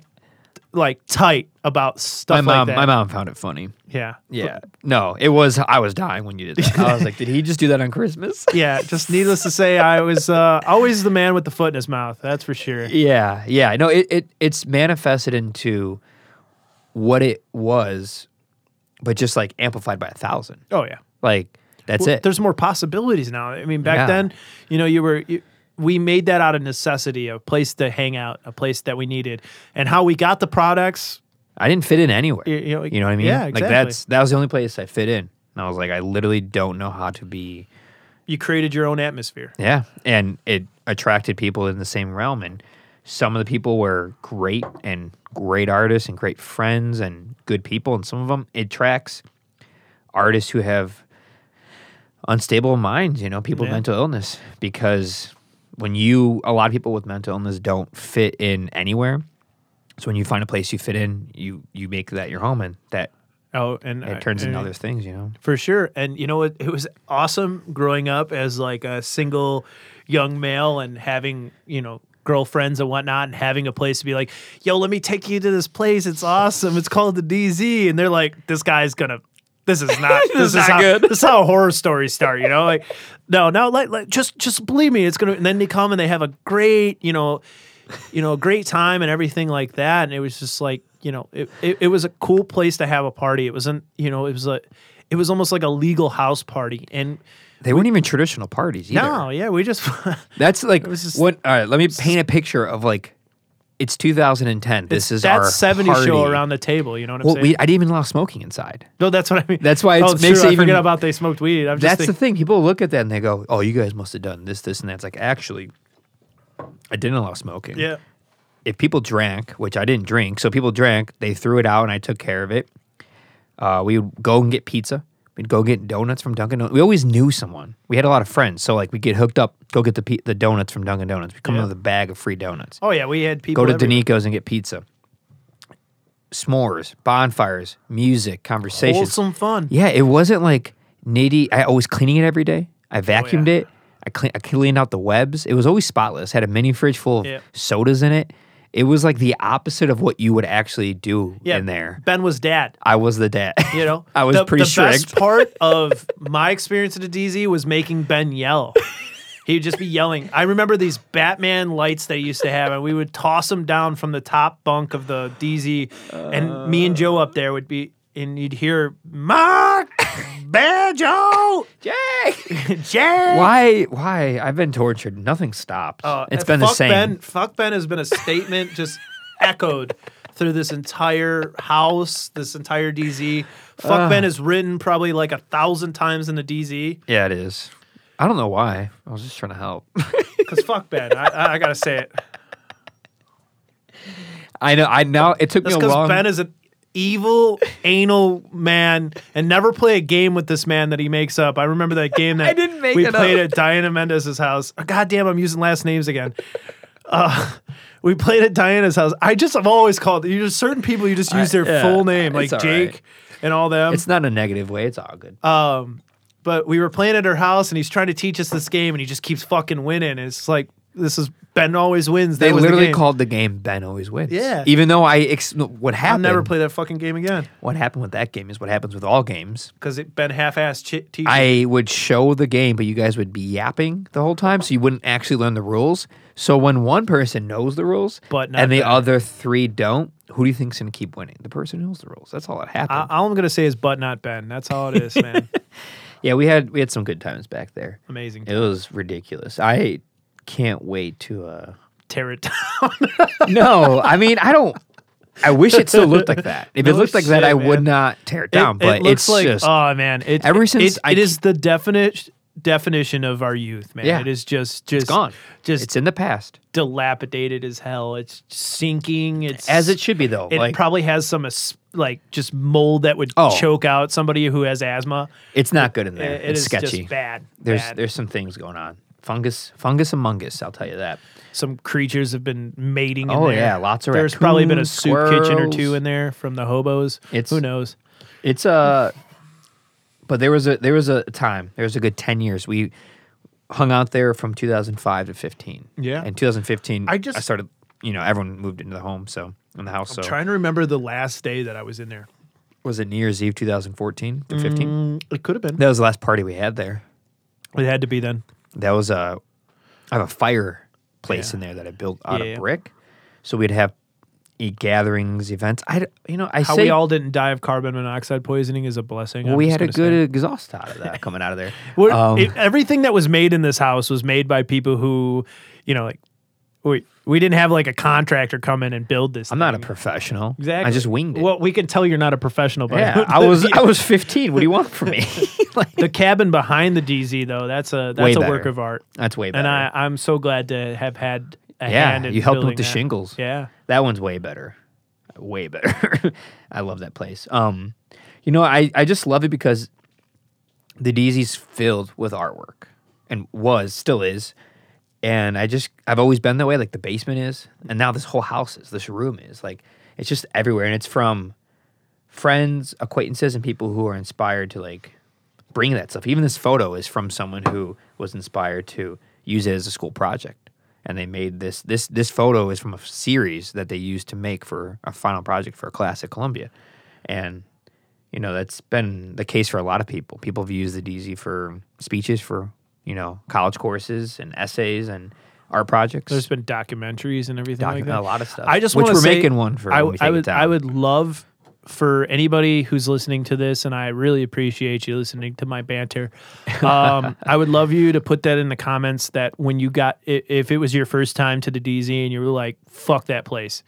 like tight about stuff My mom, like that. my mom found it funny. Yeah. Yeah. No, it was. I was dying when you did that. I was like, did he just do that on Christmas? Yeah, just needless to say, I was uh, always the man with the foot in his mouth. That's for sure. Yeah, yeah. No, it, it it's manifested into what it was, but just like amplified by a thousand. Oh yeah. Like that's Well, it. There's more possibilities now. I mean, back Yeah. then, you know, you were. You, we made that out of necessity, a place to hang out, a place that we needed, and how we got the products. I didn't fit in anywhere. You, you know, You know what I mean? Yeah, exactly. Like that's that was the only place I fit in. And I was like, I literally don't know how to be. you created your own atmosphere. Yeah, and it attracted people in the same realm, and some of the people were great and great artists and great friends and good people, and some of them it attracts artists who have unstable minds. You know, people with mental illness because when you a lot of people with mental illness don't fit in anywhere. So when you find a place you fit in, you you make that your home, and that Oh, and it I- turns into and- other things. You know. For sure. And you know what? It was awesome growing up as like a single young male and having, you know, girlfriends and whatnot and having a place to be like, yo, let me take you to this place. It's awesome. It's called the DZ. And they're like, this guy's gonna this is not this, is not how, good. This is how horror stories start, you know? Like, no, no, like, like just just believe me, it's gonna and then they come and they have a great, you know, you know, a great time and everything like that. And it was just like, you know, it, it, it was a cool place to have a party. It wasn't, you know, it was a, it was almost like a legal house party. And They weren't even traditional parties either. no, yeah, we just, That's like just- what. All right, let me paint a picture of like it's 2010. This is that our 70s party. show around the table. You know what I'm Well, saying? we, I didn't even allow smoking inside. no, that's what I mean. That's why it's- oh, makes true, it I forget about they smoked weed. I'm just That's the thing. People look at that and they go, "Oh, you guys must have done this, this, and that." It's like actually, I didn't allow smoking. yeah. If people drank, which I didn't drink, so people drank, they threw it out, and I took care of it. Uh, we would go and get pizza. We'd go get donuts from Dunkin' Donuts. We always knew someone. We had a lot of friends, so like we get hooked up, go get the pe- the donuts from Dunkin' Donuts. We come Yeah. with a bag of free donuts. Oh yeah, we had people. go to everywhere. Danico's and get pizza. S'mores, bonfires, music, conversations. Wholesome fun. Yeah, it wasn't like nitty. I was cleaning it every day. I vacuumed Oh, yeah. it. I, clean, I cleaned out the webs. It was always spotless. Had a mini fridge full of sodas in it. It was like the opposite of what you would actually do Yeah, in there. Ben was dad. I was the dad. You know, I was the, pretty the strict. best part of my experience at a DZ was making Ben yell. He'd just be yelling. I remember these Batman lights they used to have, and we would toss them down from the top bunk of the DZ, and me and Joe up there would be, and you'd hear Mark, Bear Joe, Jay, Jay. why? Why? I've been tortured. Nothing stops. Uh, it's been the fuck same. Ben, fuck Ben has been a statement just echoed through this entire house, this entire DZ. Fuck Ben is written probably like a thousand times in the DZ. Yeah, it is. I don't know why. I was just trying to help. Because fuck Ben. I, I, I gotta say it. I know. I know. It took That's me a because long. Ben is an evil anal man and never play a game with this man that he makes up. I remember that game that I didn't make we it played up. at Diana Mendez's house. Oh, God damn, I'm using last names again. Uh, we played at Diana's house. I just have always called you just certain people you just use their full name like Jake right. and all them. it's not a negative way. It's all good. Um, but we were playing at her house, and he's trying to teach us this game, and he just keeps fucking winning. And it's like this is Ben always wins. That they was the literally game. called the game "Ben Always Wins." Yeah. Even though I ex- what I'll never play that fucking game again What happened with that game is what happens with all games. because it Ben half-assed ch- teaching. I would show the game, but you guys would be yapping the whole time, so you wouldn't actually learn the rules. So when one person knows the rules, But and the Ben. other three don't, who do you think's gonna keep winning? The person who knows the rules. That's all that happened. I, all I'm gonna say is, but not Ben. That's all it is, man. yeah, we had we had some good times back there. Amazing. It was ridiculous. I can't wait to. uh Tear it down. No, I mean I don't. I wish it still looked like that. If it looked like that, I man. would not tear it down. it, but it looks it's like just oh man, it, Ever it- since it, I it is the definite definition of our youth, man. Yeah. It is just just it's gone. just it's in the past, dilapidated as hell. It's sinking. It's as it should be though. It like probably has some like just mold that would Oh. choke out somebody who has asthma. it's not good in there. it it's sketchy. just bad. There's bad. there's some things going on. Fungus, fungus, among us. I'll tell you that. some creatures have been mating. In Oh, there. yeah, lots of There's probably been a soup kitchen or two in there from the hobos. It's- who knows. It's uh but there was a there was a time. There was a good ten years. We hung out there from 2005 to 15. Yeah. In 2015, I I just- I started. You know, everyone moved into the home, so in the house. so Trying to remember the last day that I was in there. was it New Year's Eve 2014 to 15? Mm, it could have been. That was the last party we had there. It had to be then. That was a I have a fireplace Yeah. in there that I built out Yeah, of brick. So we'd have gatherings, events. I you know I How say we all didn't die of carbon monoxide poisoning is a blessing. well, we had a good say. exhaust out of that coming out of there. Um, it- everything that was made in this house was made by people who, you know, like we we didn't have like a contractor come in and build this. I'm not a thing. professional. Exactly. I just winged it. Well, we can tell you're not a professional, but yeah, I was I was 15. What do you want from me? like, the cabin behind the DZ though. That's a Way that's a work of art, that's way better. and I I'm so glad to have had a yeah, hand in you helped with the that. shingles. Yeah, That one's way better. Way better. I love that place. Um, you know, I, I just love it because the DZ's filled with artwork and was, still is. And I just, I've always been that way. Like the basement is, and now this whole house is, this room is. Like, it's just everywhere. And it's from friends, acquaintances, and people who are inspired to like bring that stuff. Even this photo is from someone who was inspired to use it as a school project. And they made this this this photo is from a series that they used to make for a final project for a class at Columbia. And you know, that's been the case for a lot of people. People have used the DZ for speeches for, you know, college courses and essays and art projects. there's been documentaries and everything like that. a lot of stuff. I just which wanna we're say- making one for I, when we I take it would down. I would love for anybody who's listening to this, and I really appreciate you listening to my banter. Um, I would love you to put that in the comments that when you got if it was your first time to the DZ and you were like, "Fuck that place,"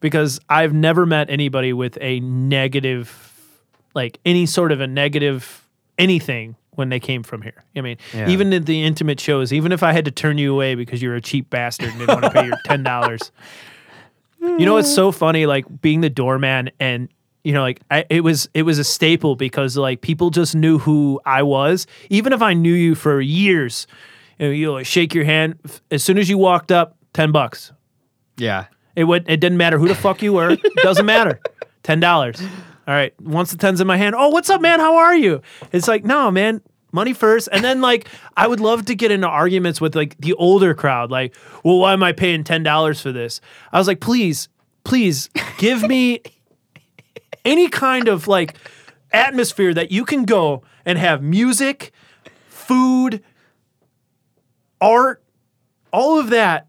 because I've never met anybody with a negative, like any sort of a negative anything when they came from here. I mean, Yeah. even at the intimate shows, even if I had to turn you away because you're a cheap bastard and didn't want to pay your ten dollars. You know, it's so funny, like being the doorman and you know, like I, it was it was a staple because like people just knew who I was, even if I knew you for years. You, know, you like, shake your hand as soon as you walked up, ten bucks. Yeah. It would it didn't matter who the fuck you were, it doesn't matter. Ten dollars. All right. Once the ten's in my hand, oh, what's up, man? How are you? It's like, no, man, money first. And then like I would love to get into arguments with like the older crowd, like, well, why am I paying ten dollars for this? I was like, please, please give me any kind of like atmosphere that you can go and have music, food, art, all of that,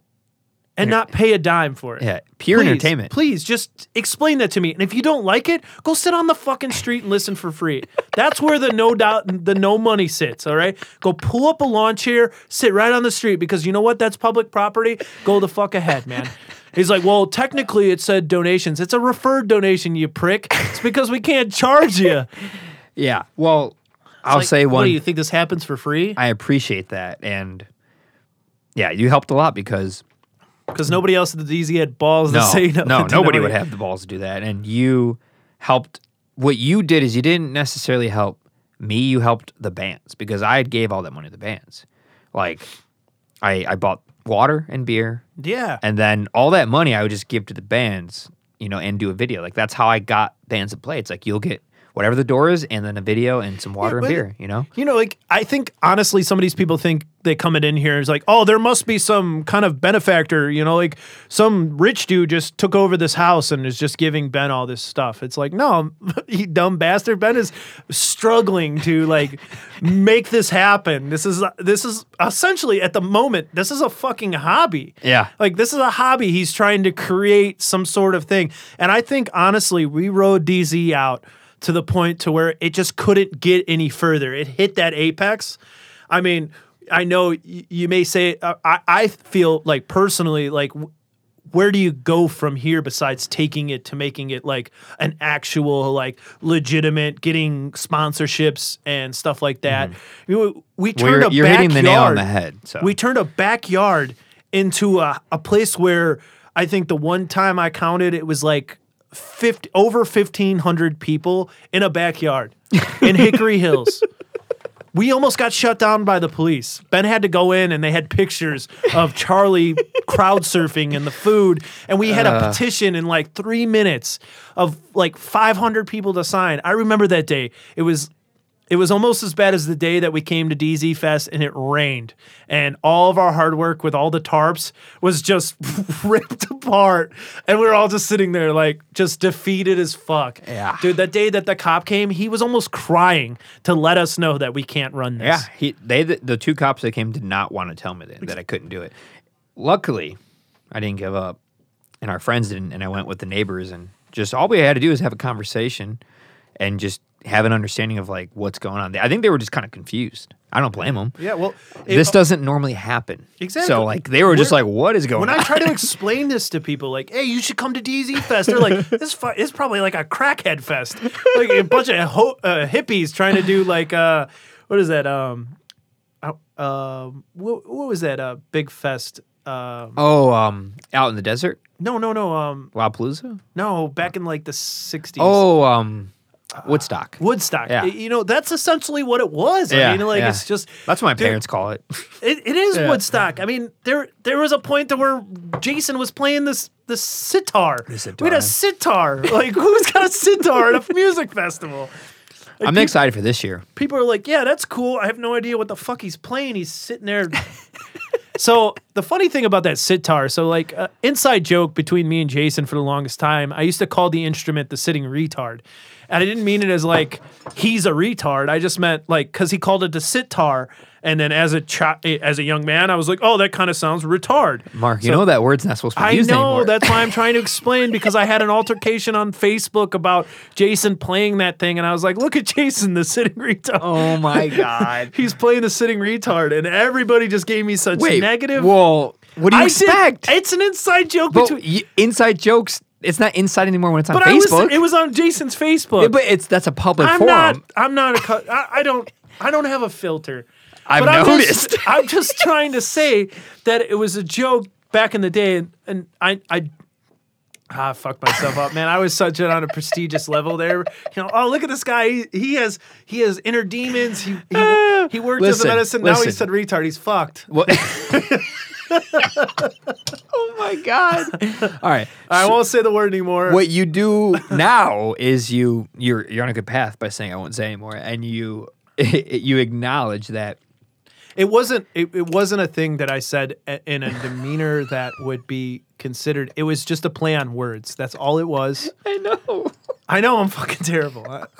and not pay a dime for it. Yeah. Pure Please, entertainment. Please just explain that to me. And if you don't like it, go sit on the fucking street and listen for free. That's where the no doubt the no money sits, all right? Go pull up a lawn chair, sit right on the street because you know what? That's public property. Go the fuck ahead, man. He's like, well, technically it said donations. It's a referred donation, you prick. It's because we can't charge you. Yeah. Well, I'll Like, say What one. do you think this happens for free? I appreciate that, and yeah, you helped a lot because Because nobody else at the DZ had balls no, to say no. no, to nobody would have the balls to do that, and you helped. What you did is you didn't necessarily help me. You helped the bands because I gave all that money to the bands. Like, I I bought water and beer, Yeah. and then all that money I would just give to the bands, you know, and do a video. Like that's how I got bands to play. It's like you'll get whatever the door is, and then a video and some water but- and beer. You know. You know, like I think honestly, some of these people think they coming in here is like, oh, there must be some kind of benefactor. You know, like some rich dude just took over this house and is just giving Ben all this stuff. It's like, no, you dumb bastard. Ben is struggling to like make this happen. This is this is essentially at the moment, this is a fucking hobby. Yeah. Like this is a hobby. He's trying to create some sort of thing. And I think honestly, we rode DZ out to the point to where it just couldn't get any further. It hit that apex. I mean, I know y- you may say uh, I I feel like personally like w- where do you go from here besides taking it to making it like an actual like legitimate getting sponsorships and stuff like that You- we Mm-hmm. Well, turned you're, a you're hitting the nail on backyard- the head. So we turned a backyard into a, a place where I think the one time I counted it was like 50 over 1500 people in a backyard in Hickory Hills. We almost got shut down by the police. Ben had to go in and they had pictures of Charlie crowd surfing and the food. And we had a uh. petition in like three minutes of like 500 people to sign. I remember that day. It was it was almost as bad as the day that we came to DZ Fest and it rained. And all of our hard work with all the tarps was just ripped apart. And we were all just sitting there, like, just defeated as fuck. Yeah. Dude, that day that the cop came, he was almost crying to let us know that we can't run this. Yeah, he they the, the two cops that came did not want to tell me that, that I couldn't do it. Luckily, I didn't give up, and our friends didn't, and I went with the neighbors, and just all we had to do is have a conversation, and just have an understanding of like what's going on. I think they were just kind of confused. I don't blame them. Yeah, well, it- this doesn't normally happen. Exactly. So like they were just We're- like, "What is going when on?" When I try to explain this to people, like, "Hey, you should come to DZ Fest," they're like, "This fu- it's probably like a crackhead fest, like a bunch of ho- uh, hippies trying to do like uh, what is that? Um, uh, um, what, what was that? Uh, big fest? Um, oh, um, out in the desert, no, no, no, um, Lollapalooza. no, back in like the '60s. Oh, um, Woodstock. Woodstock. Yeah. You know, that's essentially what it was. I Yeah, mean, like yeah. it's just That's what my Dude, parents call it. It, it is Yeah. Woodstock. I mean, there there was a point to where Jason was playing this the sitar. sitar. We had a sitar. Like who's got a sitar at a music festival? Like, I'm peop- excited for this year. People are like, yeah, that's cool. I have no idea what the fuck he's playing. He's sitting there. so the funny thing about that sitar, so like uh, inside joke between me and Jason for the longest time, I used to call the instrument the sitting retard. And I didn't mean it as like he's a retard. I just meant like because he called it the sitar. And then as a chi- as a young man, I was like, oh, that kind of sounds retard. Mark, you So- know that word's not supposed to be I used know anymore. that's why I'm trying to explain because I had an altercation on Facebook about Jason playing that thing, and I was like, "Look at Jason, the sitting retard." Oh my god. He's playing the sitting retard, and everybody just gave me such Wait, negative. Well, what do you I did- expect? it's an inside joke but between. y- inside jokes, it's not inside anymore when it's on But I Facebook. was. It was on Jason's Facebook. Yeah, but it's that's a public I'm forum. not. I'm not a. I, I don't. I don't have a filter. I've but I'm noticed. just, I'm just trying to say that it was a joke back in the day, and, and I, I, ah, fucked myself up, man. I was such it on a prestigious level there. You know, oh look at this guy. He, he has he has inner demons. He he, he worked as a Listen, medicine. Now he said retard. He's fucked. What? oh my god! All right. I won't say the word anymore. What you do now is you you're you're on a good path by saying I won't say anymore, and you you acknowledge that It wasn't. It, it wasn't a thing that I said in a demeanor that would be considered. It was just a play on words. That's all it was. I know. I know I'm fucking terrible. I,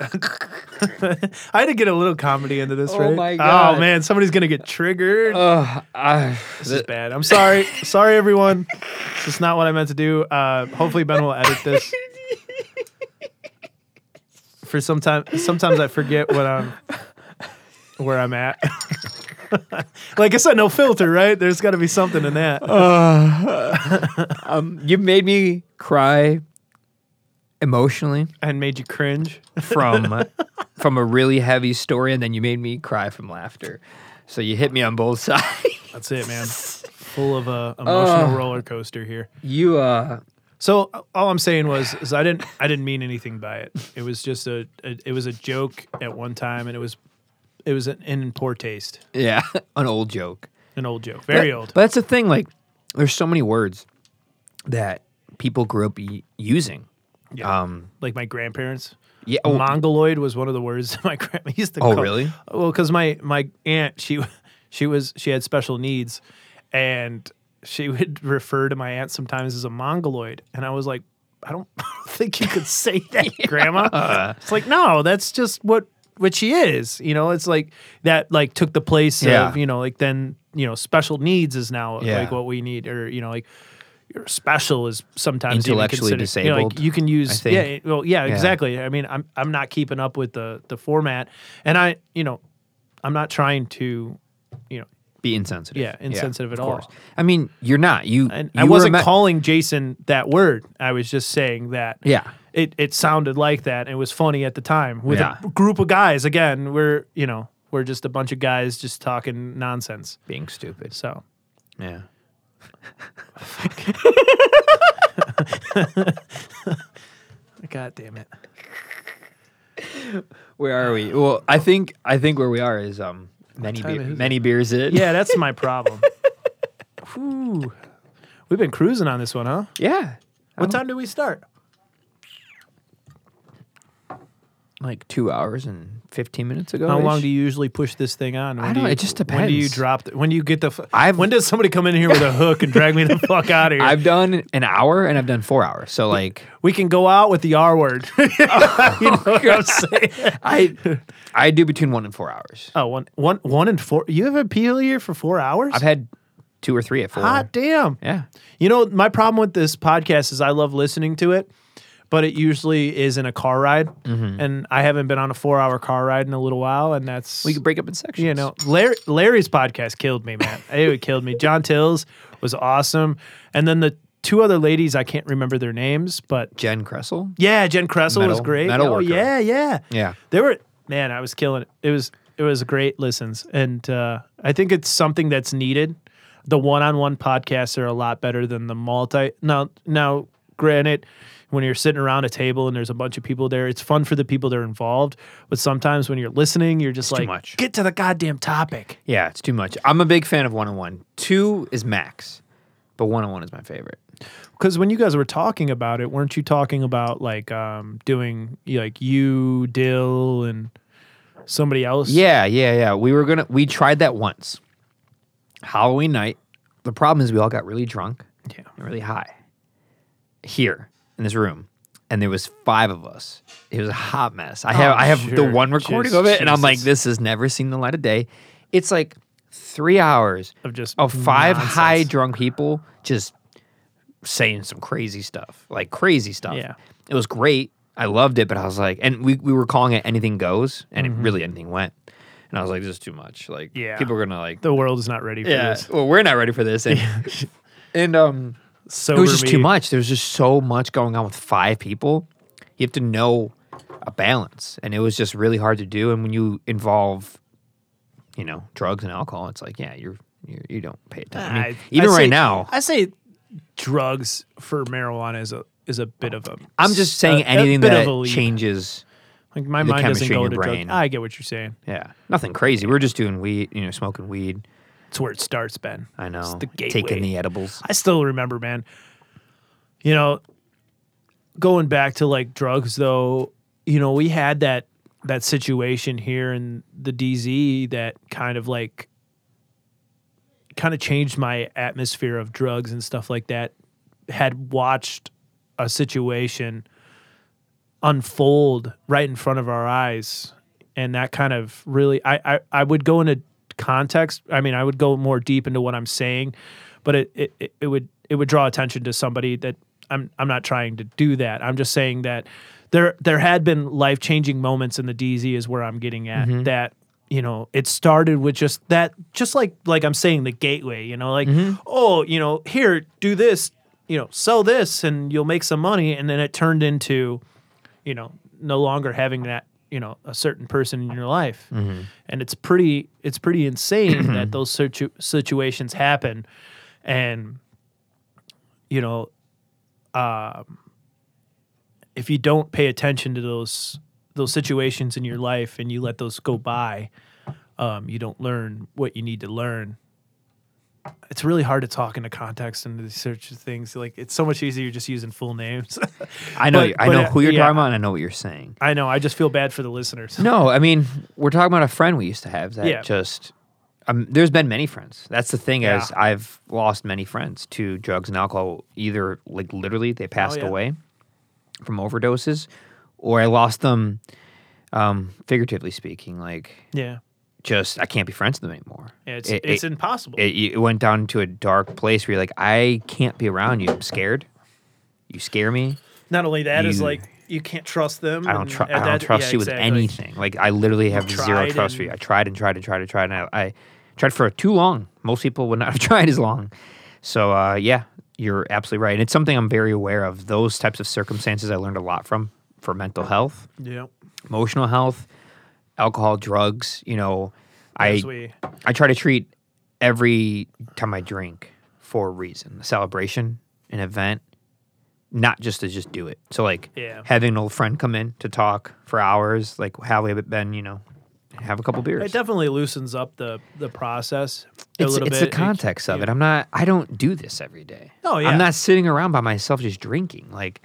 I had to get a little comedy into this, Oh right? my God. Oh man, somebody's gonna get triggered. Uh, I, this is bad. I'm sorry. sorry, everyone. This is not what I meant to do. Uh, hopefully, Ben will edit this. For some time, sometimes I forget what I'm, where I'm at. like I said, no filter, right? There's got to be something in that. Um, you made me cry emotionally and made you cringe. from from a really heavy story, and then you made me cry from laughter. So you hit me on both sides. That's it, man. Full of a emotional roller coaster here. you uh, So all I'm saying was, is I didn't, I didn't mean anything by it. It was just a, a it was a joke at one time, and it was, it was an, in poor taste, yeah, an old joke. an old joke, very But- old. But that's the thing. Like, there's so many words that people grew up y- using. Yeah. Um, like my grandparents. yeah. oh, Mongoloid was one of the words my grandma used to. Oh, call- really? Well, because my my aunt she she was she had special needs, and she would refer to my aunt sometimes as a mongoloid, and I was like, I don't, I don't think you could say that, Grandma. It's like no, that's just what what she is. You know, it's like that like took the place Yeah. of you know like then you know special needs is now Yeah. like what we need or you know like. You're special is sometimes Intellectually considered- you know, like, disabled, you can use yeah well yeah, Yeah. exactly i mean i'm i'm not keeping up with the the format and i you know i'm not trying to you know be insensitive. Yeah, insensitive at all. course. I mean, you're not. You. you i wasn't calling jason that word i was just saying that Yeah. It it sounded like that it was funny at the time with Yeah. a group of guys again we're you know we're just a bunch of guys just talking nonsense Being stupid. so Yeah. god damn it Where are we? Well, I think I think where we are is um many beer, is many beers in. yeah that's my problem Whew. we've been cruising on this one huh Yeah. what time do we start Like two hours and fifteen minutes ago. How long do you usually push this thing on? When I do don't- you, it just depends. When do you drop? The, when do you get the? f- I've- when does somebody come in here with a hook and drag me the fuck out of here? I've done an hour and I've done four hours. So like we can go out with the R word. you know oh, what I'm saying? I I do between one and four hours. Oh, one, one, one and four. You have a peel here for four hours? I've had two or three at four. Hot damn. Yeah. You know, my problem with this podcast is I love listening to it, but it usually is in a car ride, and I haven't been on a four-hour car ride in a little while, and that's We could break up in sections. You know, Larry, Larry's podcast killed me, man. it killed me. John Tills was awesome, and then the two other ladies, I can't remember their names, but Jen Kressel. yeah, Jen Kressel was great. metal oh worker. yeah, yeah, Yeah. They were man, I was killing it. It was it was great listens, and uh, I think it's something that's needed. The one-on-one podcasts are a lot better than the multi. Now, now, granted, when you're sitting around a table and there's a bunch of people there, it's fun for the people that are involved. But sometimes when you're listening, you're just It's too like, much. get to the goddamn topic. Yeah, it's too much. I'm a big fan of one on one. Two is max, but one on one is my favorite. Because when you guys were talking about it, weren't you talking about like um, doing like you, Dill, and somebody else? Yeah, yeah, yeah. We were gonna we tried that once. Halloween night. The problem is we all got really drunk yeah. and really high. Here in this room. And there was five of us. It was a hot mess. I have Oh, I have the one recording Just- of it, and I'm like, this has never seen the light of day. It's like three hours Of just of five nonsense. high drunk people just saying some crazy stuff, like crazy stuff. Yeah. it was great. I loved it, but I was like, and we, we were calling it anything goes, and Mm-hmm. it really anything went. And I was like, this is too much. Like, Yeah. people are gonna like, The world is not ready for yeah. this. Well, we're not ready for this, and and um, So it was just too much. There was just so much going on with five people. You have to know a balance, and it was just really hard to do. And when you involve, you know, drugs and alcohol, it's like, yeah, you're, you're you don't pay attention. I mean, even right now, I say drugs for marijuana is a is a bit of a. I'm just saying a- anything that a leap. changes. Like my mind doesn't go to brain. drugs. I get what you're saying. Yeah, nothing crazy. We're just doing weed, you know, smoking weed. It's where it starts, Ben. I know, the gateway. taking the edibles. I still remember, man. You know, going back to like drugs though, you know, we had that that situation here in the DZ that kind of like kind of changed my atmosphere of drugs and stuff like that. Had watched a situation unfold right in front of our eyes and that kind of really I, I I would go into context. I mean, I would go more deep into what I'm saying, but it it, it, would it would draw attention to somebody that I'm I'm not trying to do that. I'm just saying that there there had been life changing moments in the DZ is where I'm getting at mm-hmm. that you know, it started with just that, just like like I'm saying, the gateway. You know, like mm-hmm. oh, you know, here, do this, you know, sell this, and you'll make some money, and then it turned into, you know, no longer having that, you know, a certain person in your life, and it's pretty, it's pretty insane that those situ- situations happen, and you know, um, if you don't pay attention to those those situations in your life and you let those go by, um, you don't learn what you need to learn. It's really hard to talk into context and these sorts of things. Like it's so much easier just using full names. I know. But- I know uh, who you're yeah. talking about. and I know what you're saying. I know. I just feel bad for the listeners. No, I mean we're talking about a friend we used to have that Yeah. just. Um, there's been many friends. That's the thing. Is Yeah. I've lost many friends to drugs and alcohol. Either like literally they passed yeah. away from overdoses, or I lost them, um, figuratively speaking. Like Yeah, just I can't be friends with them anymore. yeah it's It- it's it- impossible. it, it went down to a dark place where you're like, I can't be around you. I'm scared. You scare me. Not only that is you- like you can't trust them. I don't, and I don't that- trust yeah, you with anything. Like I literally have zero trust for you. I tried and tried and tried and tried, and I, I tried for too long. Most people would not have tried as long. So uh, yeah, you're absolutely right. And it's something I'm very aware of. Those types of circumstances I learned a lot from for mental health, Yeah, emotional health, alcohol, drugs. You know, I we. I try to treat every time I drink for a reason, a celebration, an event, not just to just do it. So like Yeah. having an old friend come in to talk for hours, like how have it been, you know, have a couple beers. it definitely loosens up the the process a it's little it's bit. the context of it. I'm not I don't do this every day. Oh, yeah. I'm not sitting around by myself just drinking. Like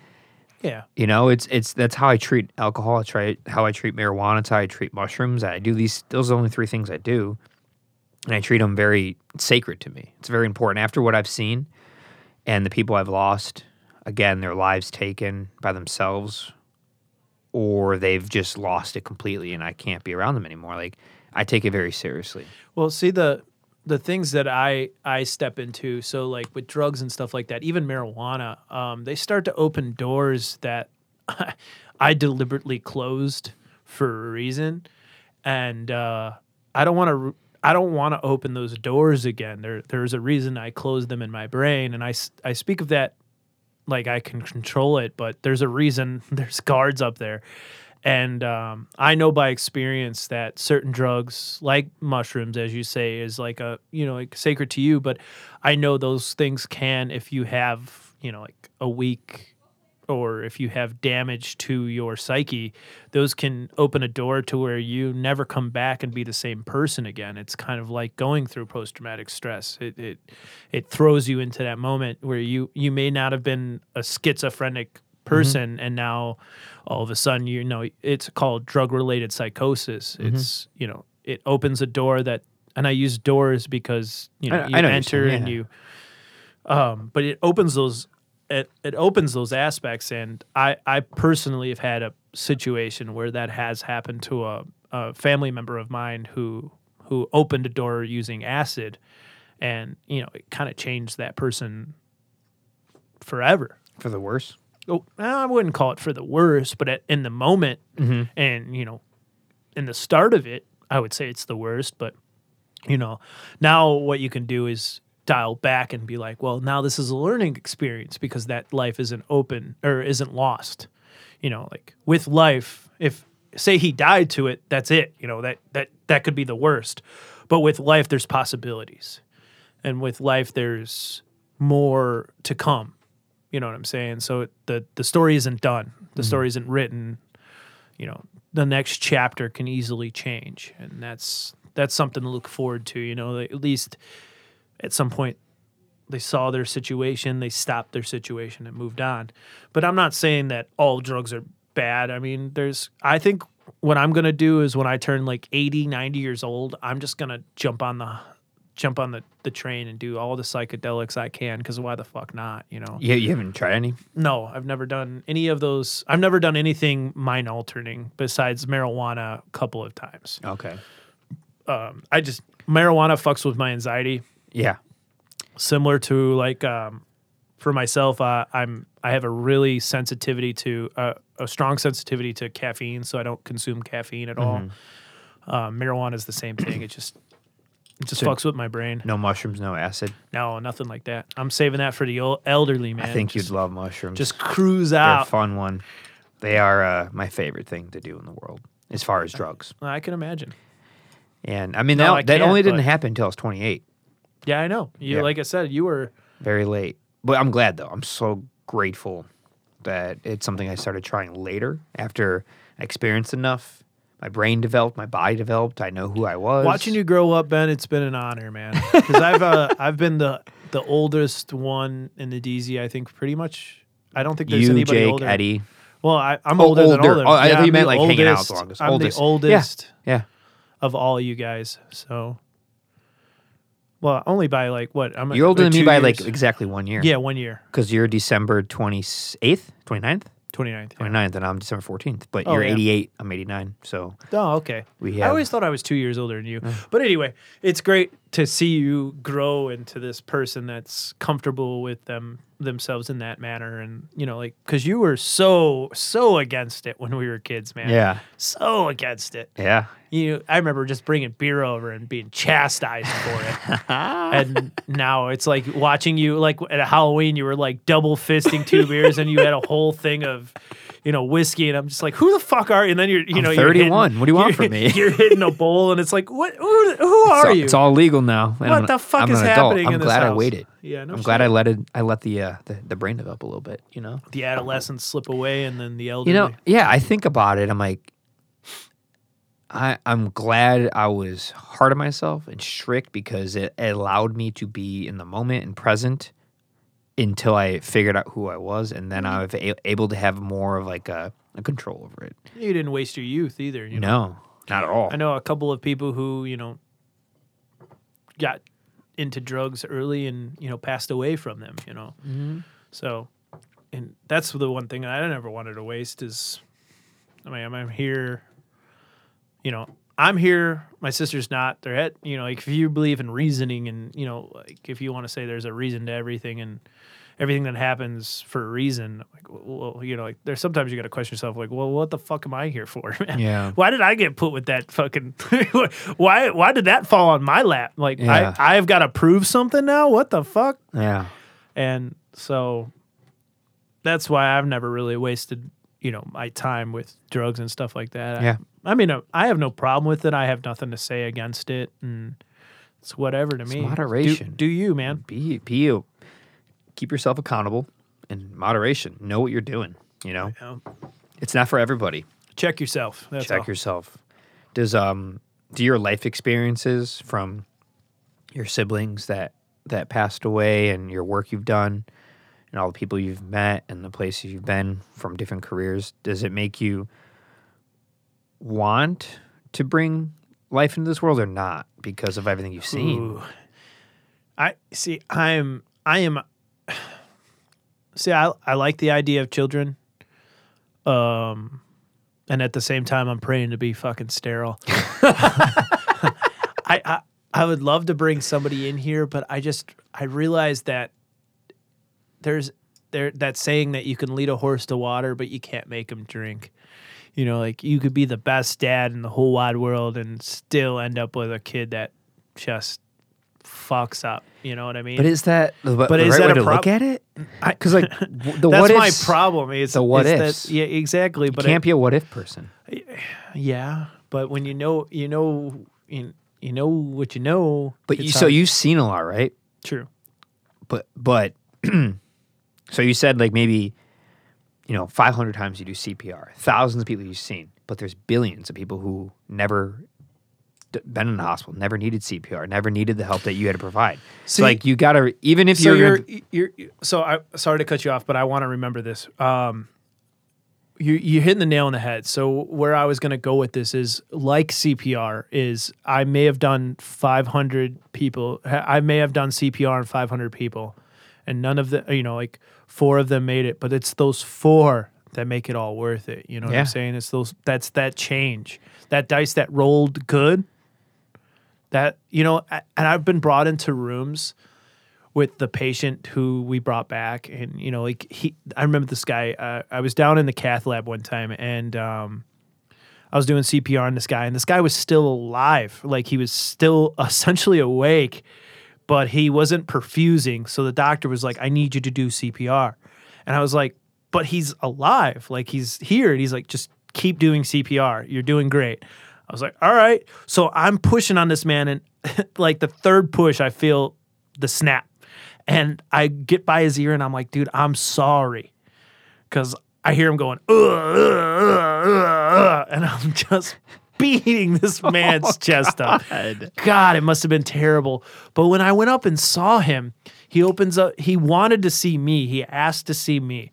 Yeah, you know, it's it's that's how I treat alcohol. I try how I treat marijuana. It's how I treat mushrooms. I do these. Those are the only three things I do, and I treat them very sacred to me. It's very important. After what I've seen, and the people I've lost, again, their lives taken by themselves, or they've just lost it completely, and I can't be around them anymore. Like I take it very seriously. Well, see the the things that I I step into, so like with drugs and stuff like that, even marijuana, um, they start to open doors that I deliberately closed for a reason, and uh, I don't want to. I don't want to open those doors again. There, there's a reason I closed them in my brain, and I, I speak of that like I can control it, but there's a reason there's guards up there. And um, I know by experience that certain drugs, like mushrooms, as you say, is like a you know like sacred to you. But I know those things can, if you have you know like a week, or if you have damage to your psyche, those can open a door to where you never come back and be the same person again. It's kind of like going through post traumatic stress. It it it throws you into that moment where you you may not have been a schizophrenic person and now all of a sudden you know it's called drug related psychosis it's you know it opens a door that and i use doors because you know I- I you know what you're enter and yeah. you um but it opens those it, it opens those aspects and i i personally have had a situation where that has happened to a, a family member of mine who who opened a door using acid and you know it kind of changed that person forever For the worse. Oh, I wouldn't call it for the worst, but at, in the moment, Mm-hmm. and you know, in the start of it, I would say it's the worst. But you know, now what you can do is dial back and be like, well, now this is a learning experience because that life isn't open or isn't lost. You know, like with life, if say he died to it, that's it. You know that that that could be the worst. But with life, there's possibilities, and with life, there's more to come. You know what I'm saying? So it, the the story isn't done. The mm-hmm. story isn't written. You know, the next chapter can easily change, and that's that's something to look forward to. You know, at least at some point they saw their situation, they stopped their situation and moved on. But I'm not saying that all drugs are bad. I mean, there's I think what I'm going to do is when I turn like 80, 90 years old, I'm just going to jump on the jump on the, the train and do all the psychedelics I can cuz why the fuck not, you know. Yeah, you haven't tried any. No, I've never done any of those. I've never done anything mind altering besides marijuana a couple of times. Okay. Um, I just marijuana fucks with my anxiety Yeah. similar to like um, for myself uh, i'm i have a really sensitivity to uh, a strong sensitivity to caffeine so i don't consume caffeine at all Uh, marijuana is the same thing. It just it just So- fucks with my brain. No mushrooms, no acid. No, nothing like that. I'm saving that for the old elderly man. I think just, you'd love mushrooms. just cruise out. They're a fun one. They are uh, my favorite thing to do in the world as far as drugs. I can imagine. And I mean, No, that, I that only didn't happen until I was 28. Yeah, I know. You Yeah. like I said, you were Very late. But I'm glad though. I'm so grateful that it's something I started trying later after I experienced enough. My brain developed, my body developed. I know who I was. watching you grow up, Ben. It's been an honor, man. Because I've uh, I've been the the oldest one in the DZ. I think pretty much. I don't think there's you, anybody Jake, older. Eddie. Well, I, I'm Oh, older, than older. older. Oh, I Yeah, thought you meant, like, hanging out the longest. I'm Oldest. the Yeah. oldest Yeah. of all you guys. So, well, only by like what? I'm You're older than me by years. like exactly one year. yeah, one year, Because you're December 28th, 29th? 29th. yeah. 29th, and I'm December 14th. But Oh, you're yeah. 88, I'm 89. So Oh, okay. we I always thought I was two years older than you. But anyway, it's great to see you grow into this person that's comfortable with them themselves in that manner, and you know, like because you were so so against it when we were kids, man. yeah. so against it. Yeah. You, I remember just bringing beer over and being chastised for it. and now it's like watching you, like at Halloween, you were like double fisting two beers, and you had a whole thing of, you know, whiskey, and I'm just like, who the fuck are you? And then you're, you I'm know, you're hitting- 31. What do you want from me? You're hitting a bowl, and it's like, what? Who, who are all, you? It's all legal now. and what I'm, the fuck I'm is happening I'm in this glad I waited. Yeah, no I'm shit. glad I let it. I let the, uh, the the brain develop a little bit. You know. the adolescents slip away, and then the elderly. You know. Yeah. I think about it. I'm like. I, I'm glad I was hard on myself and strict because it allowed me to be in the moment and present until I figured out who I was, and then I was a- able to have more of like a, a control over it. you didn't waste your youth either. You know? No, not at all. I know a couple of people who, you know, got into drugs early and, you know, passed away from them, you know. Mm-hmm. So, and that's the one thing I never wanted to waste is, I mean, I'm, I'm here, you know, I'm here. My sister's not. They're at, you know, like if you believe in reasoning and, you know, like if you want to say there's a reason to everything and everything that happens for a reason, like, well, you know, like there's sometimes you got to question yourself, like, well, what the fuck am I here for, man? Yeah. Why did I get put with that fucking? why? Why did that fall on my lap? Like Yeah. I, I've got to prove something now. What the fuck? Yeah. And so that's why I've never really wasted, you know, my time with drugs and stuff like that. I- Yeah. I, mean, uh, I have no problem with it. I have nothing to say against it, and it's whatever to It's me. moderation. Do, do you, man? Be be. Keep yourself accountable in moderation. Know what you're doing. You know, know, it's not for everybody. check yourself. That's Check all. yourself. Does um do your life experiences from your siblings that that passed away and your work you've done and all the people you've met and the places you've been from different careers does it make you want to bring life into this world or not because of everything you've seen Ooh. I see. I'm. I am. See, I I like the idea of children. Um, and at the same time, I'm praying to be fucking sterile. I, I I would love to bring somebody in here, but I just I realize that there's there that saying that you can lead a horse to water, but you can't make him drink. You know, like you could be the best dad in the whole wide world and still end up with a kid that just fucks up. You know what I mean? But is that the, but the is right that way a to prob- look at it? Because like the that's what my ifs, problem. It's the what is that- ifs. yeah, exactly. But you it- can't be a what if person. yeah, but when you know, you know, you, you know what you know. But you, so hard- you've seen a lot, right? true. But but so you said like maybe you know 500 times you do CPR, thousands of people you've seen, but there's billions of people who never been in the hospital, never needed CPR, never needed the help that you had to provide. So like you got to even if so you're, you're, you're so I sorry to cut you off, but I want to remember this. Um, you you hitting the nail on the head. So where I was going to go with this is like CPR is I may have done 500 people. I may have done CPR on 500 people, and none of the you know like four of them made it, but it's those four that make it all worth it. You know what I'm saying? It's those that's that change, that dice that rolled good. That you know, and I've been brought into rooms with the patient who we brought back and you know like he i remember this guy uh, i was down in the cath lab one time and um I was doing CPR on this guy, and this guy was still alive. Like he was still essentially awake, but he wasn't perfusing. So the doctor was like, I need you to do CPR. And I was like, but he's alive. Like he's here. And he's like, just keep doing CPR. You're doing great. I was like, all right. So I'm pushing on this man. And like the third push, I feel the snap. And I get by his ear and I'm like, dude, I'm sorry. Cause I hear him going, "Ugh, ugh, ugh, ugh," and I'm just beating this oh man's chest up. God. God, it must have been terrible. But when I went up and saw him, he opens up, he wanted to see me. He asked to see me.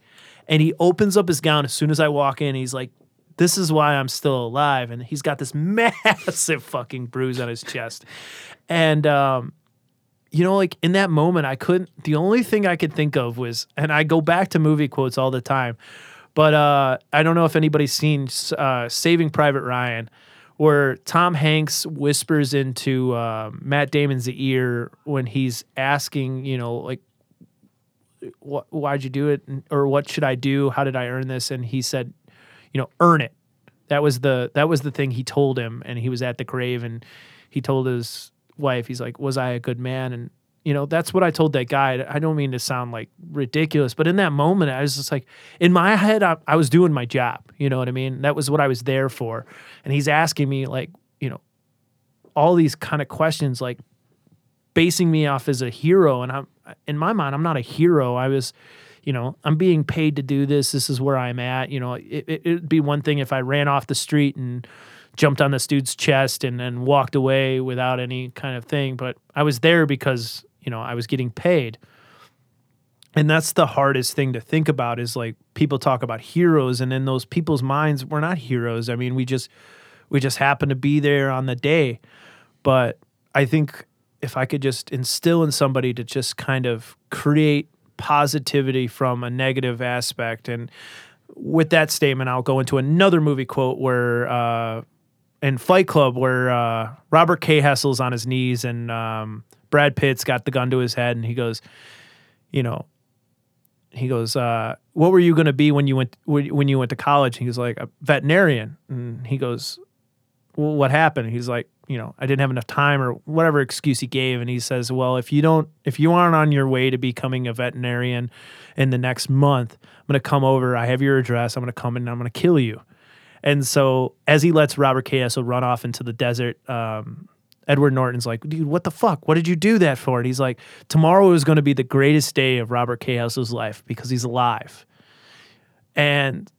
And he opens up his gown as soon as I walk in. He's like, This is why I'm still alive. And he's got this massive fucking bruise on his chest. And, um, you know, like in that moment, I couldn't, the only thing I could think of was, and I go back to movie quotes all the time, but uh, I don't know if anybody's seen uh, Saving Private Ryan, where Tom Hanks whispers into uh, Matt Damon's ear when he's asking, you know, like, why'd you do it? Or what should I do? How did I earn this? And he said, you know, earn it. That was the that was the thing he told him, and he was at the grave, and he told his wife, he's like, was I a good man? And you know, that's what I told that guy. I don't mean to sound like ridiculous, but in that moment, I was just like, in my head, I, I was doing my job. You know what I mean? That was what I was there for. And he's asking me, like, you know, all these kind of questions, like basing me off as a hero. And I'm, in my mind, I'm not a hero. I was, you know, I'm being paid to do this. This is where I'm at. You know, it, it'd be one thing if I ran off the street and, jumped on this dude's chest and then walked away without any kind of thing. But I was there because you know, I was getting paid. And that's the hardest thing to think about is like people talk about heroes and in those people's minds we're not heroes. I mean, we just we just happen to be there on the day. But I think if I could just instill in somebody to just kind of create positivity from a negative aspect and with that statement I'll go into another movie quote where uh in Fight Club where uh, Robert K. Hessel's on his knees and um, Brad Pitt's got the gun to his head and he goes, you know, he goes, uh, "What were you going to be when you went when you went to college?" He was like, "A veterinarian." And he goes, "Well, what happened?" He's like, "You know, I didn't have enough time or whatever excuse he gave." And he says, "Well, if you don't, if you aren't on your way to becoming a veterinarian in the next month, I'm going to come over. I have your address. I'm going to come in and I'm going to kill you." And so as he lets Robert K. Hessel run off into the desert, um, Edward Norton's like, dude, what the fuck? What did you do that for? And he's like, tomorrow is going to be the greatest day of Robert K. Hessel's life because he's alive. And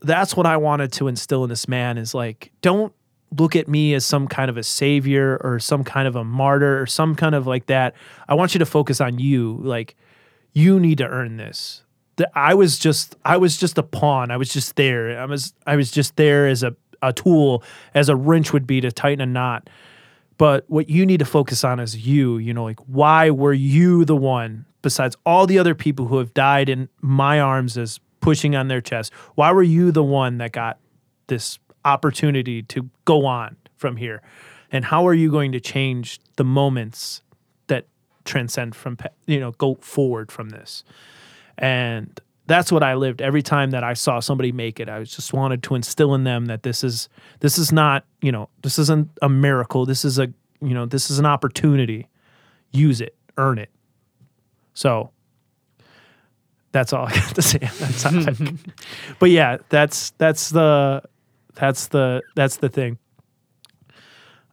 that's what I wanted to instill in this man is like, don't look at me as some kind of a savior or some kind of a martyr or some kind of like that. I want you to focus on you. Like, you need to earn this. I was just I was just a pawn. I was just there. I was I was just there as a, a tool, as a wrench would be to tighten a knot. But what you need to focus on is you, you know, like why were you the one besides all the other people who have died in my arms as pushing on their chest? Why were you the one that got this opportunity to go on from here? And how are you going to change the moments that transcend from, you know, go forward from this? And that's what I lived every time that I saw somebody make it. I just wanted to instill in them that this is this is not, you know, this isn't a miracle. This is a, you know, this is an opportunity. Use it, earn it. So that's all I got to say. But yeah, that's that's the that's the that's the thing.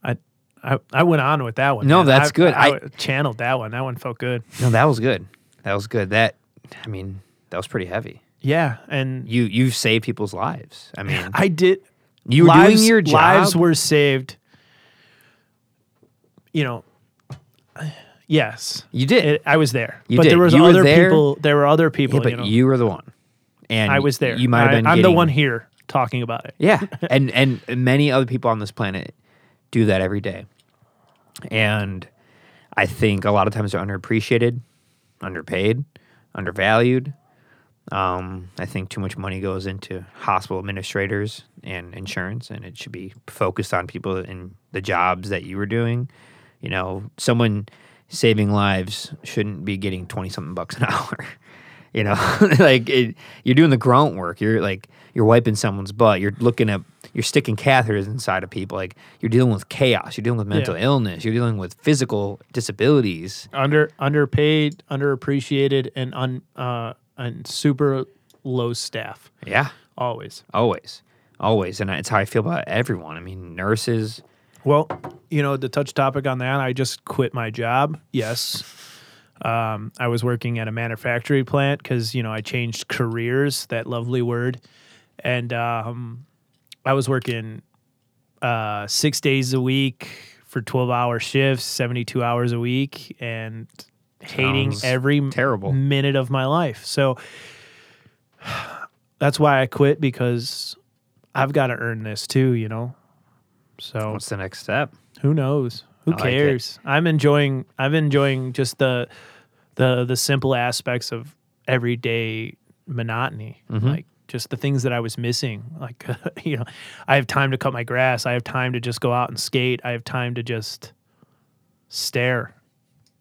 I I, I went on with that one. No, man. that's I, good. I, I- channeled that one. That one felt good. No, that was good. That was good. That I mean, that was pretty heavy. Yeah, and You you saved people's lives. I mean, I did. you were lives, doing your job. Lives were saved. You know, yes, you did. it, I was there, You but did. there was You were other there. people. There were other yeah, people. but you know, you were the one, and I was there. You might have been. I'm the one here talking about it. Yeah, and and many other people on this planet do that every day, and I think a lot of times they're underappreciated, underpaid, undervalued. Um, I think too much money goes into hospital administrators and insurance, and it should be focused on people in the jobs that you were doing. You know, someone saving lives shouldn't be getting twenty something bucks an hour. You know, like it, you're doing the grunt work. You're like you're wiping someone's butt. You're looking at you're sticking catheters inside of people. Like you're dealing with chaos. You're dealing with mental Yeah. illness. You're dealing with physical disabilities. Under underpaid, underappreciated, and un uh and super low staff. Yeah, Always. always, always, and it's how I feel about everyone. I mean, nurses. Well, you know, to touch topic on that, I just quit my job. Yes. Um, I was working at a manufacturing plant because, you know, I changed careers, that lovely word. And um, I was working uh, six days a week for 12 hour shifts, 72 hours a week, and hating Sounds every terrible. minute of my life. So that's why I quit because I've got to earn this too, you know? So What's the next step? who knows? Who I like cares? I'm enjoying. I'm enjoying just the the the simple aspects of everyday monotony, Mm-hmm. like just the things that I was missing. Like you know, I have time to cut my grass. I have time to just go out and skate. I have time to just stare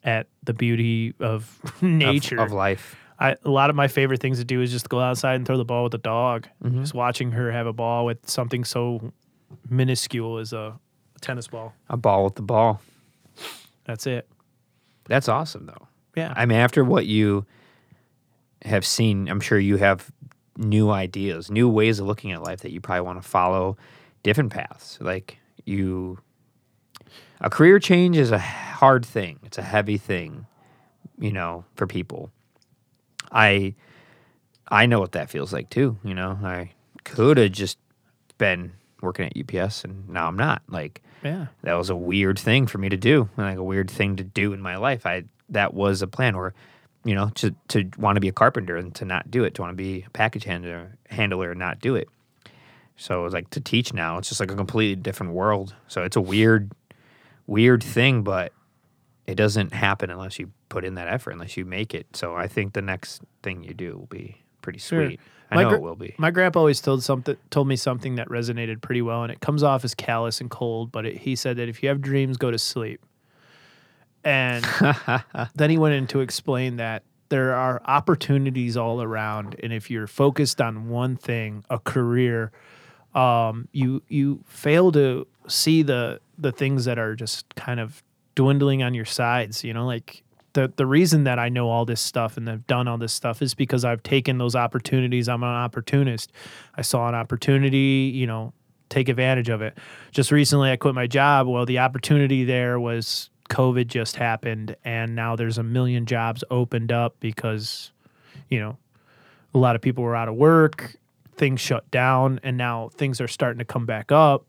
at the beauty of Of- nature. of, life. I, a lot of my favorite things to do is just go outside and throw the ball with the dog. Mm-hmm. Just watching her have a ball with something so minuscule as a tennis ball. A ball with the ball. That's it. That's awesome, though. Yeah. I mean, after what you have seen, I'm sure you have new ideas, new ways of looking at life that you probably want to follow different paths. Like you, a career change is a hard thing. It's a heavy thing, you know, for people. I, I know what that feels like too. You know, I could have just been working at UPS and now I'm not. Like, yeah. that was a weird thing for me to do, like a weird thing to do in my life. I that was a plan, or you know, to to want to be a carpenter and to not do it, to want to be a package handler, handler and not do it. So it was like to teach now. It's just like a completely different world. So it's a weird, weird thing, but it doesn't happen unless you put in that effort, unless you make it. So I think the next thing you do will be pretty Sure. sweet. I My know it will be. My grandpa always told something told me something that resonated pretty well, and it comes off as callous and cold. But it, he said that if you have dreams, go to sleep. And then he went in to explain that there are opportunities all around, and if you're focused on one thing, a career, um, you you fail to see the the things that are just kind of dwindling on your sides. You know, like the the reason that I know all this stuff and I've done all this stuff is because I've taken those opportunities. I'm an opportunist. I saw an opportunity, you know, take advantage of it. Just recently, I quit my job. Well, the opportunity there was COVID just happened, and now there's a million jobs opened up because, you know, a lot of people were out of work, things shut down, and now things are starting to come back up.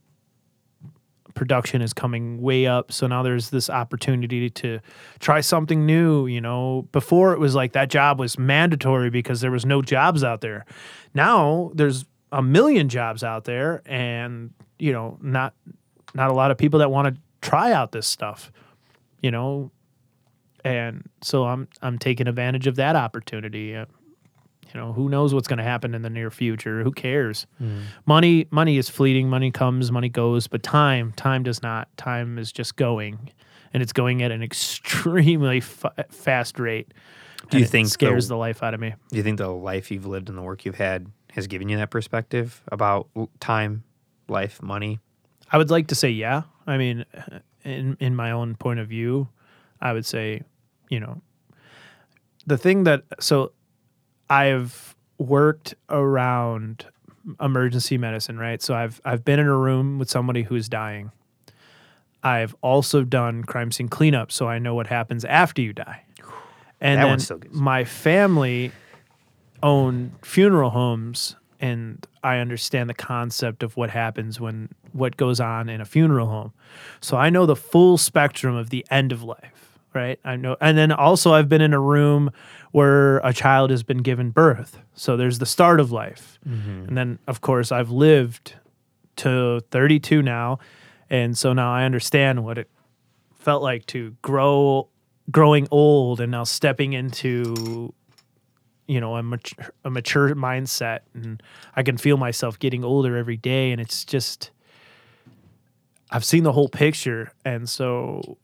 Production is coming way up. So now there's this opportunity to try something new. You know, before it was like that job was mandatory because there was no jobs out there. Now there's a million jobs out there and, you know, not not a lot of people that want to try out this stuff. You know, and so I'm I'm taking advantage of that opportunity. Uh, you know, who knows what's going to happen in the near future? Who cares? Money money is fleeting. Money comes, money goes, but time time does not. Time is just going, and it's going at an extremely fa- fast rate. Do you think scares the- the life out of me? Do you think the life you've lived and the work you've had has given you that perspective about time, life, money? I would like to say yeah. I mean, in in my own point of view, I would say, you know, the thing that so I've worked around emergency medicine, right? So I've I've been in a room with somebody who's dying. I've also done crime scene cleanup, so I know what happens after you die. And That then one still gets my family own funeral homes and I understand the concept of what happens when what goes on in a funeral home. So I know the full spectrum of the end of life, right? I know and then also I've been in a room where a child has been given birth. So there's the start of life. Mm-hmm. And then of course I've lived to 32 now and so now I understand what it felt like to grow growing old and now stepping into you know a mature, a mature mindset and i can feel myself getting older every day and it's just i've seen the whole picture and so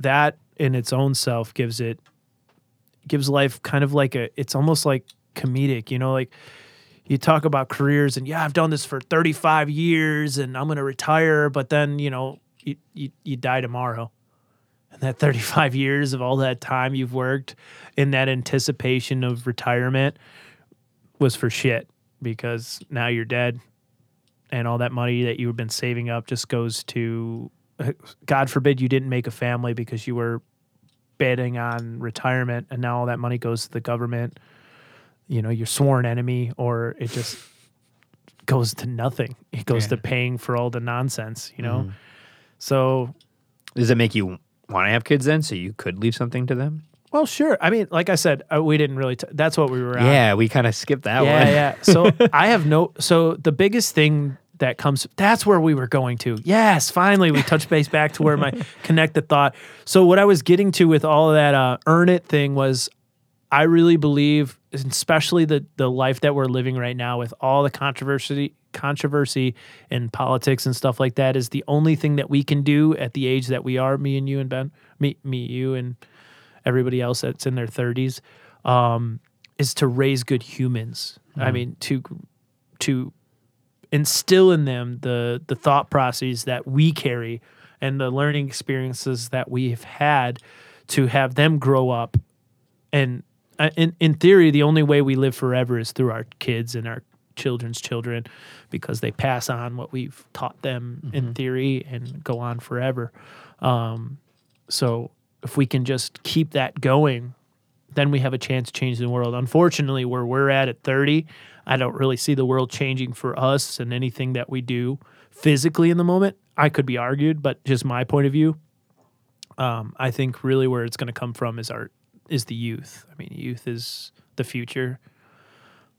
that in its own self gives it gives life kind of like a it's almost like comedic you know like you talk about careers and yeah, I've done this for 35 years and I'm going to retire, but then, you know, you, you, you die tomorrow. And that 35 years of all that time you've worked in that anticipation of retirement was for shit because now you're dead and all that money that you've been saving up just goes to God forbid you didn't make a family because you were betting on retirement and now all that money goes to the government, you know, your sworn enemy, or it just goes to nothing. It goes Yeah. to paying for all the nonsense, you know? Mhm. So, Does it make you want to have kids then, so you could leave something to them? well, sure. I mean, like I said, uh, we didn't really, t- that's what we were on. Yeah, we kind of skipped that yeah, one. yeah. So I have no. So the biggest thing that comes. That's where we were going to. Yes, finally we touched base back to where my connect the thought. So what I was getting to with all of that uh, earn it thing was, I really believe, especially the the life that we're living right now with all the controversy controversy in politics and stuff like that is the only thing that we can do at the age that we are me and you and ben me me you and everybody else that's in their 30s um, is to raise good humans. I mean to to instill in them the the thought processes that we carry and the learning experiences that we have had to have them grow up and in in theory the only way we live forever is through our kids and our children's children because they pass on what we've taught them in theory and go on forever um, so if we can just keep that going then we have a chance to change the world. Unfortunately, where we're at at 30, I don't really see the world changing for us and anything that we do physically in the moment. I could be argued, but just my point of view, um, I think really where it's going to come from is our is the youth. I mean, youth is the future.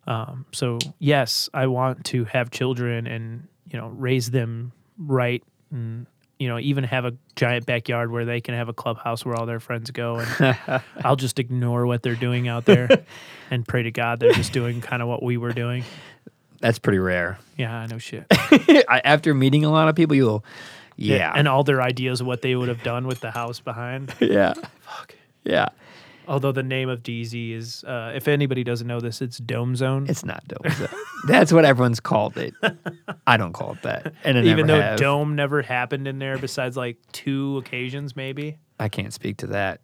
Um, so yes, I want to have children and you know raise them right and you know even have a giant backyard where they can have a clubhouse where all their friends go and I'll just ignore what they're doing out there and pray to God they're just doing kind of what we were doing. That's pretty rare. Yeah, I know shit. After meeting a lot of people, you'll, yeah, And all their ideas of what they would have done with the house behind. yeah, Fuck. yeah. Although the name of DZ is, uh, if anybody doesn't know this, it's Dome Zone. It's not dome. zone. That's what everyone's called it. I don't call it that, and Even though have. Dome never happened in there besides like two occasions, maybe. I can't speak to that.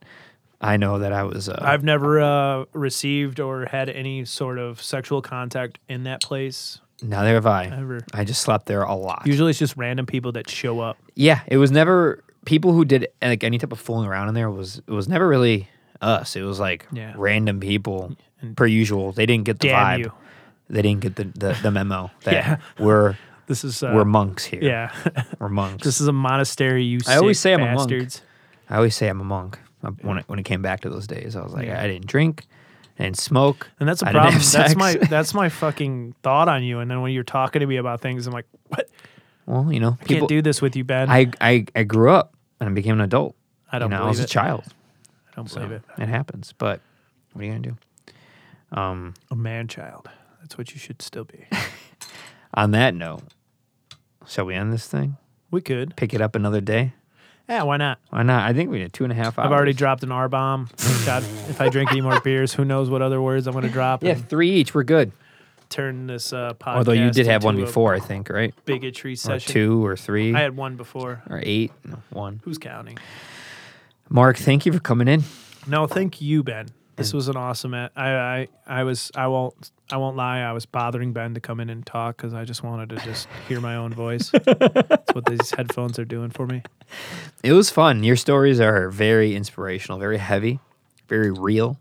I know that I was. Uh, I've never uh, received or had any sort of sexual contact in that place neither have I. ever. I just slept there a lot. Usually it's just random people that show up. Yeah, it was never people who did like any type of fooling around in there was it was never really us. It was like Yeah. random people And per usual. They didn't get the vibe. you. They didn't get the the, the memo that Yeah. we're This is uh, we're monks here. yeah. We're monks. this is a monastery. You I always say I'm a monk. I always say I'm a monk. When it, when it came back to those days, I was like, I didn't drink, I didn't smoke, And that's a I problem. That's my that's my fucking thought on you. And then when you're talking to me about things, I'm like, what? well, you know, I people. can't do this with you, Ben. I, I I grew up and I became an adult. I don't you know, I was a it. child. I don't So believe it. it happens. But what are you gonna do? Um, A man child. That's what you should still be. on that note, shall we end this thing? We could. Pick it up another day? Yeah, why not? Why not? I think we did two and a half hours. I've already dropped an R bomb. God, if I drink any more beers, who knows what other words I'm going to drop Yeah, three each. We're good. turn this uh, podcast. Although you did have one before, I think, right? Bigotry Or session. two or three I had one before. or eight. No, one. Who's counting? Mark, thank you for coming in. No, thank you, Ben. This was an awesome. I, I I was I won't I won't lie. I was bothering Ben to come in and talk because I just wanted to just hear my own voice. That's what these headphones are doing for me. It was fun. Your stories are very inspirational, very heavy, very real.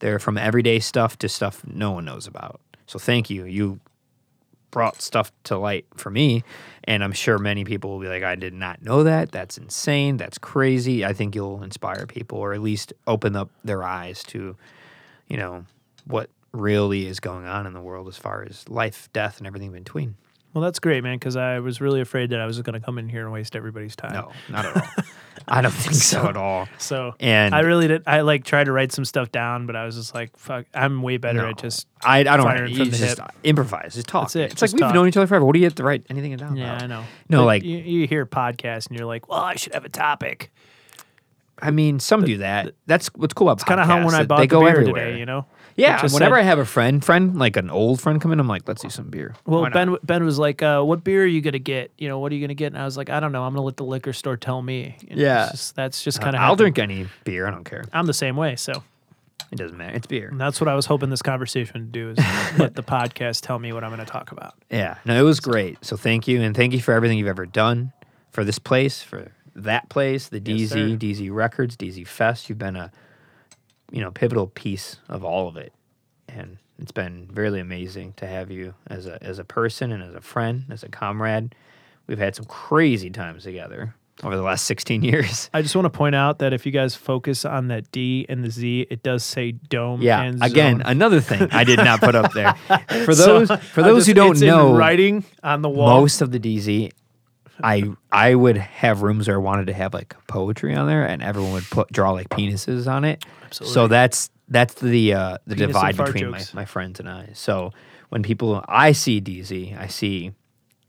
They're from everyday stuff to stuff no one knows about. So thank you. You brought stuff to light for me, and I'm sure many people will be like, "I did not know that. That's insane. That's crazy." I think you'll inspire people, or at least open up their eyes to, you know, what really is going on in the world as far as life, death, and everything in between. Well, that's great, man. Because I was really afraid that I was going to come in here and waste everybody's time. No, not at all. I don't think so at all. So And I really did. I like tried to write some stuff down, but I was just like, "Fuck, I'm way better No. at just." I, I don't Firing you from the just hip. improvise, just talk. That's it, It's like just we've known each other forever. What do you have to write anything down? Yeah, about? I know. No, But like- you, you hear podcasts and you're like, "Well, I should have a topic." I mean, some do that. That's what's cool about It's kind of how when I bought they the go beer everywhere. today. You know. Yeah, just whenever said- I have a friend, friend like an old friend come in, I'm like, let's do some beer. Well, not? Ben Ben was like, uh, "What beer are you gonna get? You know, what are you gonna get?" And I was like, "I don't know. I'm gonna let the liquor store tell me." You know, Yeah. it's just- that's just Uh, kind of. I'll drink any beer. I don't care. I'm the same way. So It doesn't matter. It's beer. and that's what I was hoping this conversation would do is let the podcast tell me what I'm gonna talk about. Yeah, no, it was great. So thank you, and thank you for everything you've ever done for this place, for that place, the DZ, sir. DZ Records, DZ Fest. You've been a, you know, pivotal piece of all of it, and it's been really amazing to have you as a as a person and as a friend, as a comrade. We've had some crazy times together over the last 16 years. I just want to point out that if you guys focus on that D and the Z, it does say dome. Yeah, again, another thing I did not put up there. For So, those for those just- who don't it's in know, writing on the wall. most of the DZ, I I would have rooms where I wanted to have like poetry on there, and everyone would put draw like penises on it. Absolutely. So that's that's the uh, the Penis and divide fart between my, jokes. my friends and I. So when people I see DZ, I see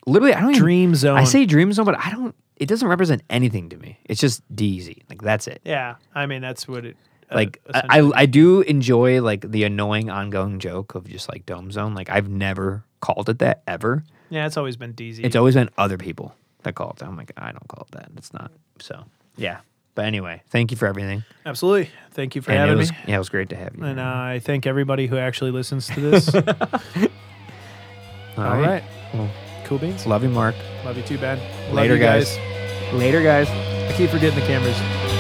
literally I don't even, Dream Zone. I say Dream Zone, but I don't. It doesn't represent anything to me. It's just DZ. Like that's it. yeah, I mean that's what it. uh, Like I, essentially- I I do enjoy like the annoying ongoing joke of just like Dome Zone. Like I've never called it that ever. yeah, it's always been DZ. It's always been other people that call it. I'm like, I don't call it that. It's not. So yeah. But anyway, thank you for everything. Absolutely. Thank you for And having was, me. Yeah, it was great to have you. And uh, I thank everybody who actually listens to this. All All right. Well, Cool beans. love you, Mark. Love you too, Ben. Later, you guys. Later, guys. I keep forgetting the cameras.